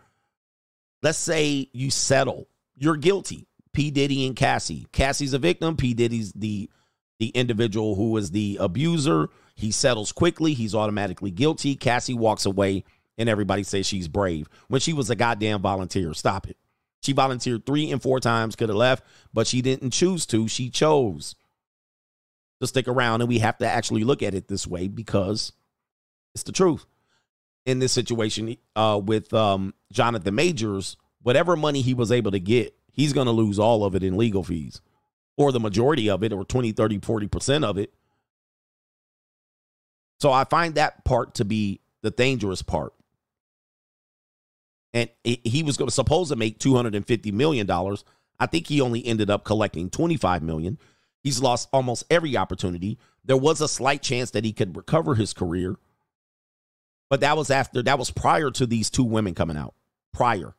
let's say you settle, you're guilty. P Diddy and Cassie. Cassie's a victim, P Diddy's the the individual who is the abuser. He settles quickly, he's automatically guilty. Cassie walks away and everybody says she's brave when she was a goddamn volunteer. Stop it. She volunteered three and four times, could have left, but she didn't choose to. She chose to stick around. And we have to actually look at it this way because it's the truth. In this situation uh, with um, Jonathan Majors, whatever money he was able to get, he's going to lose all of it in legal fees or the majority of it or 20, 30, 40% of it. So I find that part to be the dangerous part. And he was going to supposed to make 250 million dollars. I think he only ended up collecting 25 million. He's lost almost every opportunity. There was a slight chance that he could recover his career. But that was after that was prior to these two women coming out. Prior.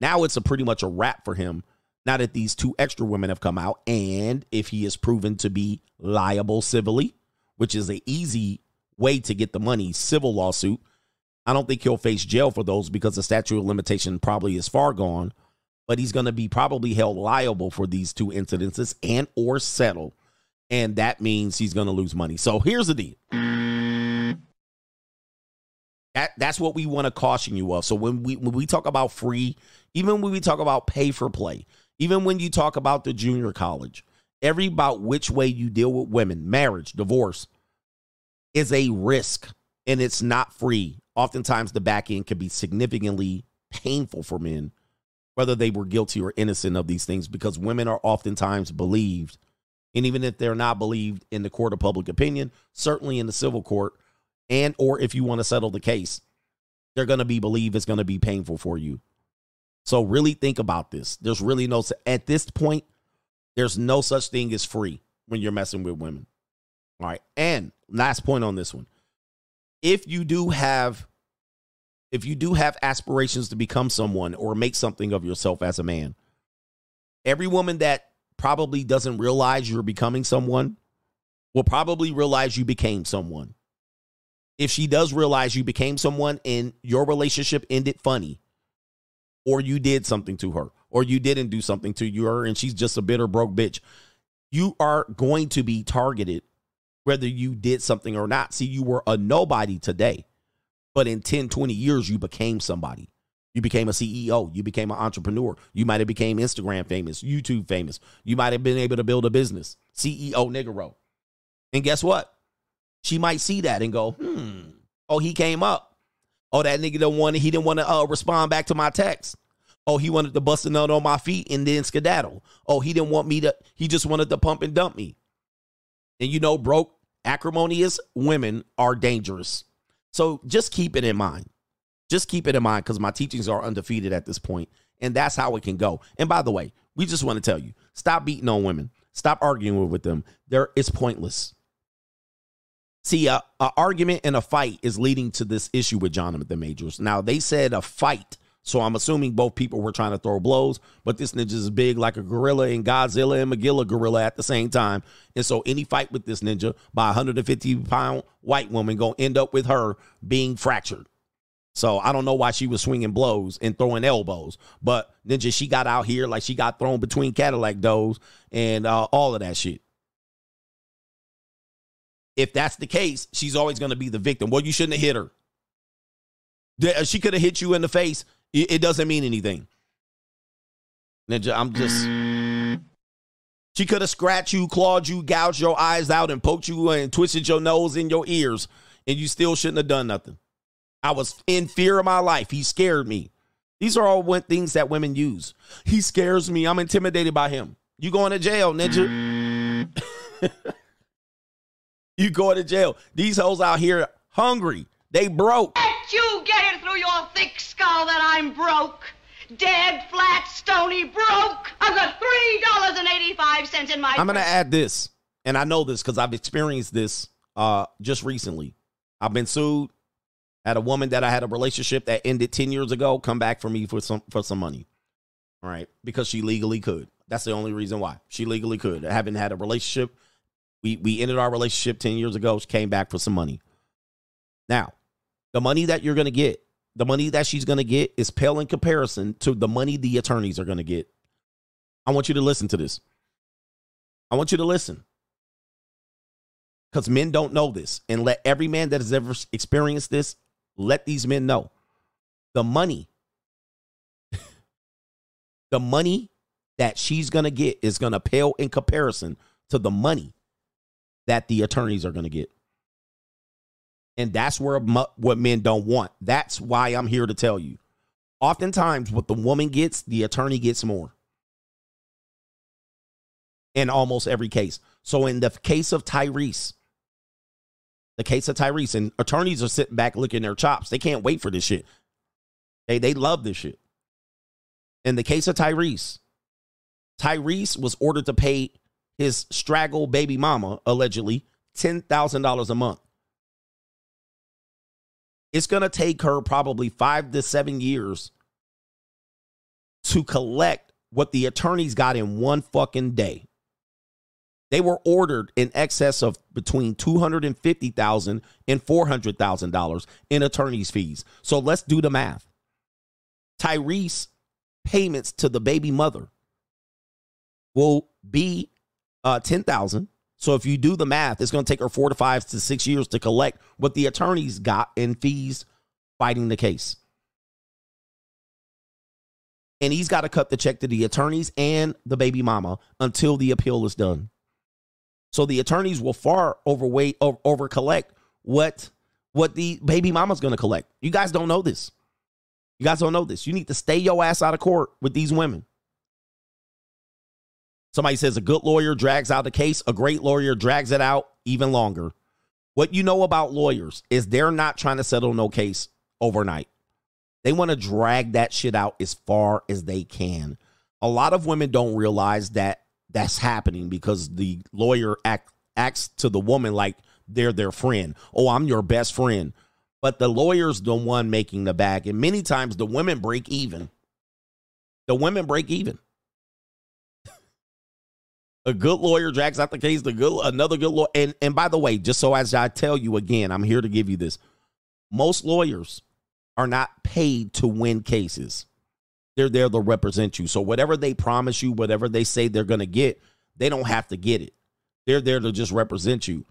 Now it's a pretty much a wrap for him. Now that these two extra women have come out, and if he is proven to be liable civilly, which is an easy way to get the money, civil lawsuit. I don't think he'll face jail for those because the statute of limitation probably is far gone, but he's going to be probably held liable for these two incidences and or settle. And that means he's going to lose money. So here's the deal. That, that's what we want to caution you of. So when we when we talk about free, even when we talk about pay for play, even when you talk about the junior college, every about which way you deal with women, marriage, divorce, is a risk and it's not free. Oftentimes, the back end can be significantly painful for men, whether they were guilty or innocent of these things, because women are oftentimes believed. And even if they're not believed in the court of public opinion, certainly in the civil court, and or if you want to settle the case, they're going to be believed it's going to be painful for you. So really think about this. There's really no at this point, there's no such thing as free when you're messing with women. All right. And last point on this one. If you do have if you do have aspirations to become someone or make something of yourself as a man, every woman that probably doesn't realize you're becoming someone will probably realize you became someone. If she does realize you became someone and your relationship ended funny, or you did something to her, or you didn't do something to her and she's just a bitter broke bitch, you are going to be targeted whether you did something or not. See, you were a nobody today, but in 10, 20 years, you became somebody. You became a CEO. You became an entrepreneur. You might have became Instagram famous, YouTube famous. You might have been able to build a business. CEO Nigero. And guess what? She might see that and go, hmm, oh, he came up. Oh, that nigga don't want he didn't want to uh, respond back to my text. Oh, he wanted to bust a nut on my feet and then skedaddle. Oh, he didn't want me to, he just wanted to pump and dump me. And you know, broke acrimonious women are dangerous. So just keep it in mind. Just keep it in mind because my teachings are undefeated at this point, and that's how it can go. And by the way, we just want to tell you: stop beating on women. Stop arguing with them. There, it's pointless. See, a, a argument and a fight is leading to this issue with Jonathan Majors. Now they said a fight so I'm assuming both people were trying to throw blows, but this ninja is big like a gorilla and Godzilla and Magilla gorilla at the same time. And so any fight with this ninja by a 150 pound white woman gonna end up with her being fractured. So I don't know why she was swinging blows and throwing elbows, but ninja she got out here like she got thrown between Cadillac doors and uh, all of that shit. If that's the case, she's always to be the victim. Well, you shouldn't have hit her. She could have hit you in the face it, it doesn't mean anything. Ninja, I'm just. She could have scratched you, clawed you, gouged your eyes out, and poked you and twisted your nose in your ears, and you still shouldn't have done nothing. I was in fear of my life. He scared me. These are all things that women use. He scares me. I'm intimidated by him. You going to jail, ninja. you going to jail. These hoes out here hungry. They broke. Let you get it through your thick skull that I'm broke. Dead, flat, stony, broke. I've got $3.85 in my I'm going to add this, and I know this because I've experienced this uh, just recently. I've been sued. at a woman that I had a relationship that ended 10 years ago come back for me for some for some money. All right, because she legally could. That's the only reason why. She legally could. I haven't had a relationship. We we ended our relationship 10 years ago. She came back for some money. Now, the money that you're going to get, the money that she's going to get is pale in comparison to the money the attorneys are going to get. I want you to listen to this. I want you to listen. Because men don't know this. And let every man that has ever experienced this, let these men know. The money, the money that she's going to get is going to pale in comparison to the money that the attorneys are going to get. And that's where what men don't want. That's why I'm here to tell you. Oftentimes, what the woman gets, the attorney gets more. In almost every case. So, in the case of Tyrese, the case of Tyrese, and attorneys are sitting back looking their chops. They can't wait for this shit. They they love this shit. In the case of Tyrese, Tyrese was ordered to pay his straggle baby mama, allegedly, $10,000 a month. It's going to take her probably five to seven years to collect what the attorneys got in one fucking day. They were ordered in excess of between $250,000 and $400,000 in attorney's fees. So let's do the math. Tyrese payments to the baby mother will be uh, 10,000. So if you do the math, it's going to take her 4 to 5 to 6 years to collect what the attorneys got in fees fighting the case. And he's got to cut the check to the attorneys and the baby mama until the appeal is done. So the attorneys will far overweight over, over collect what what the baby mama's going to collect. You guys don't know this. You guys don't know this. You need to stay your ass out of court with these women. Somebody says a good lawyer drags out the case, a great lawyer drags it out even longer. What you know about lawyers is they're not trying to settle no case overnight. They want to drag that shit out as far as they can. A lot of women don't realize that that's happening because the lawyer act, acts to the woman like they're their friend. Oh, I'm your best friend. But the lawyer's the one making the bag. And many times the women break even. The women break even. A good lawyer drags out the case, the good another good lawyer. And and by the way, just so as I tell you again, I'm here to give you this. Most lawyers are not paid to win cases. They're there to represent you. So whatever they promise you, whatever they say they're going to get, they don't have to get it. They're there to just represent you.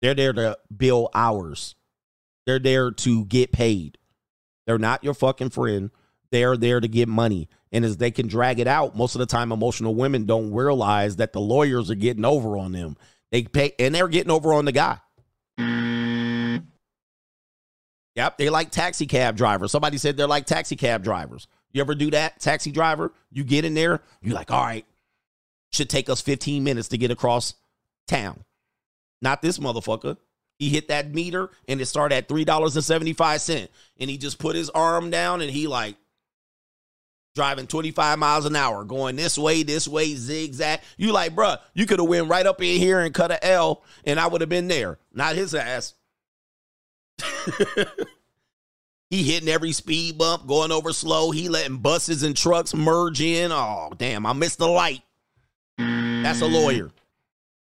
They're there to bill hours. They're there to get paid. They're not your fucking friend. They're there to get money. And as they can drag it out, most of the time emotional women don't realize that the lawyers are getting over on them. They pay and they're getting over on the guy. Yep, they like taxi cab drivers. Somebody said they're like taxi cab drivers. You ever do that, taxi driver? You get in there, you're like, all right, should take us 15 minutes to get across town. Not this motherfucker. He hit that meter and it started at $3.75. And he just put his arm down and he like driving 25 miles an hour, going this way, this way, zigzag. You like, bruh, you could have went right up in here and cut a L and I would have been there. Not his ass. he hitting every speed bump, going over slow. He letting buses and trucks merge in. Oh, damn, I missed the light. That's a lawyer.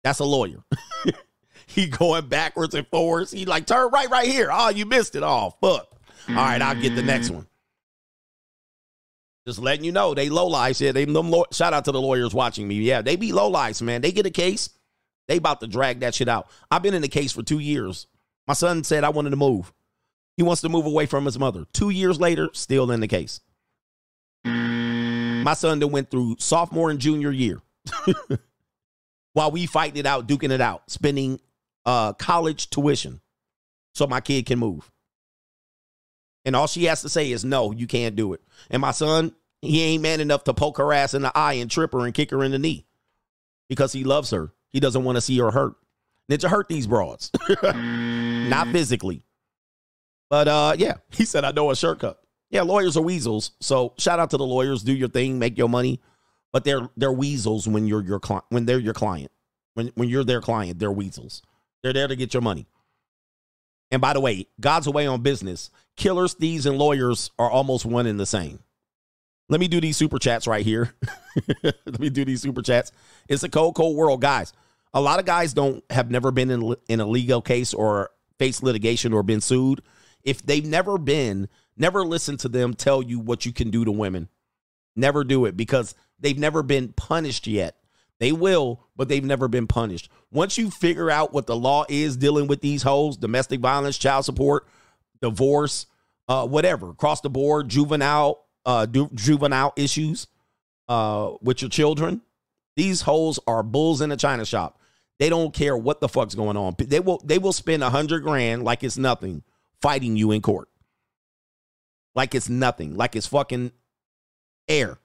That's a lawyer. he going backwards and forwards. He like, turn right, right here. Oh, you missed it. Oh, fuck. All right, I'll get the next one. Just letting you know, they low lives. Yeah, they them shout out to the lawyers watching me. Yeah, they be low lives, man. They get a case, they about to drag that shit out. I've been in the case for two years. My son said I wanted to move. He wants to move away from his mother. Two years later, still in the case. My son then went through sophomore and junior year while we fighting it out, duking it out, spending uh, college tuition so my kid can move. And all she has to say is, no, you can't do it. And my son, he ain't man enough to poke her ass in the eye and trip her and kick her in the knee because he loves her. He doesn't want to see her hurt. Ninja hurt these broads, not physically. But uh, yeah, he said, I know a shortcut. Yeah, lawyers are weasels. So shout out to the lawyers. Do your thing, make your money. But they're they're weasels when you're your client. When they're your client, when when you're their client, they're weasels. They're there to get your money. And by the way, God's away on business. Killers, thieves, and lawyers are almost one and the same. Let me do these super chats right here. Let me do these super chats. It's a cold, cold world, guys. A lot of guys don't have never been in, in a legal case or faced litigation or been sued. If they've never been, never listen to them tell you what you can do to women. Never do it because they've never been punished yet. They will, but they've never been punished. Once you figure out what the law is dealing with these hoes, domestic violence, child support, divorce, uh, whatever, across the board, juvenile, uh, du- juvenile issues, uh, with your children, these hoes are bulls in a china shop. They don't care what the fuck's going on. They will, they will spend a hundred grand like it's nothing fighting you in court. like it's nothing, like it's fucking air.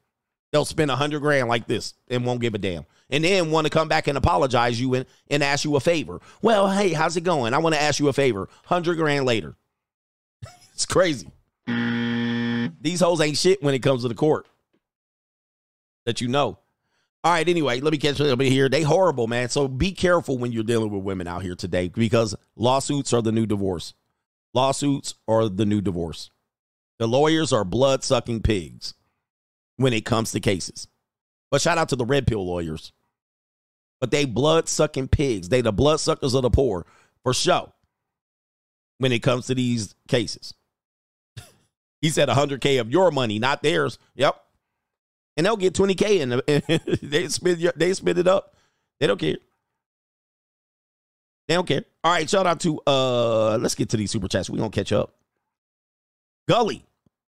They'll spend a hundred grand like this and won't give a damn. And then want to come back and apologize you and, and ask you a favor. Well, hey, how's it going? I want to ask you a favor. Hundred grand later. it's crazy. These hoes ain't shit when it comes to the court. That you know. All right, anyway, let me catch a little bit here. They horrible, man. So be careful when you're dealing with women out here today because lawsuits are the new divorce. Lawsuits are the new divorce. The lawyers are blood sucking pigs when it comes to cases. But shout out to the red pill lawyers. But they blood sucking pigs. They the blood suckers of the poor for sure when it comes to these cases. he said 100K of your money, not theirs. Yep. And they'll get 20K and they spend they spend it up. They don't care. They don't care. All right, shout out to uh let's get to these super chats. We're gonna catch up. Gully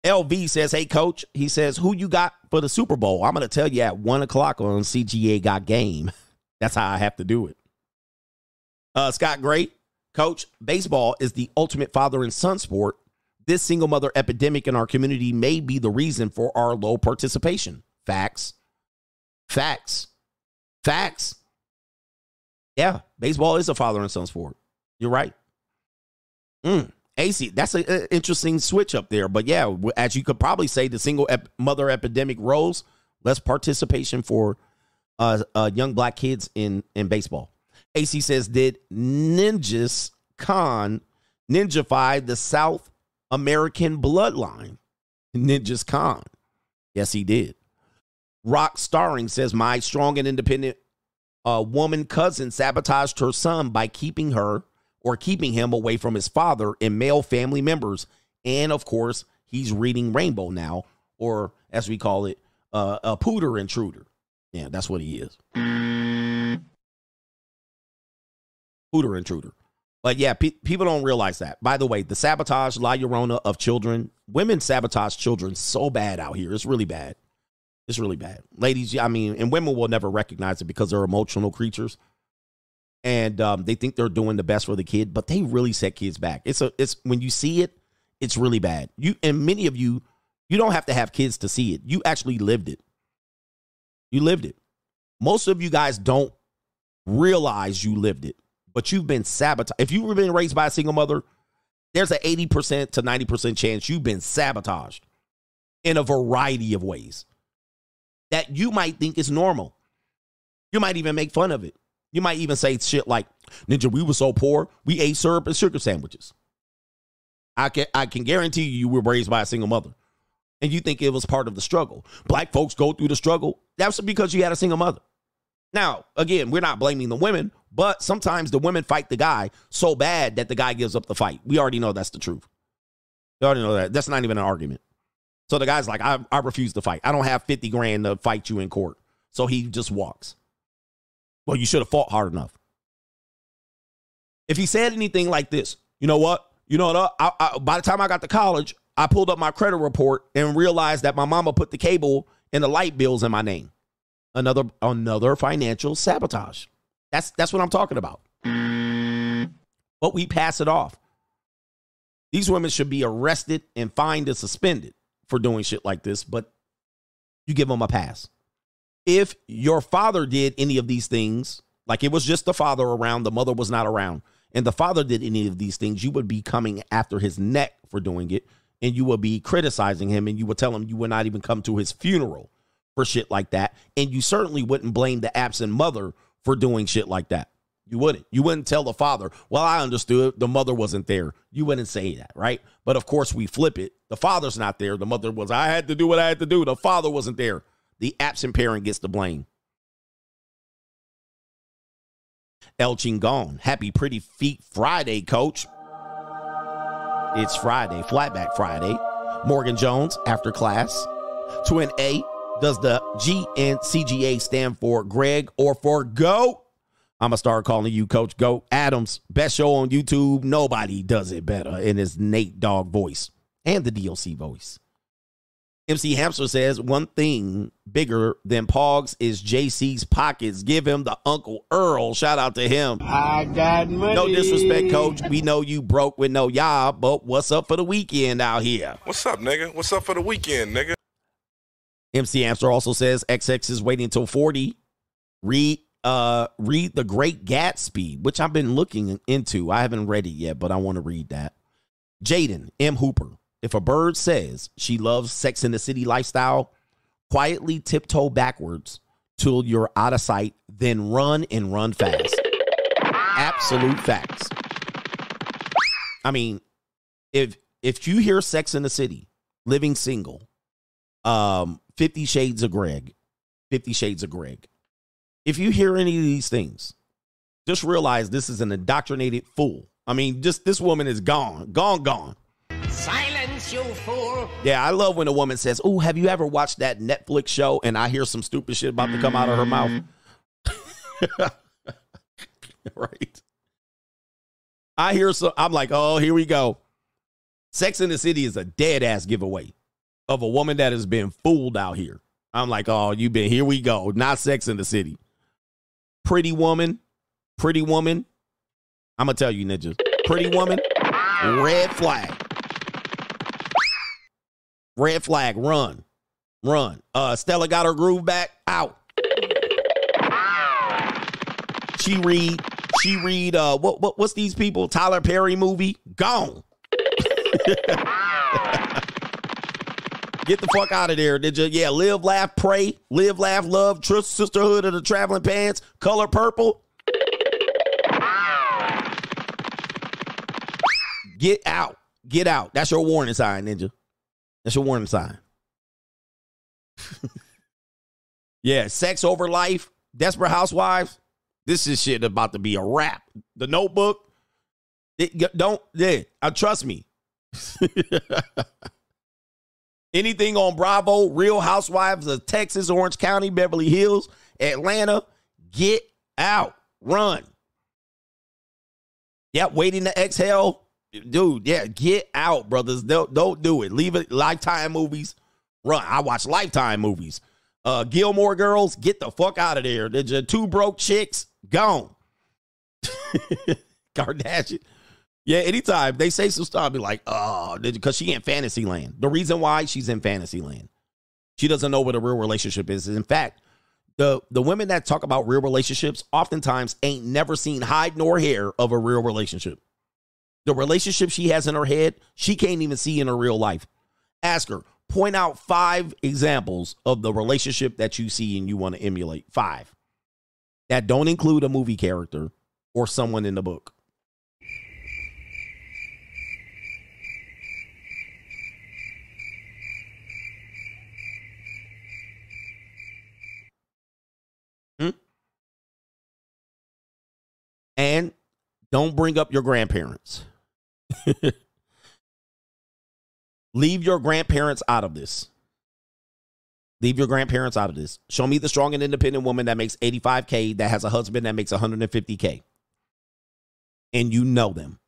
LV says, Hey coach, he says, Who you got for the Super Bowl? I'm gonna tell you at one o'clock on CGA got game. That's how I have to do it. Uh Scott Gray, coach, baseball is the ultimate father and son sport. This single mother epidemic in our community may be the reason for our low participation. Facts. Facts. Facts. Yeah, baseball is a father and son sport. You're right. Mm. AC, that's an interesting switch up there. But yeah, as you could probably say, the single ep- mother epidemic rose, less participation for uh, uh, young black kids in, in baseball. AC says, did Ninjas Khan ninjify the South American bloodline? Ninjas Khan. Yes, he did. Rock Starring says, my strong and independent a woman cousin sabotaged her son by keeping her or keeping him away from his father and male family members. And of course, he's reading Rainbow now, or as we call it, uh, a pooter intruder. Yeah, that's what he is. Pooter intruder. But yeah, pe- people don't realize that. By the way, the sabotage, La Llorona of children, women sabotage children so bad out here. It's really bad. It's really bad. Ladies, I mean, and women will never recognize it because they're emotional creatures. And um, they think they're doing the best for the kid, but they really set kids back. It's a it's when you see it, it's really bad. You and many of you, you don't have to have kids to see it. You actually lived it. You lived it. Most of you guys don't realize you lived it, but you've been sabotaged. If you've been raised by a single mother, there's an 80% to 90% chance you've been sabotaged in a variety of ways that you might think is normal. You might even make fun of it. You might even say shit like, Ninja, we were so poor, we ate syrup and sugar sandwiches. I can I can guarantee you you were raised by a single mother. And you think it was part of the struggle. Black folks go through the struggle. That's because you had a single mother. Now, again, we're not blaming the women, but sometimes the women fight the guy so bad that the guy gives up the fight. We already know that's the truth. We already know that. That's not even an argument. So the guy's like, I, I refuse to fight. I don't have 50 grand to fight you in court. So he just walks. Well, you should have fought hard enough. If he said anything like this, you know what? You know what? I, I, by the time I got to college, I pulled up my credit report and realized that my mama put the cable and the light bills in my name. Another another financial sabotage. That's that's what I'm talking about. But we pass it off. These women should be arrested and fined and suspended for doing shit like this, but you give them a pass. If your father did any of these things, like it was just the father around, the mother was not around, and the father did any of these things, you would be coming after his neck for doing it, and you would be criticizing him, and you would tell him you would not even come to his funeral for shit like that. And you certainly wouldn't blame the absent mother for doing shit like that. You wouldn't. You wouldn't tell the father, well, I understood the mother wasn't there. You wouldn't say that, right? But of course, we flip it. The father's not there. The mother was, I had to do what I had to do. The father wasn't there. The absent parent gets the blame. El Chingon, happy Pretty Feet Friday, coach. It's Friday, Flatback Friday. Morgan Jones, after class. Twin A, does the GNCGA stand for Greg or for Go? I'm gonna start calling you Coach Go Adams. Best show on YouTube. Nobody does it better in his Nate Dogg voice and the DLC voice. MC Hamster says one thing bigger than Pogs is JC's pockets. Give him the Uncle Earl. Shout out to him. I got money. No disrespect, coach. We know you broke with no y'all, but what's up for the weekend out here? What's up, nigga? What's up for the weekend, nigga? MC Hamster also says XX is waiting until 40. Read uh read The Great Gatsby, which I've been looking into. I haven't read it yet, but I want to read that. Jaden M. Hooper. If a bird says she loves sex in the city lifestyle, quietly tiptoe backwards till you're out of sight, then run and run fast. Absolute facts. I mean, if if you hear sex in the city, living single, um, Fifty Shades of Greg, Fifty Shades of Greg. If you hear any of these things, just realize this is an indoctrinated fool. I mean, just this woman is gone, gone, gone. Silence, you! Yeah, I love when a woman says, "Oh, have you ever watched that Netflix show?" And I hear some stupid shit about to come out of her mouth. right. I hear so I'm like, "Oh, here we go." Sex in the City is a dead ass giveaway of a woman that has been fooled out here. I'm like, "Oh, you've been here we go." Not Sex in the City. Pretty Woman, Pretty Woman. I'm gonna tell you, ninjas. Pretty Woman, red flag. Red flag, run. Run. Uh Stella got her groove back. Out. She read, she read uh what what what's these people? Tyler Perry movie? Gone. Get the fuck out of there. Did you yeah, live, laugh, pray, live, laugh, love, trust, sisterhood of the traveling pants, color purple. Get out. Get out. That's your warning sign, ninja. That's your warning sign. yeah, sex over life, desperate housewives. This is shit about to be a wrap. The notebook. It, don't yeah, uh, trust me. Anything on Bravo, Real Housewives of Texas, Orange County, Beverly Hills, Atlanta, get out. Run. Yeah, waiting to exhale dude, yeah, get out, brothers. Don't don't do it. Leave it. Lifetime movies. Run. I watch Lifetime movies. Uh, Gilmore Girls, get the fuck out of there. The two broke chicks, gone. Kardashian. Yeah, anytime they say some stuff, I'll be like, oh, because she in fantasy land. The reason why she's in fantasy land, she doesn't know what a real relationship is. In fact, the the women that talk about real relationships oftentimes ain't never seen hide nor hair of a real relationship. The relationship she has in her head, she can't even see in her real life. Ask her, point out five examples of the relationship that you see and you want to emulate. Five. That don't include a movie character or someone in the book. Hmm? And don't bring up your grandparents. Leave your grandparents out of this. Leave your grandparents out of this. Show me the strong and independent woman that makes 85K that has a husband that makes 150K. And you know them.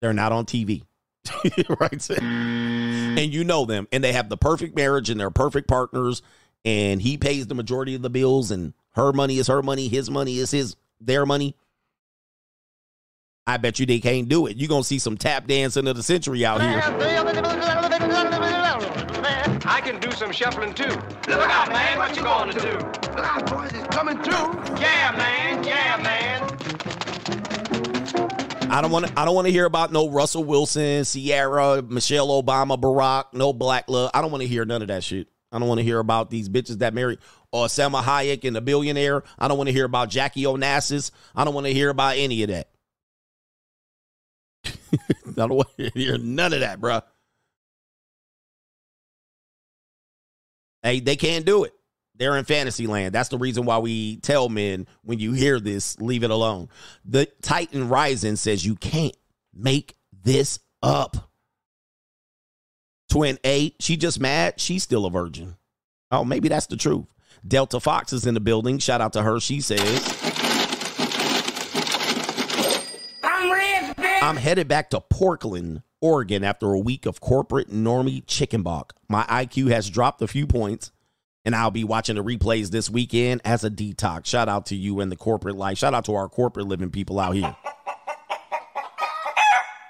They're not on TV. right? And you know them. And they have the perfect marriage and they're perfect partners. And he pays the majority of the bills. And her money is her money. His money is his their money. I bet you they can't do it. You're going to see some tap dancing of the century out here. I can do some shuffling too. Look out, man, what you gonna do? Look out, boys, it's coming through. Yeah, man, yeah, man. I don't want to. I don't want to hear about no Russell Wilson, Ciara, Michelle Obama, Barack, no black love. I don't want to hear none of that shit. I don't want to hear about these bitches that married or Salma Hayek and the billionaire. I don't want to hear about Jackie Onassis. I don't want to hear about any of that. Want to hear none of that, bro. Hey, they can't do it. They're in fantasy land. That's the reason why we tell men when you hear this, leave it alone. The Titan Rising says you can't make this up. Twin eight, she just mad. She's still a virgin. Oh, maybe that's the truth. Delta Fox is in the building. Shout out to her. She says, I'm. Headed back to Portland Oregon after a week of corporate normie chicken balk. My IQ has dropped a few points, and I'll be watching the replays this weekend as a detox. Shout out to you and the corporate life. Shout out to our corporate living people out here.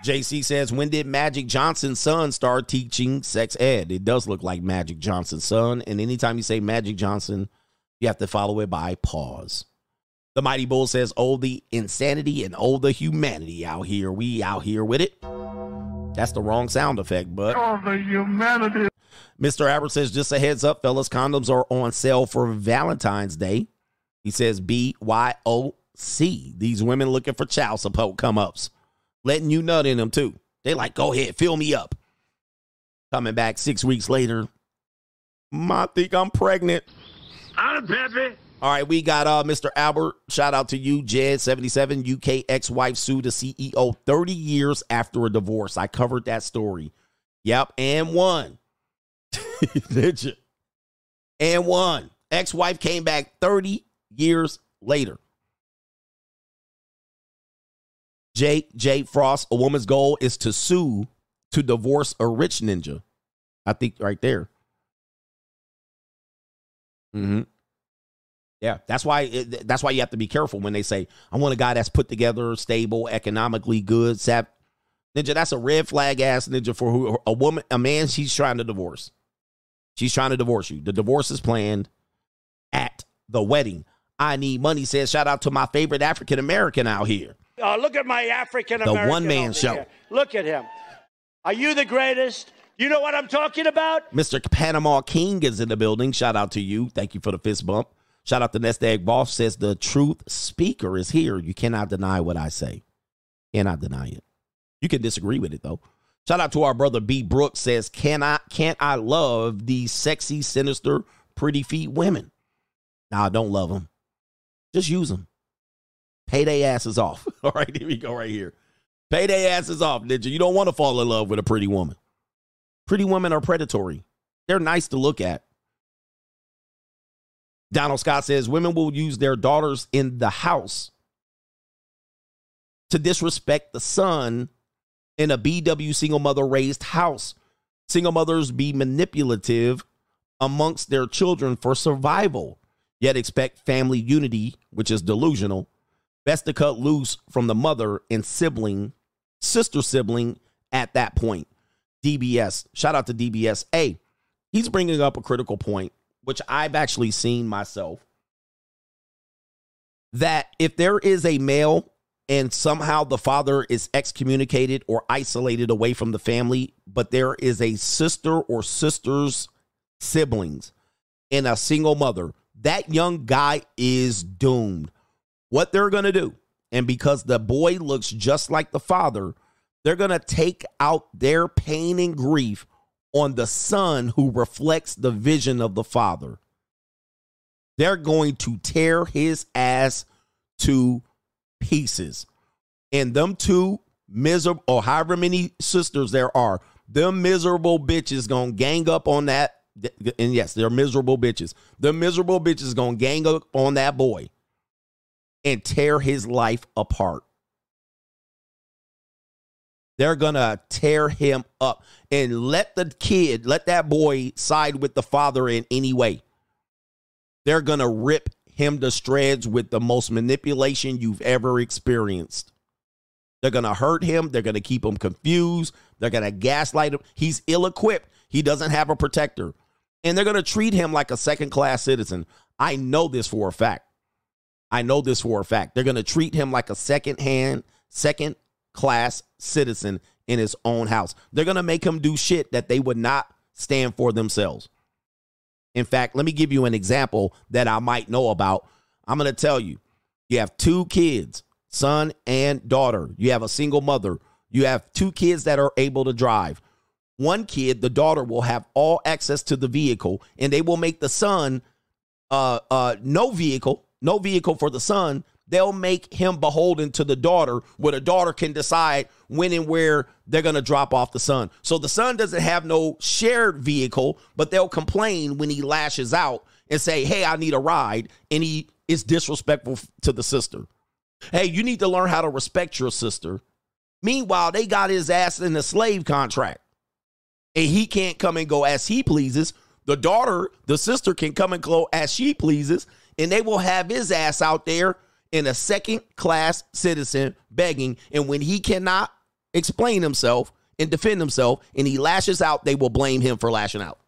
JC says, when did Magic Johnson's son start teaching sex ed? It does look like Magic Johnson's son. And anytime you say Magic Johnson, you have to follow it by pause. The Mighty Bull says, oh, the insanity and oh, the humanity out here. We out here with it. That's the wrong sound effect, but. Oh, the humanity. Mr. Albert says, just a heads up, fellas, condoms are on sale for Valentine's Day. He says, B Y O C. These women looking for child support come ups, letting you nut in them too. They like, go ahead, fill me up. Coming back six weeks later, I think I'm pregnant. I'm Pepe. All right, we got uh Mr. Albert. Shout out to you, Jed77, UK ex-wife sued the CEO 30 years after a divorce. I covered that story. Yep, and won. Did you? And won. Ex-wife came back 30 years later. J. J. Frost, a woman's goal is to sue to divorce a rich ninja. I think right there. Mm-hmm. Yeah, that's why it, that's why you have to be careful when they say, "I want a guy that's put together, stable, economically good." Sap ninja, that's a red flag ass ninja for who a woman, a man. She's trying to divorce. She's trying to divorce you. The divorce is planned at the wedding. I need money. Says shout out to my favorite African American out here. Uh, look at my African American. The one man show. here. Look at him. Are you the greatest? You know what I'm talking about? Mr. Panama King is in the building. Shout out to you. Thank you for the fist bump. Shout out to Nest Egg Boss says the truth speaker is here. You cannot deny what I say. Cannot deny it. You can disagree with it though. Shout out to our brother B Brooks says, Can I can't I love these sexy, sinister, pretty feet women? Nah, don't love them. Just use them. Pay their asses off. All right, here we go right here. Pay their asses off, ninja. You don't want to fall in love with a pretty woman. Pretty women are predatory. They're nice to look at. Donald Scott says women will use their daughters in the house to disrespect the son in a BW single mother raised house. Single mothers be manipulative amongst their children for survival, yet expect family unity, which is delusional. Best to cut loose from the mother and sibling, sister sibling at that point. DBS, shout out to DBS. Hey, he's bringing up a critical point which I've actually seen myself, that if there is a male and somehow the father is excommunicated or isolated away from the family, but there is a sister or sister's siblings and a single mother, that young guy is doomed. What they're going to do, and because the boy looks just like the father, they're going to take out their pain and grief on the son who reflects the vision of the father. They're going to tear his ass to pieces. And them two miserable, or however many sisters there are, them miserable bitches gonna gang up on that. And yes, they're miserable bitches. The miserable bitches gonna gang up on that boy and tear his life apart. They're going to tear him up and let the kid, let that boy side with the father in any way. They're going to rip him to shreds with the most manipulation you've ever experienced. They're going to hurt him. They're going to keep him confused. They're going to gaslight him. He's ill equipped. He doesn't have a protector. And they're going to treat him like a second class citizen. I know this for a fact. I know this for a fact. They're going to treat him like a second hand, second class citizen in his own house. They're going to make him do shit that they would not stand for themselves. In fact, let me give you an example that I might know about. I'm going to tell you you have two kids, son and daughter. You have a single mother. You have two kids that are able to drive. One kid, the daughter, will have all access to the vehicle, and they will make the son uh, uh, no vehicle, no vehicle for the son they'll make him beholden to the daughter where the daughter can decide when and where they're going to drop off the son. So the son doesn't have no shared vehicle, but they'll complain when he lashes out and say, Hey, I need a ride. And he is disrespectful to the sister. Hey, you need to learn how to respect your sister Meanwhile, they got his ass in a slave contract. And he can't come and go as he pleases. The daughter, the sister can come and go as she pleases, and they will have his ass out there in a second class citizen begging. And when he cannot explain himself and defend himself and he lashes out, they will blame him for lashing out.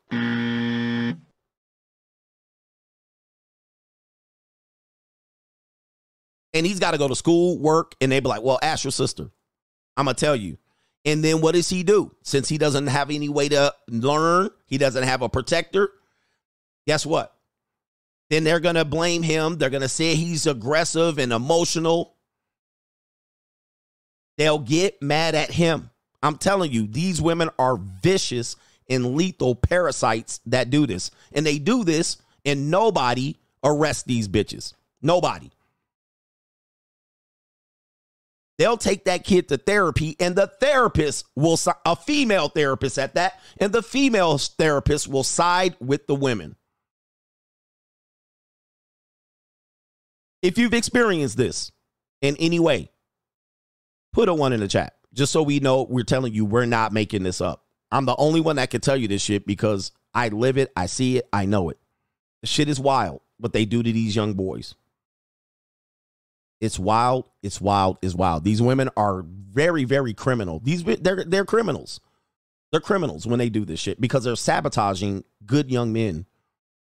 And he's got to go to school, work, and they be like, well, ask your sister. I'm going to tell you. And then what does he do? Since he doesn't have any way to learn, he doesn't have a protector. Guess what? Then they're going to blame him. They're going to say he's aggressive and emotional. They'll get mad at him. I'm telling you, these women are vicious and lethal parasites that do this. And they do this, and nobody arrests these bitches. Nobody. They'll take that kid to therapy, and the therapist will, a female therapist at that, and the female therapist will side with the women. If you've experienced this in any way, put a one in the chat just so we know we're telling you we're not making this up. I'm the only one that can tell you this shit because I live it, I see it, I know it. Shit is wild what they do to these young boys. It's wild. It's wild. It's wild. These women are very, very criminal. These they're they're criminals. They're criminals when they do this shit because they're sabotaging good young men.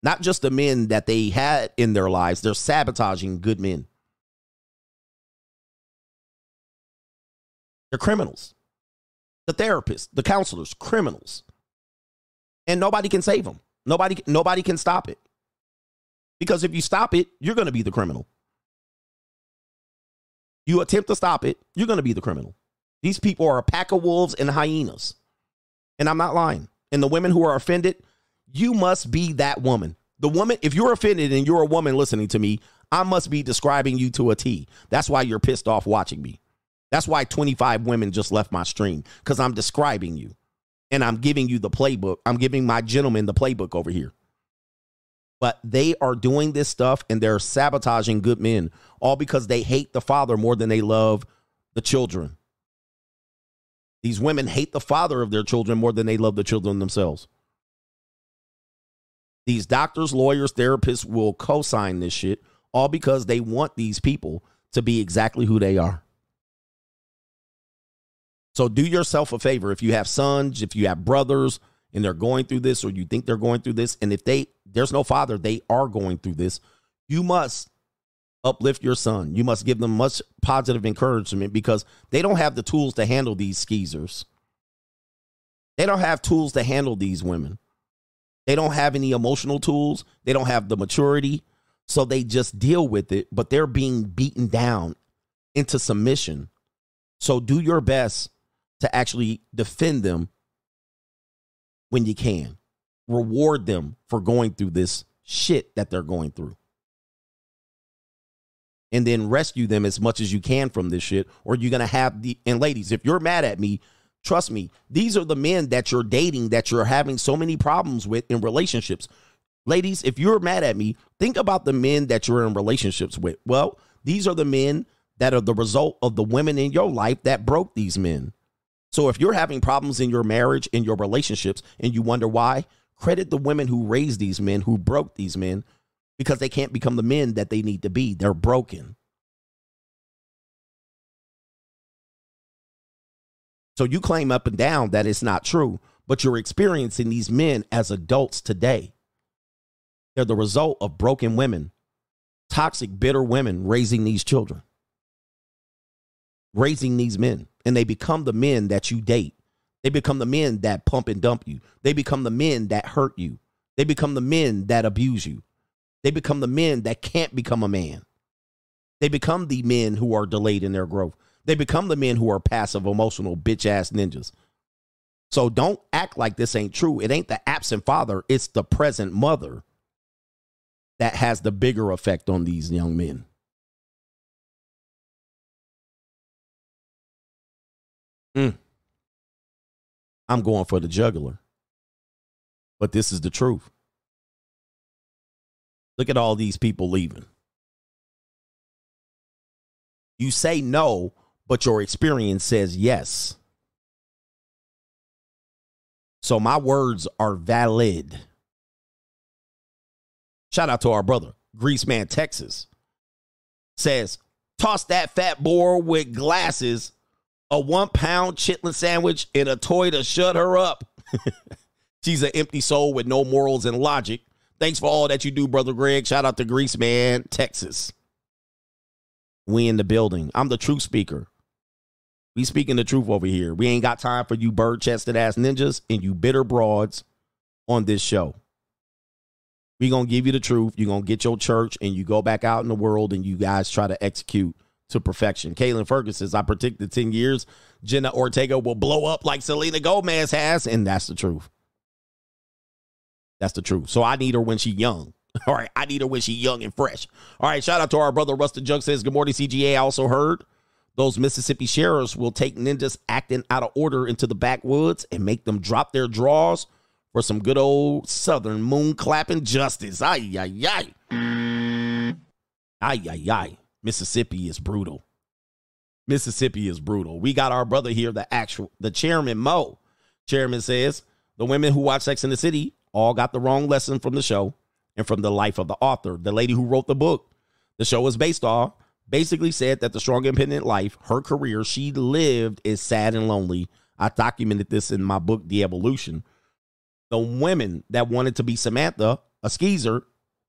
Not just the men that they had in their lives, they're sabotaging good men. They're criminals. The therapists, the counselors, criminals. And nobody can save them. Nobody nobody can stop it. Because if you stop it, you're going to be the criminal. You attempt to stop it, you're going to be the criminal. These people are a pack of wolves and hyenas. And I'm not lying. And the women who are offended, you must be that woman. The woman, if you're offended and you're a woman listening to me, I must be describing you to a T. That's why you're pissed off watching me. That's why 25 women just left my stream because I'm describing you and I'm giving you the playbook. I'm giving my gentleman the playbook over here but they are doing this stuff and they're sabotaging good men all because they hate the father more than they love the children. These women hate the father of their children more than they love the children themselves. These doctors, lawyers, therapists will co sign this shit all because they want these people to be exactly who they are. So do yourself a favor. If you have sons, if you have brothers, and they're going through this or you think they're going through this and if they there's no father they are going through this you must uplift your son. You must give them much positive encouragement because they don't have the tools to handle these skeezers. They don't have tools to handle these women they don't have any emotional tools they don't have the maturity so they just deal with it but they're being beaten down into submission so do your best to actually defend them when you can. Reward them for going through this shit that they're going through. And then rescue them as much as you can from this shit, or you're gonna have the and ladies, if you're mad at me, trust me, these are the men that you're dating that you're having so many problems with in relationships. Ladies, if you're mad at me, think about the men that you're in relationships with. Well, these are the men that are the result of the women in your life that broke these men. So if you're having problems in your marriage, in your relationships, and you wonder why, credit the women who raised these men, who broke these men, because they can't become the men that they need to be. They're broken. So you claim up and down that it's not true, but you're experiencing these men as adults today. They're the result of broken women, toxic, bitter women raising these children, raising these men and they become the men that you date. They become the men that pump and dump you. They become the men that hurt you. They become the men that abuse you. They become the men that can't become a man. They become the men who are delayed in their growth. They become the men who are passive, emotional, bitch ass ninjas. So don't act like this ain't true. It ain't the absent father, it's the present mother that has the bigger effect on these young men. Mm. I'm going for the juggler. But this is the truth. Look at all these people leaving. You say no, but your experience says yes. So my words are valid. Shout out to our brother, Greaseman, Texas. Says, toss that fat boar with glasses, a one pound chitlin sandwich, and a toy to shut her up. She's an empty soul with no morals and logic. Thanks for all that you do, brother Greg. Shout out to Greaseman, Texas. We in the building. I'm the truth speaker. We speaking the truth over here. We ain't got time for you bird chested ass ninjas and you bitter broads on this show. We gonna give you the truth. you gonna get your church and you go back out in the world and you guys try to execute to perfection. Kaylin Ferguson says, I predict the 10 years Jenna Ortega will blow up like Selena Gomez has, and that's the truth. That's the truth. So I need her when she young. All right, I need her when she young and fresh. All right, shout out to our brother Rustin Jug says, Good morning, CGA. I also heard those Mississippi sheriffs will take ninjas acting out of order into the backwoods and make them drop their draws for some good old Southern moon clapping justice. Ay, ay, ay. Ay, ay, ay. Mississippi is brutal. Mississippi is brutal. We got our brother here, the actual, the chairman, Mo. Chairman says the women who watch Sex in the City all got the wrong lesson from the show and from the life of the author, the lady who wrote the book. The show is based off basically said that the strong independent life, her career she lived is sad and lonely. I documented this in my book, The Evolution. The women that wanted to be Samantha, a skeezer,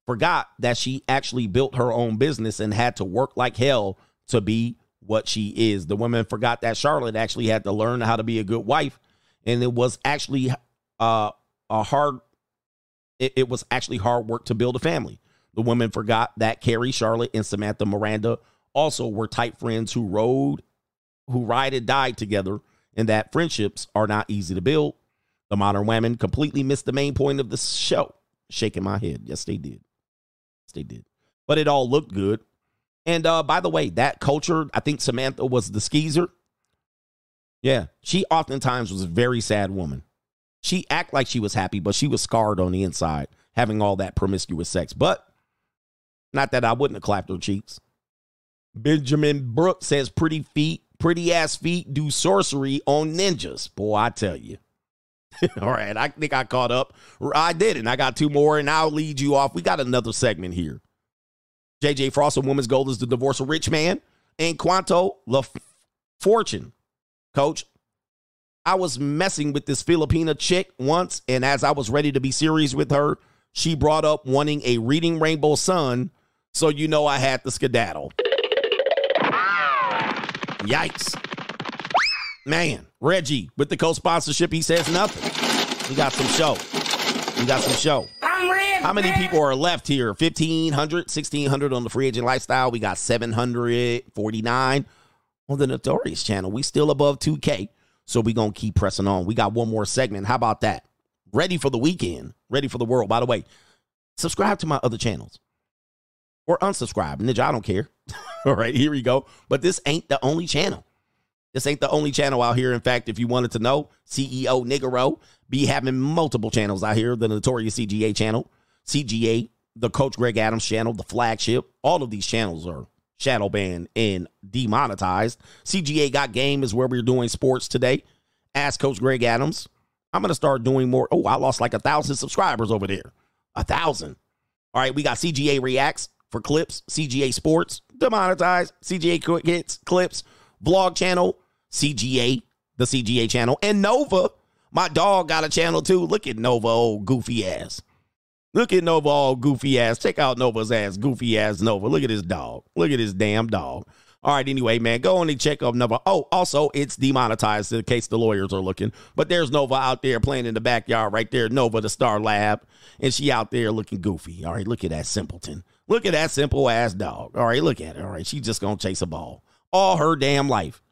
forgot that she actually built her own business and had to work like hell to be what she is. The women forgot that Charlotte actually had to learn how to be a good wife, and it was actually uh, a hard. It, it was actually hard work to build a family. The women forgot that Carrie, Charlotte, and Samantha Miranda also were tight friends who rode, who ride and died together, and that friendships are not easy to build. The modern women completely missed the main point of the show. Shaking my head. Yes, they did. Yes, they did. But it all looked good. And uh, by the way, that culture, I think Samantha was the skeezer. Yeah, she oftentimes was a very sad woman. She act like she was happy, but she was scarred on the inside, having all that promiscuous sex. But not that I wouldn't have clapped her cheeks. Benjamin Brooks says pretty feet, pretty ass feet do sorcery on ninjas. Boy, I tell you. All right, I think I caught up. I did, and I got two more, and I'll lead you off. We got another segment here. JJ Frost, a woman's goal is to divorce a rich man. And Quanto La Fortune, coach. I was messing with this Filipina chick once, and as I was ready to be serious with her, she brought up wanting a reading Rainbow Sun so you know I had to skedaddle. Yikes. Man, Reggie with the co-sponsorship, he says nothing. We got some show. We got some show. I'm ready. How many people are left here? 1,500, 1,600 on the free agent lifestyle. We got 749 on the Notorious channel. We still above 2K. So we going to keep pressing on. We got one more segment. How about that? Ready for the weekend. Ready for the world. By the way, subscribe to my other channels or unsubscribe. Ninja, I don't care. All right, here we go. But this ain't the only channel. This ain't the only channel out here. In fact, if you wanted to know, CEO Nigero be having multiple channels out here. The Notorious CGA channel, CGA, the Coach Greg Adams channel, the flagship. All of these channels are shadow banned and demonetized. CGA Got Game is where we're doing sports today. Ask Coach Greg Adams. I'm going to start doing more. Oh, I lost like a thousand subscribers over there. A thousand. All right, we got CGA Reacts for clips, CGA Sports, demonetized, CGA Quick Hits, clips, vlog channel, CGA, the CGA channel, and Nova. My dog got a channel too. Look at Nova, old goofy ass. Look at Nova, all goofy ass. Check out Nova's ass, goofy ass Nova. Look at his dog. Look at his damn dog. All right, anyway, man, go on and check up Nova. Oh, also, it's demonetized in case the lawyers are looking. But there's Nova out there playing in the backyard right there. Nova, the Star Lab. And she out there looking goofy. All right, look at that simpleton. Look at that simple ass dog. All right, look at it. All right, she's just to chase a ball all her damn life.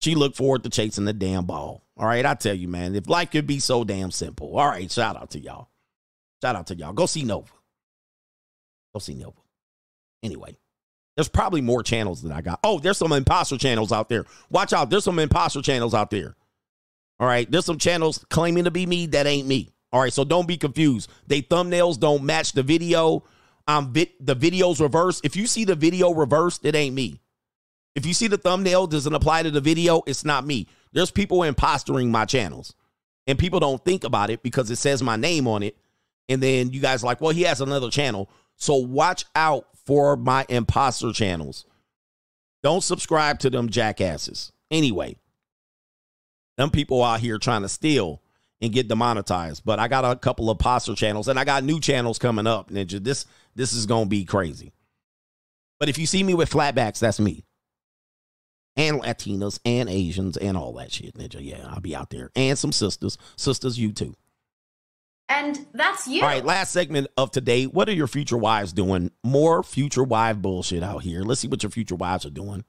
She looked forward to chasing the damn ball. All right, I tell you, man, if life could be so damn simple. All right, shout out to y'all. Shout out to y'all. Go see Nova. Go see Nova. Anyway, there's probably more channels that I got. Oh, there's some imposter channels out there. Watch out. There's some imposter channels out there. All right, there's some channels claiming to be me that ain't me. All right, so don't be confused. They thumbnails don't match the video. Um, vi- the video's reversed. If you see the video reversed, it ain't me. If you see the thumbnail doesn't apply to the video, it's not me. There's people impostering my channels. And people don't think about it because it says my name on it. And then you guys like, well, he has another channel. So watch out for my imposter channels. Don't subscribe to them jackasses. Anyway, them people out here trying to steal and get demonetized. But I got a couple of imposter channels and I got new channels coming up. Ninja, this this is gonna be crazy. But if you see me with flatbacks, that's me. And Latinas and Asians and all that shit, Ninja. Yeah, I'll be out there. And some sisters. Sisters, you too. And that's you. All right, last segment of today. What are your future wives doing? More future wife bullshit out here. Let's see what your future wives are doing.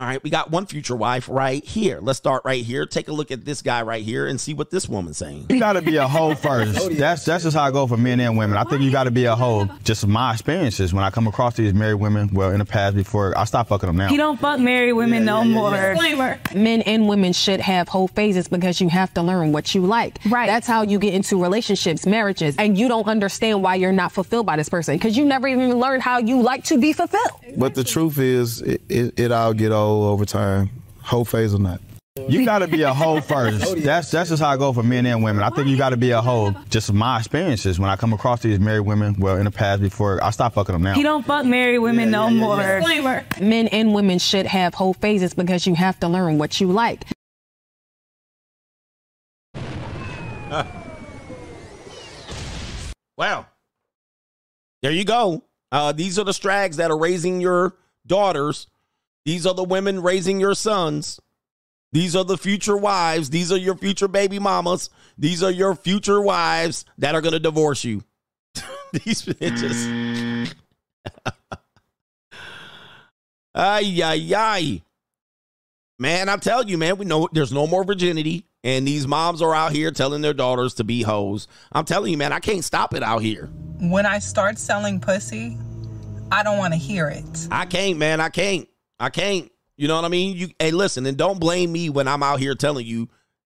All right, we got one future wife right here. Let's start right here. Take a look at this guy right here and see what this woman's saying. You got to be a hoe first. Oh, that's that's just how I go for men and women. I think you got to be a hoe. Just my experiences when I come across these married women. Well, in the past, before I stop fucking them now. He don't fuck married women no more. Disclaimer. Men and women should have whole phases because you have to learn what you like. Right. That's how you get into relationships, marriages, and you don't understand why you're not fulfilled by this person because you never even learned how you like to be fulfilled. But the truth is, it, it, it all get old over time, whole phase or not. You got to be a hoe first. That's that's just how I go for men and women. I think you got to be a hoe. Just my experiences when I come across these married women. Well, in the past, before I stop fucking them now. He don't fuck married women no more. Disclaimer. Men and women should have whole phases because you have to learn what you like. Wow. There you go. Uh, these are the strags that are raising your daughters. These are the women raising your sons. These are the future wives. These are your future baby mamas. These are your future wives that are going to divorce you. These bitches. ay, ay, ay. Man, I'm telling you, man, we know there's no more virginity. And these moms are out here telling their daughters to be hoes. I'm telling you, man, I can't stop it out here. When I start selling pussy, I don't want to hear it. I can't, man. I can't. I can't. You know what I mean? You hey, listen, and don't blame me when I'm out here telling you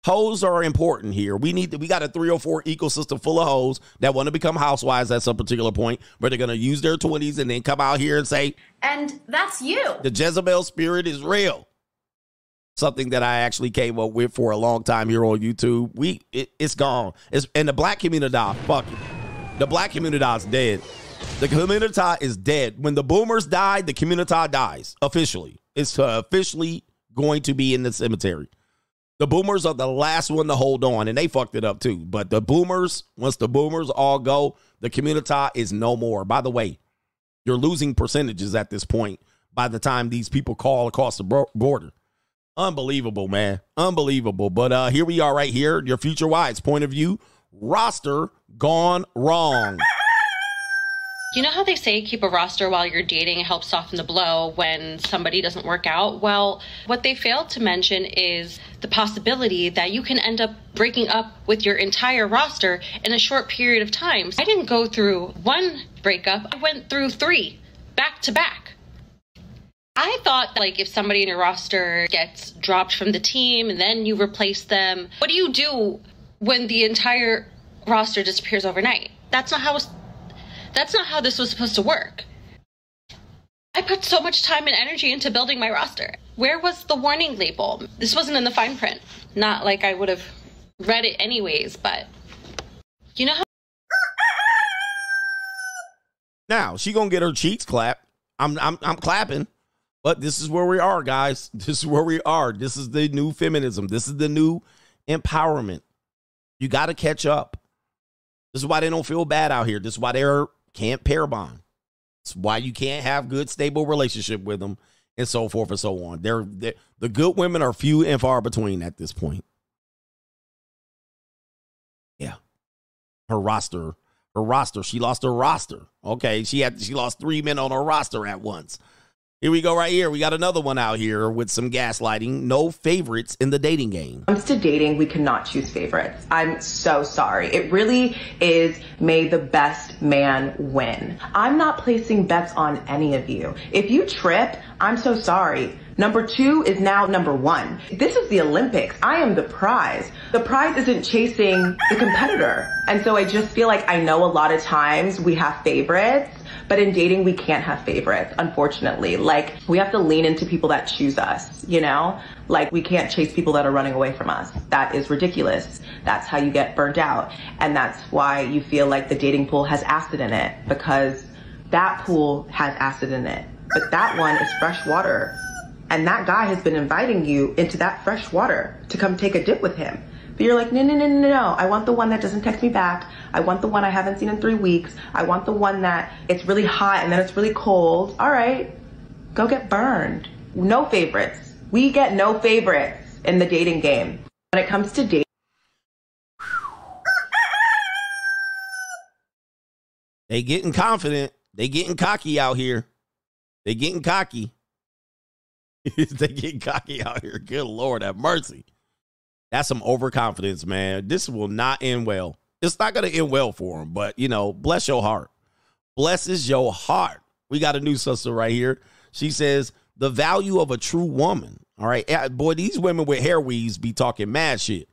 hoes are important here. We need to, we got a 304 ecosystem full of hoes that want to become housewives at some particular point where they're gonna use their 20s and then come out here and say, And that's you. the Jezebel spirit is real. Something that I actually came up with for a long time here on YouTube. We it, it's gone. It's and the black community, died. fuck it. The black community is dead. The community is dead. When the boomers die, the community dies officially. It's uh, officially going to be in the cemetery. The boomers are the last one to hold on, and they fucked it up too. But the boomers, once the boomers all go, the community is no more. By the way, you're losing percentages at this point by the time these people call across the border. Unbelievable, man. Unbelievable. But uh here we are right here. Your future wise point of view. Roster gone wrong. You know how they say keep a roster while you're dating helps soften the blow when somebody doesn't work out? Well, what they failed to mention is the possibility that you can end up breaking up with your entire roster in a short period of time. I didn't go through one breakup, I went through three back to back. I thought like if somebody in your roster gets dropped from the team and then you replace them, what do you do when the entire roster disappears overnight? That's not how that's not how this was supposed to work. I put so much time and energy into building my roster. Where was the warning label? This wasn't in the fine print. Not like I would have read it anyways, but you know how Now she gonna get her cheeks clapped. I'm I'm I'm clapping. But this is where we are, guys. This is where we are. This is the new feminism. This is the new empowerment. You got to catch up. This is why they don't feel bad out here. This is why they're can't pair bond. It's why you can't have good, stable relationship with them, and so forth and so on. They're, they're the good women are few and far between at this point. Yeah, her roster, her roster. She lost her roster. Okay, she had she lost three men on her roster at once. Here we go, right here. We got another one out here with some gaslighting. No favorites in the dating game. When it comes to dating, we cannot choose favorites. I'm so sorry. It really is may the best man win. I'm not placing bets on any of you. If you trip, I'm so sorry. Number two is now number one. This is the Olympics. I am the prize. The prize isn't chasing the competitor. And so I just feel like I know a lot of times we have favorites, But in dating, we can't have favorites, unfortunately. Like, we have to lean into people that choose us, you know? Like, we can't chase people that are running away from us. That is ridiculous. That's how you get burnt out. And that's why you feel like the dating pool has acid in it, because that pool has acid in it. But that one is fresh water. And that guy has been inviting you into that fresh water to come take a dip with him. But you're like, no, no, no, no, no. I want the one that doesn't text me back. I want the one I haven't seen in three weeks. I want the one that it's really hot and then it's really cold. All right, go get burned. No favorites. We get no favorites in the dating game. When it comes to dating, They getting confident. They getting cocky out here. They getting cocky. they getting cocky out here. Good Lord, have mercy. That's some overconfidence, man. This will not end well. It's not going to end well for him, but you know, bless your heart. Blesses your heart. We got a new sister right here. She says, the value of a true woman. All right. Eh, boy, these women with hair weaves be talking mad shit.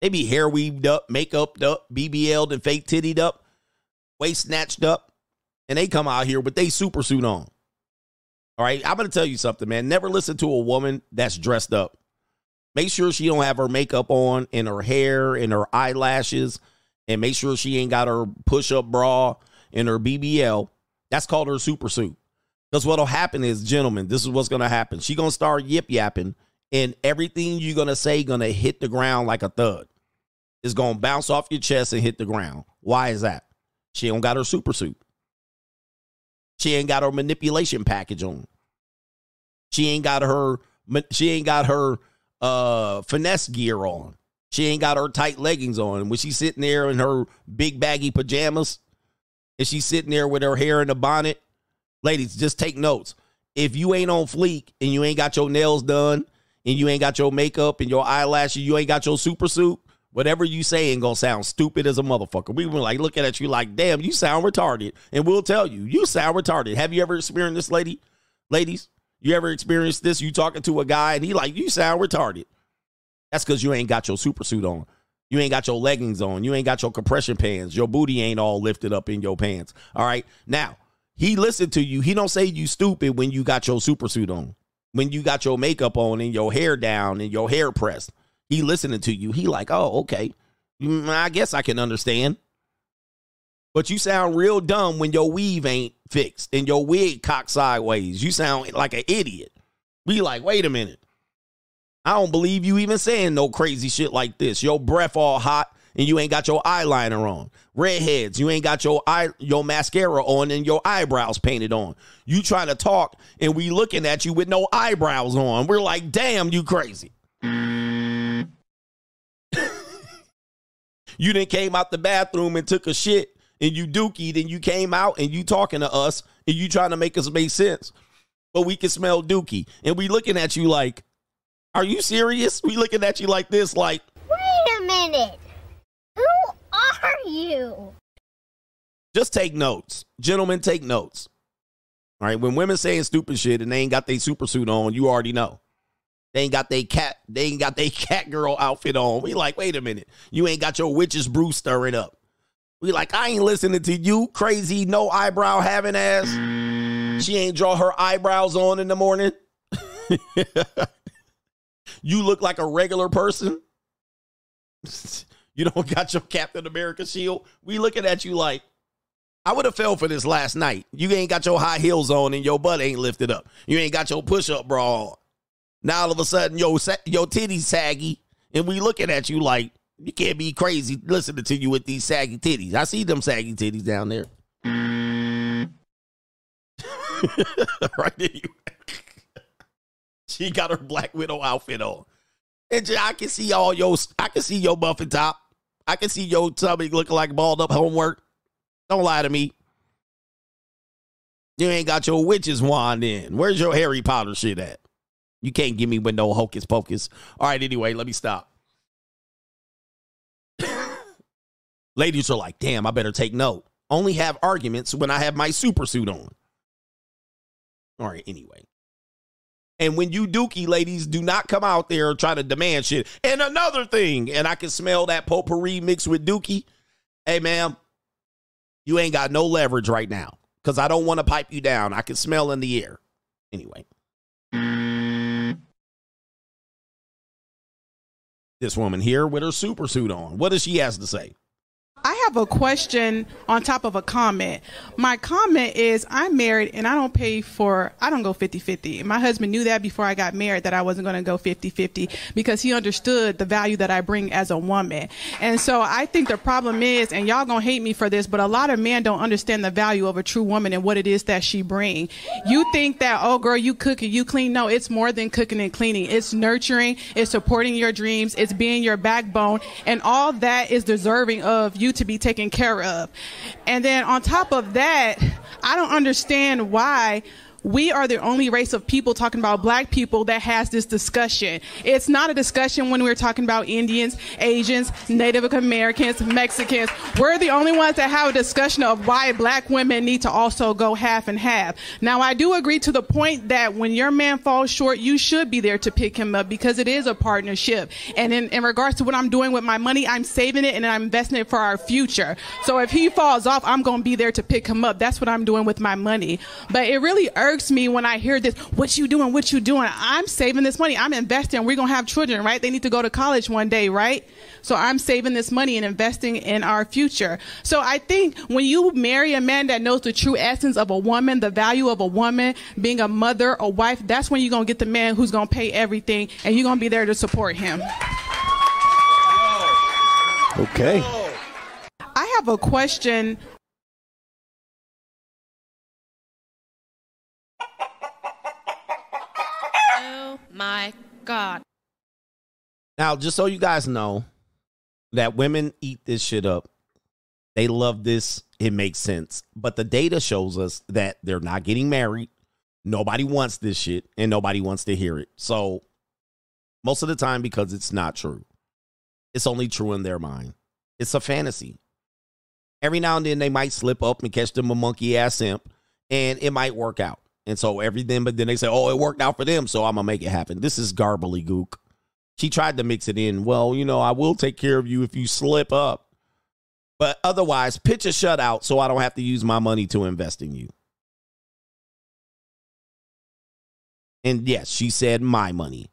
They be hair weaved up, makeup up, BBL'd and fake tittied up, waist snatched up, and they come out here with they super suit on. All right. I'm to tell you something, man. Never listen to a woman that's dressed up. Make sure she don't have her makeup on and her hair and her eyelashes, and make sure she ain't got her push-up bra and her BBL. That's called her super suit. Because what'll happen is, gentlemen, this is what's gonna happen. She gonna start yip yapping, and everything you're gonna say gonna hit the ground like a thud. It's gonna bounce off your chest and hit the ground. Why is that? She don't got her super suit. She ain't got her manipulation package on. She ain't got her. She ain't got her uh finesse gear on. She ain't got her tight leggings on. When she's sitting there in her big baggy pajamas, and she's sitting there with her hair in a bonnet, ladies, just take notes. If you ain't on fleek and you ain't got your nails done and you ain't got your makeup and your eyelashes, you ain't got your super suit, whatever you say ain't gonna sound stupid as a motherfucker. We were like looking at you like, damn, you sound retarded. And we'll tell you, you sound retarded. Have you ever experienced this, lady? Ladies? You ever experienced this? You talking to a guy and he like, you sound retarded. That's because you ain't got your super suit on. You ain't got your leggings on. You ain't got your compression pants. Your booty ain't all lifted up in your pants. All right. Now, he listened to you. He don't say you stupid when you got your super suit on. When you got your makeup on and your hair down and your hair pressed. He listening to you. He like, oh, okay. Mm, I guess I can understand. But you sound real dumb when your weave ain't fixed and your wig cocked sideways. You sound like an idiot. We like, wait a minute. I don't believe you even saying no crazy shit like this. Your breath all hot and you ain't got your eyeliner on. Redheads, you ain't got your eye your mascara on and your eyebrows painted on. You trying to talk and we looking at you with no eyebrows on. We're like, damn, you crazy. you then came out the bathroom and took a shit and you dookie, then you came out and you talking to us and you trying to make us make sense. But we can smell dookie. And we looking at you like, are you serious? We looking at you like this, like, Wait a minute. Who are you? just take notes. Gentlemen, take notes. All right. When women saying stupid shit and they ain't got their super suit on, you already know. They ain't got their cat, they ain't got their cat girl outfit on. We like, wait a minute. You ain't got your witch's brew stirring up. We like, I ain't listening to you, crazy, no eyebrow having ass. She ain't draw her eyebrows on in the morning. you look like a regular person. you don't got your Captain America shield. We looking at you like, I would have fell for this last night. You ain't got your high heels on and your butt ain't lifted up. You ain't got your push up bra on. Now all of a sudden, your your titties saggy, and we looking at you like you can't be crazy listening to you with these saggy titties. I see them saggy titties down there. right there, you. she got her Black Widow outfit on, and I can see all your. I can see your muffin top. I can see your tummy looking like balled up homework. Don't lie to me. You ain't got your witch's wand in. Where's your Harry Potter shit at? You can't give me with no hocus pocus. All right, anyway, let me stop. Ladies are like, damn, I better take note. Only have arguments when I have my super suit on. All right, anyway. And when you dookie ladies do not come out there trying to demand shit. And another thing, and I can smell that potpourri mixed with dookie. Hey, ma'am, You ain't got no leverage right now because I don't want to pipe you down. I can smell in the air. Anyway. This woman here with her super suit on. What does she has to say? I have a question on top of a comment. My comment is I'm married and I don't pay for, I don't go 50 50. My husband knew that before I got married that I wasn't going to go 50 50 because he understood the value that I bring as a woman. And so I think the problem is, and y'all going to hate me for this, but a lot of men don't understand the value of a true woman and what it is that she bring. You think that, oh girl, you cook and you clean. No, it's more than cooking and cleaning. It's nurturing, it's supporting your dreams, it's being your backbone, and all that is deserving of you to be taken care of. And then on top of that, I don't understand why we are the only race of people talking about black people that has this discussion. It's not a discussion when we're talking about Indians, Asians, Native Americans, Mexicans. We're the only ones that have a discussion of why black women need to also go half and half. Now, I do agree to the point that when your man falls short, you should be there to pick him up because it is a partnership. And in, in regards to what I'm doing with my money, I'm saving it and I'm investing it for our future. So if he falls off, I'm going to be there to pick him up. That's what I'm doing with my money. But it really irks me when I hear this. What you doing? What you doing? I'm saving this money. I'm investing. We're gonna have children, right? They need to go to college one day, right? So I'm saving this money and investing in our future. So I think when you marry a man that knows the true essence of a woman, the value of a woman, being a mother, a wife, that's when you're gonna get the man who's gonna pay everything and you're gonna be there to support him. Okay. I have a question Oh my God. Now, just so you guys know that women eat this shit up. They love this. It makes sense. But the data shows us that they're not getting married. Nobody wants this shit and nobody wants to hear it. So, most of the time, because it's not true, it's only true in their mind. It's a fantasy. Every now and then they might slip up and catch them a monkey ass simp and it might work out. And so everything, but then they say, oh, it worked out for them, so I'm gonna make it happen. This is garbly gook. She tried to mix it in. Well, you know, I will take care of you if you slip up. But otherwise, pitch a shutout so I don't have to use my money to invest in you. And yes, she said my money.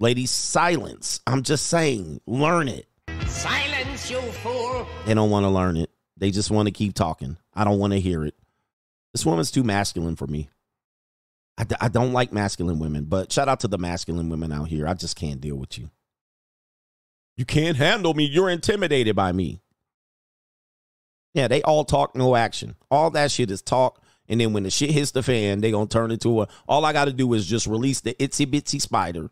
Ladies, silence. I'm just saying, learn it. Silence, you fool! They don't want to learn it. They just want to keep talking. I don't want to hear it. This woman's too masculine for me. I d- I don't like masculine women, but shout out to the masculine women out here. I just can't deal with you. You can't handle me. You're intimidated by me. Yeah, they all talk, no action. All that shit is talk. And then when the shit hits the fan, they gonna turn into a. All I got to do is just release the itsy bitsy spider,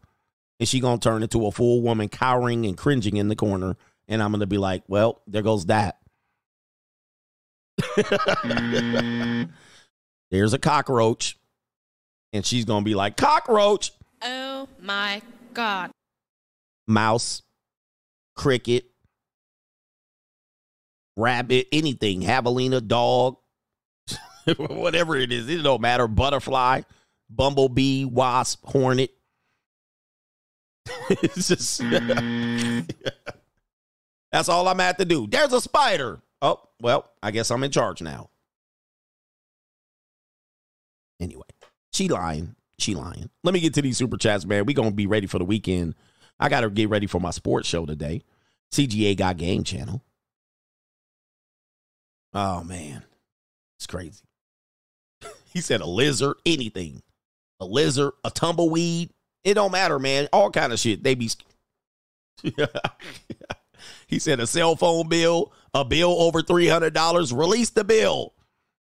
and she gonna turn into a full woman, cowering and cringing in the corner. And I'm gonna be like, well, there goes that. Mm. There's a cockroach, and she's gonna be like, cockroach, Oh my God. mouse, cricket, rabbit, anything, javelina, dog, whatever it is. It don't matter. Butterfly, bumblebee, wasp, hornet. it's just that's all I'm at to do. There's a spider. Oh, well, I guess I'm in charge now. Anyway, she lying. She lying. Let me get to these super chats, man. We gonna be ready for the weekend. I gotta get ready for my sports show today. CGA got game channel. Oh man, it's crazy. he said a lizard, anything, a lizard, a tumbleweed. It don't matter, man. All kind of shit. They be. he said a cell phone bill, a bill over three hundred dollars. Release the bill.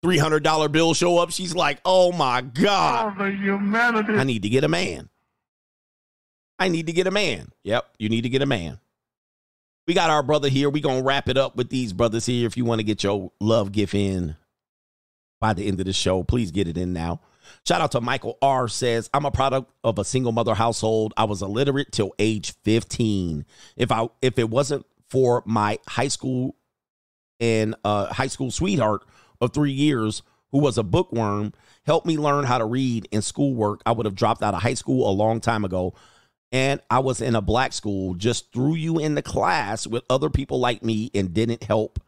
Three hundred dollar bill show up. She's like, "Oh my god, I need to get a man. I need to get a man. Yep, you need to get a man. We got our brother here. We gonna wrap it up with these brothers here. If you want to get your love gift in by the end of the show, please get it in now. Shout out to Michael R. says, I'm a product of a single mother household. I was illiterate till age 15. If I if it wasn't for my high school and uh high school sweetheart of three years who was a bookworm, helped me learn how to read in schoolwork, I would have dropped out of high school a long time ago. And I was in a black school, just threw you in the class with other people like me and didn't help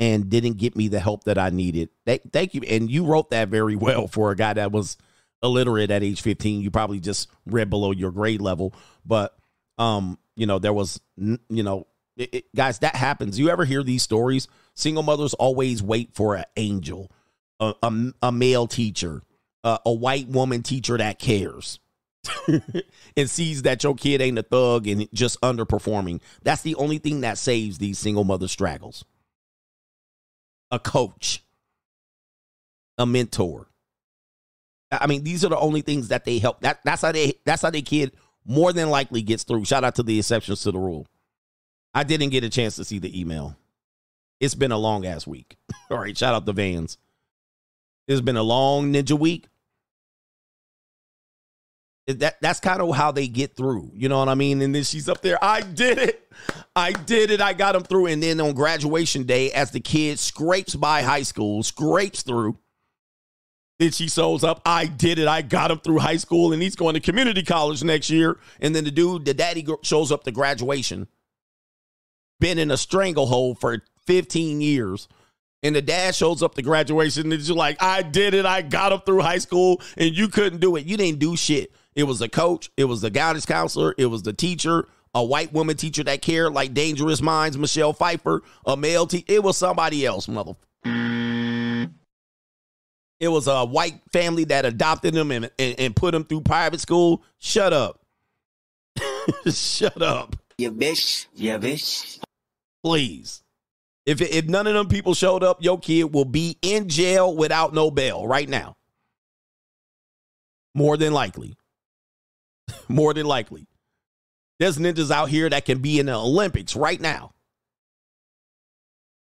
and didn't get me the help that I needed. Th- thank you. And you wrote that very well for a guy that was illiterate at age 15. You probably just read below your grade level, but um, you know, there was, you know, it, it- guys, that happens. You ever hear these stories? Single mothers always wait for an angel, a, a, a male teacher, a, a white woman teacher that cares. and sees that your kid ain't a thug and just underperforming. That's the only thing that saves these single mother straggles. A coach, a mentor. I mean, these are the only things that they help. That that's how they that's how their kid more than likely gets through. Shout out to the exceptions to the rule. I didn't get a chance to see the email. It's been a long ass week. All right, shout out the Vans. It's been a long ninja week. That that's kind of how they get through. You know what I mean? And then she's up there. I did it. I did it. I got him through. And then on graduation day, as the kid scrapes by high school, scrapes through, then she shows up. I did it. I got him through high school, and he's going to community college next year. And then the dude, the daddy, shows up to graduation. Been in a stranglehold for 15 years. And the dad shows up to graduation and it's like, I did it. I got him through high school and you couldn't do it. You didn't do shit. It was the coach, it was the guidance counselor, it was the teacher, a white woman teacher that cared like Dangerous Minds, Michelle Pfeiffer, a male teacher. It was somebody else, mother. It was a white family that adopted him and, and, and put him through private school. Shut up. Shut up. You bitch. You bitch. Please. If if none of them people showed up, your kid will be in jail without no bail right now. More than likely. More than likely. There's ninjas out here that can be in the Olympics right now.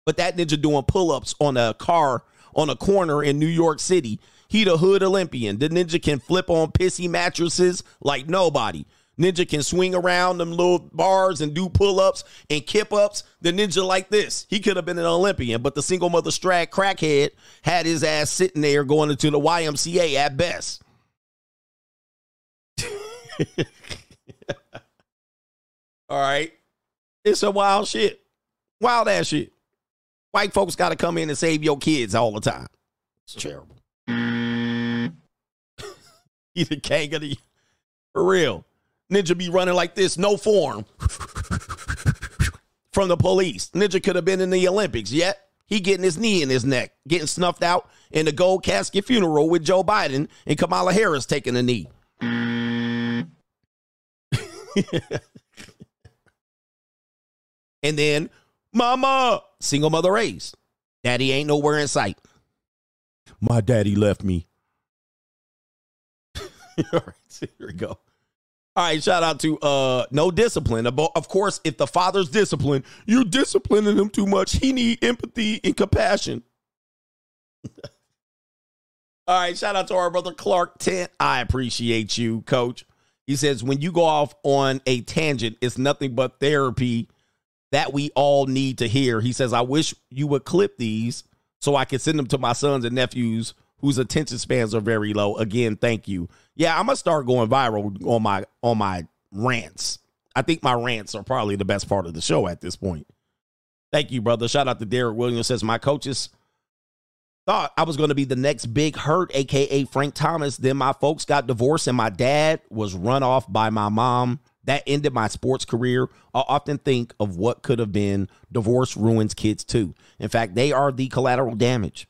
But that ninja doing pull-ups on a car on a corner in New York City, he the hood Olympian. The ninja can flip on pissy mattresses like nobody. Ninja can swing around them little bars and do pull-ups and kip-ups. The ninja like this. He could have been an Olympian, but the single mother strag crackhead had his ass sitting there going into the YMCA at best. All right. It's a wild shit. Wild ass shit. White folks got to come in and save your kids all the time. It's terrible. He's the king of the. For real. Ninja be running like this, no form. From the police. Ninja could have been in the Olympics, yet he getting his knee in his neck, getting snuffed out in the gold casket funeral with Joe Biden and Kamala Harris taking a knee. and then, mama, single mother raised. Daddy ain't nowhere in sight. My daddy left me. All right, here we go. All right, shout out to uh no discipline. Of course, if the father's disciplined, you're disciplining him too much. He need empathy and compassion. All right, shout out to our brother Clark Tent. I appreciate you, coach. He says when you go off on a tangent, it's nothing but therapy that we all need to hear. He says, I wish you would clip these so I can send them to my sons and nephews whose attention spans are very low. Again, thank you. Yeah, I'm gonna start going viral on my on my rants. I think my rants are probably the best part of the show at this point. Thank you, brother. Shout out to Derek Williams. Says my coaches thought I was going to be the next big hurt, aka Frank Thomas. Then my folks got divorced, and my dad was run off by my mom. That ended my sports career. I often think of what could have been. Divorce ruins kids too. In fact, they are the collateral damage.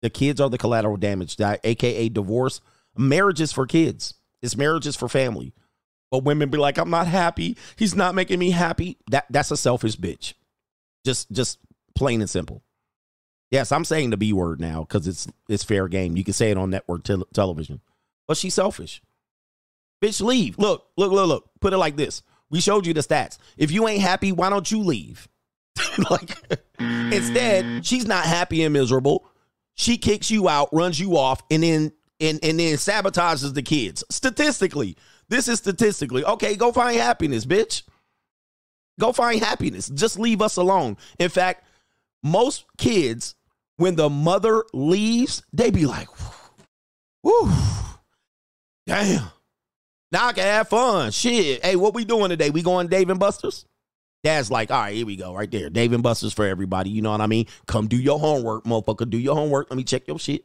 The kids are the collateral damage, that- aka divorce. Marriage is for kids. It's marriages for family. But women be like, I'm not happy. He's not making me happy. That that's a selfish bitch. Just just plain and simple. Yes, I'm saying the B word now because it's it's fair game. You can say it on network tel- television. But she's selfish. Bitch, leave. Look, look, look, look. Put it like this. We showed you the stats. If you ain't happy, why don't you leave? like instead, she's not happy and miserable. She kicks you out, runs you off, and then and, and then sabotages the kids. Statistically, this is statistically. Okay, go find happiness, bitch. Go find happiness. Just leave us alone. In fact, most kids, when the mother leaves, they be like, whew, damn. Now I can have fun. Shit. Hey, what we doing today? We going Dave and Buster's? Dad's like, all right, here we go, right there. Dave and Buster's for everybody. You know what I mean? Come do your homework, motherfucker. Do your homework. Let me check your shit.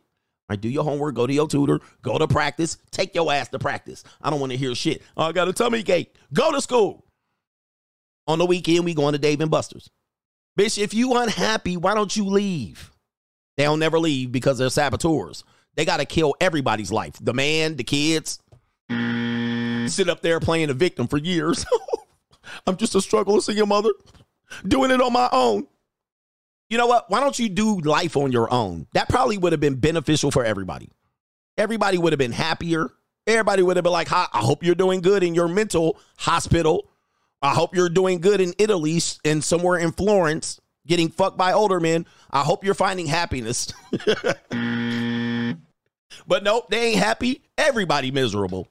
Right, do your homework. Go to your tutor. Go to practice. Take your ass to practice. I don't want to hear shit. Oh, I got a tummy ache. Go to school. On the weekend, we going to Dave and Buster's. Bitch, if you unhappy, why don't you leave? They don't never leave because they're saboteurs. They got to kill everybody's life. The man, the kids. Sit up there playing a victim for years. I'm just a struggling single mother doing it on my own. You know what? Why don't you do life on your own? That probably would have been beneficial for everybody. Everybody would have been happier. Everybody would have been like, I hope you're doing good in your mental hospital. I hope you're doing good in Italy and somewhere in Florence getting fucked by older men. I hope you're finding happiness. but nope, they ain't happy. Everybody miserable.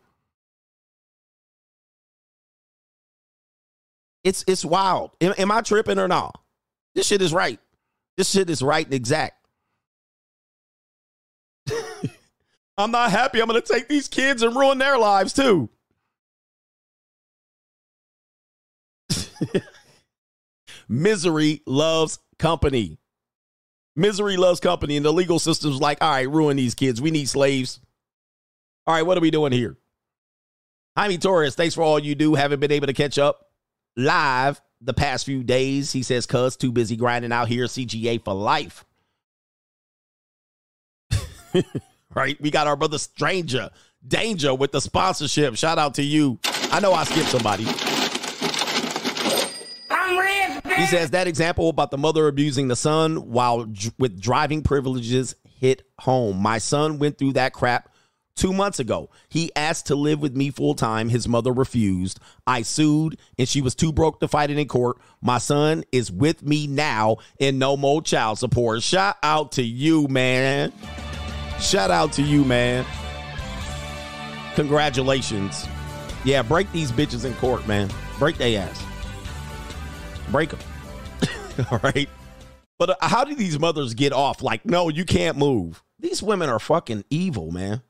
It's it's wild. Am, am I tripping or not? This shit is right. This shit is right and exact. I'm not happy. I'm going to take these kids and ruin their lives too. Misery loves company. Misery loves company, and the legal system's like, all right, ruin these kids. We need slaves. All right, what are we doing here? Jaime Torres, thanks for all you do. Haven't been able to catch up live the past few days. He says, cuz too busy grinding out here, CGA for life. right? We got our brother Stranger, Danger with the sponsorship. Shout out to you. I know I skipped somebody. He says that example about the mother abusing the son while d- with driving privileges hit home. My son went through that crap two months ago. He asked to live with me full time. His mother refused. I sued, and she was too broke to fight it in court. My son is with me now, and no more child support. Shout out to you, man. Shout out to you, man. Congratulations. Yeah, break these bitches in court, man. Break their ass. Break them. All right. But uh, how do these mothers get off? Like, no, you can't move. These women are fucking evil, man.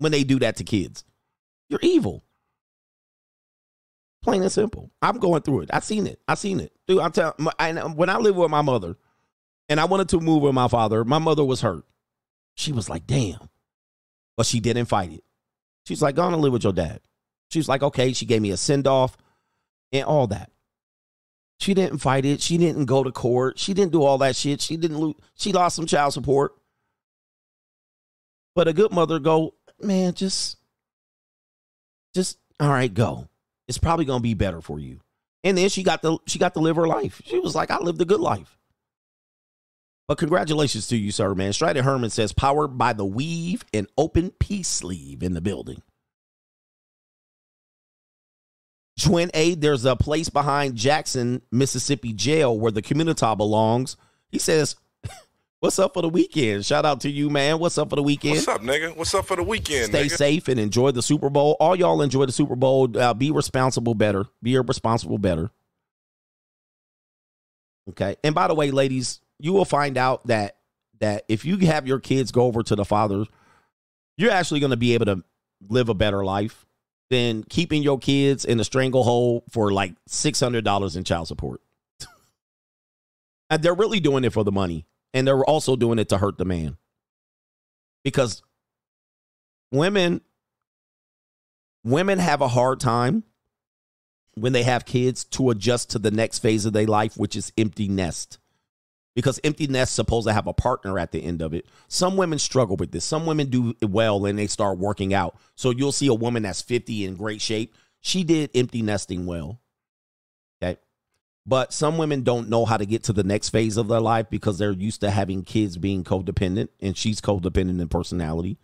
When they do that to kids, you're evil. Plain and simple. I'm going through it. I seen it. I seen it, dude. I'm telling. I, uh, when I lived with my mother, and I wanted to move with my father, my mother was hurt. She was like, "Damn," but she didn't fight it. She's like, "Go on and live with your dad." She was like, "Okay." She gave me a send off and all that. She didn't fight it. She didn't go to court. She didn't do all that shit. She didn't lose. She lost some child support. But a good mother go, man, just, just all right, go. It's probably gonna be better for you. And then she got the she got to live her life. She was like, I lived a good life. But congratulations to you, sir, man. Strider Herman says, powered by the weave and open peace sleeve in the building. Twin A, there's a place behind Jackson, Mississippi jail where the community belongs. He says, What's up for the weekend? Shout out to you, man. What's up for the weekend? What's up, nigga? What's up for the weekend? Stay nigga? safe and enjoy the Super Bowl. All y'all enjoy the Super Bowl. Uh, be responsible better. Be a responsible better. Okay. And by the way, ladies, you will find out that that if you have your kids go over to the father, you're actually going to be able to live a better life than keeping your kids in a stranglehold for like $600 in child support. and they're really doing it for the money. And they're also doing it to hurt the man. Because women women have a hard time when they have kids to adjust to the next phase of their life, which is empty nest. Because empty nest supposed to have a partner at the end of it. Some women struggle with this. Some women do well and they start working out. So you'll see a woman that's 50 in great shape. She did empty nesting well. But some women don't know how to get to the next phase of their life because they're used to having kids being codependent, and she's codependent in personality.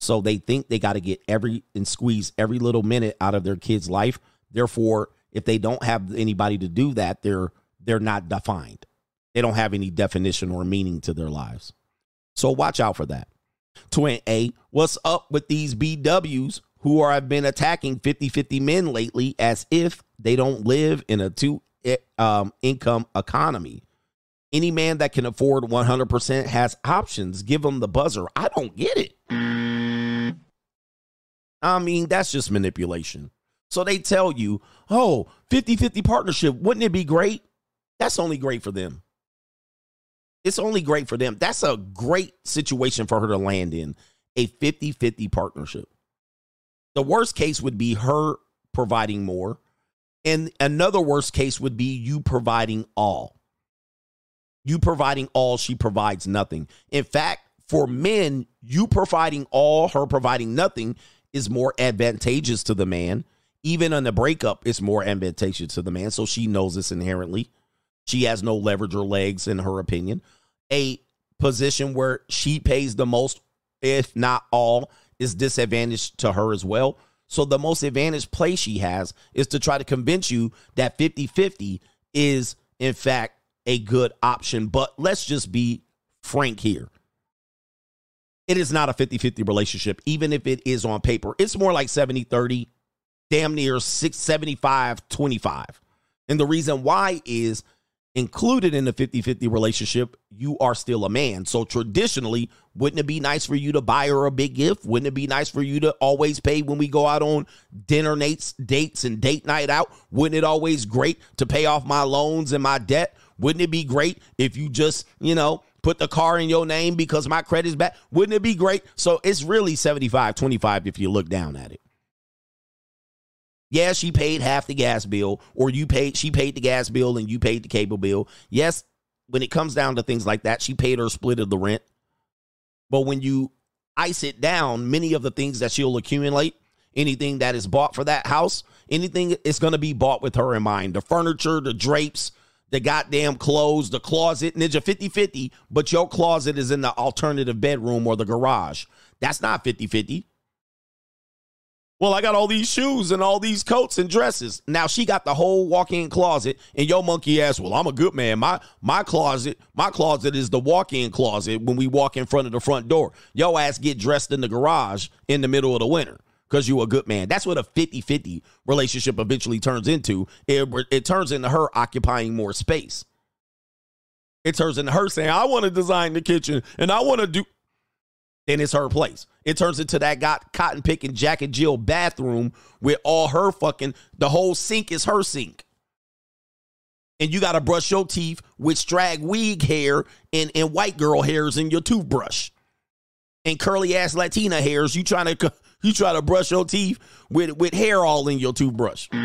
So they think they got to get every and squeeze every little minute out of their kid's life. Therefore, if they don't have anybody to do that, they're they're not defined. They don't have any definition or meaning to their lives. So watch out for that. Twin A, what's up with these BWs who are have been attacking 50-50 men lately as if they don't live in a two um, income economy. Any man that can afford 100% has options. Give them the buzzer. I don't get it. I mean, that's just manipulation. So they tell you, oh, 50 50 partnership, wouldn't it be great? That's only great for them. It's only great for them. That's a great situation for her to land in a 50 50 partnership. The worst case would be her providing more. And another worst case would be you providing all. You providing all, she provides nothing. In fact, for men, you providing all, her providing nothing is more advantageous to the man. Even on the breakup, it's more advantageous to the man. So she knows this inherently. She has no leverage or legs, in her opinion. A position where she pays the most, if not all, is disadvantage to her as well. So the most advantaged play she has is to try to convince you that 50 50 is, in fact, a good option. But let's just be frank here. It is not a 50 50 relationship, even if it is on paper. It's more like 70 30, damn near 6, 75 25. And the reason why is included in the 50 50 relationship, you are still a man. So traditionally, wouldn't it be nice for you to buy her a big gift? Wouldn't it be nice for you to always pay when we go out on dinner dates, dates and date night out? Wouldn't it always great to pay off my loans and my debt? Wouldn't it be great if you just, you know, put the car in your name because my credit's bad? Wouldn't it be great? So it's really 75 25 if you look down at it. Yeah, she paid half the gas bill, or you paid she paid the gas bill and you paid the cable bill. Yes, when it comes down to things like that, she paid her split of the rent. But when you ice it down, many of the things that she'll accumulate, anything that is bought for that house, anything is going to be bought with her in mind. The furniture, the drapes, the goddamn clothes, the closet, ninja 50 50, but your closet is in the alternative bedroom or the garage. That's not 50 50. Well, I got all these shoes and all these coats and dresses. Now she got the whole walk-in closet, and your monkey ass, well, I'm a good man. My my closet, my closet is the walk-in closet when we walk in front of the front door. Your ass get dressed in the garage in the middle of the winter because you a good man. That's what a 50-50 relationship eventually turns into. It, it turns into her occupying more space. It turns into her saying, I want to design the kitchen and I want to do then it's her place. It turns into that got cotton picking Jack and Jill bathroom with all her fucking the whole sink is her sink. And you gotta brush your teeth with strag wig hair and, and white girl hairs in your toothbrush. And curly ass Latina hairs. You trying to you try to brush your teeth with, with hair all in your toothbrush.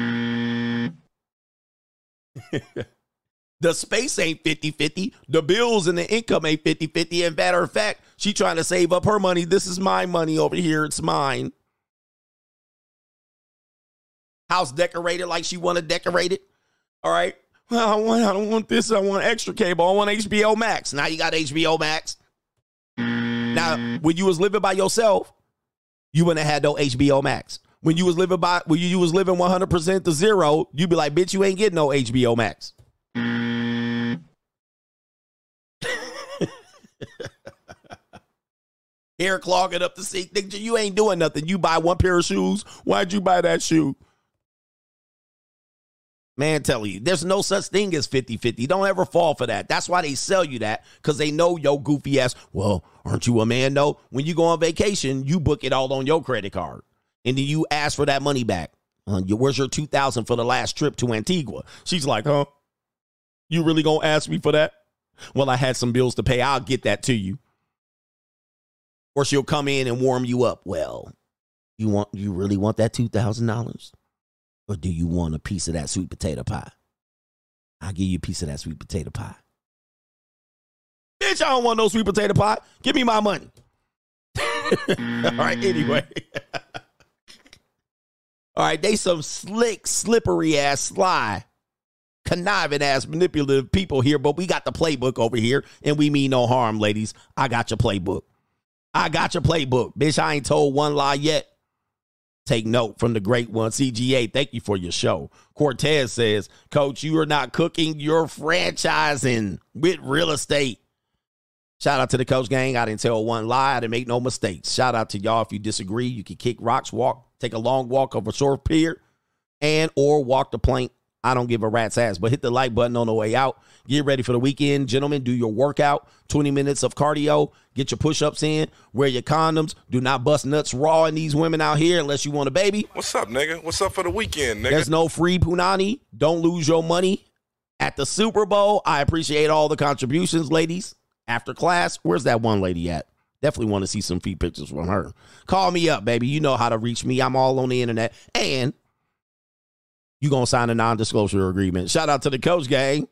the space ain't 50-50. The bills and the income ain't 50-50. And matter of fact, she trying to save up her money. This is my money over here. It's mine. House decorated like she want to decorate it. All right. Well, I want I don't want this. I want extra cable. I want HBO Max. Now you got HBO Max. Now, when you was living by yourself, you wouldn't have had no HBO Max. When you was living by when you, you was living 100% to zero, you'd be like, bitch, you ain't getting no HBO Max. Hair clogging up the seat. You ain't doing nothing. You buy one pair of shoes. Why'd you buy that shoe? Man, tell you, there's no such thing as 50 50. Don't ever fall for that. That's why they sell you that because they know yo goofy ass. Well, aren't you a man though? When you go on vacation, you book it all on your credit card and then you ask for that money back. Uh, where's your 2000 for the last trip to Antigua? She's like, huh? You really gonna ask me for that? Well, I had some bills to pay. I'll get that to you. Or she'll come in and warm you up. Well, you want you really want that two thousand dollars? Or do you want a piece of that sweet potato pie? I'll give you a piece of that sweet potato pie. Bitch, I don't want no sweet potato pie. Give me my money. All right, anyway. All right, they some slick, slippery ass, sly, conniving ass, manipulative people here, but we got the playbook over here, and we mean no harm, ladies. I got your playbook. I got your playbook. Bitch, I ain't told one lie yet. Take note from the great one, CGA. Thank you for your show. Cortez says, Coach, you are not cooking your franchising with real estate. Shout out to the coach gang. I didn't tell one lie. I didn't make no mistakes. Shout out to y'all. If you disagree, you can kick rocks, walk, take a long walk over shore pier, and or walk the plank I don't give a rat's ass. But hit the like button on the way out. Get ready for the weekend. Gentlemen, do your workout. 20 minutes of cardio. Get your push ups in. Wear your condoms. Do not bust nuts raw in these women out here unless you want a baby. What's up, nigga? What's up for the weekend, nigga? There's no free punani. Don't lose your money at the Super Bowl. I appreciate all the contributions, ladies. After class, where's that one lady at? Definitely want to see some feet pictures from her. Call me up, baby. You know how to reach me. I'm all on the internet. And you going to sign a non disclosure agreement. Shout out to the coach gang.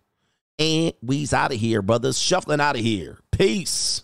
And we's out of here, brothers. Shuffling out of here. Peace.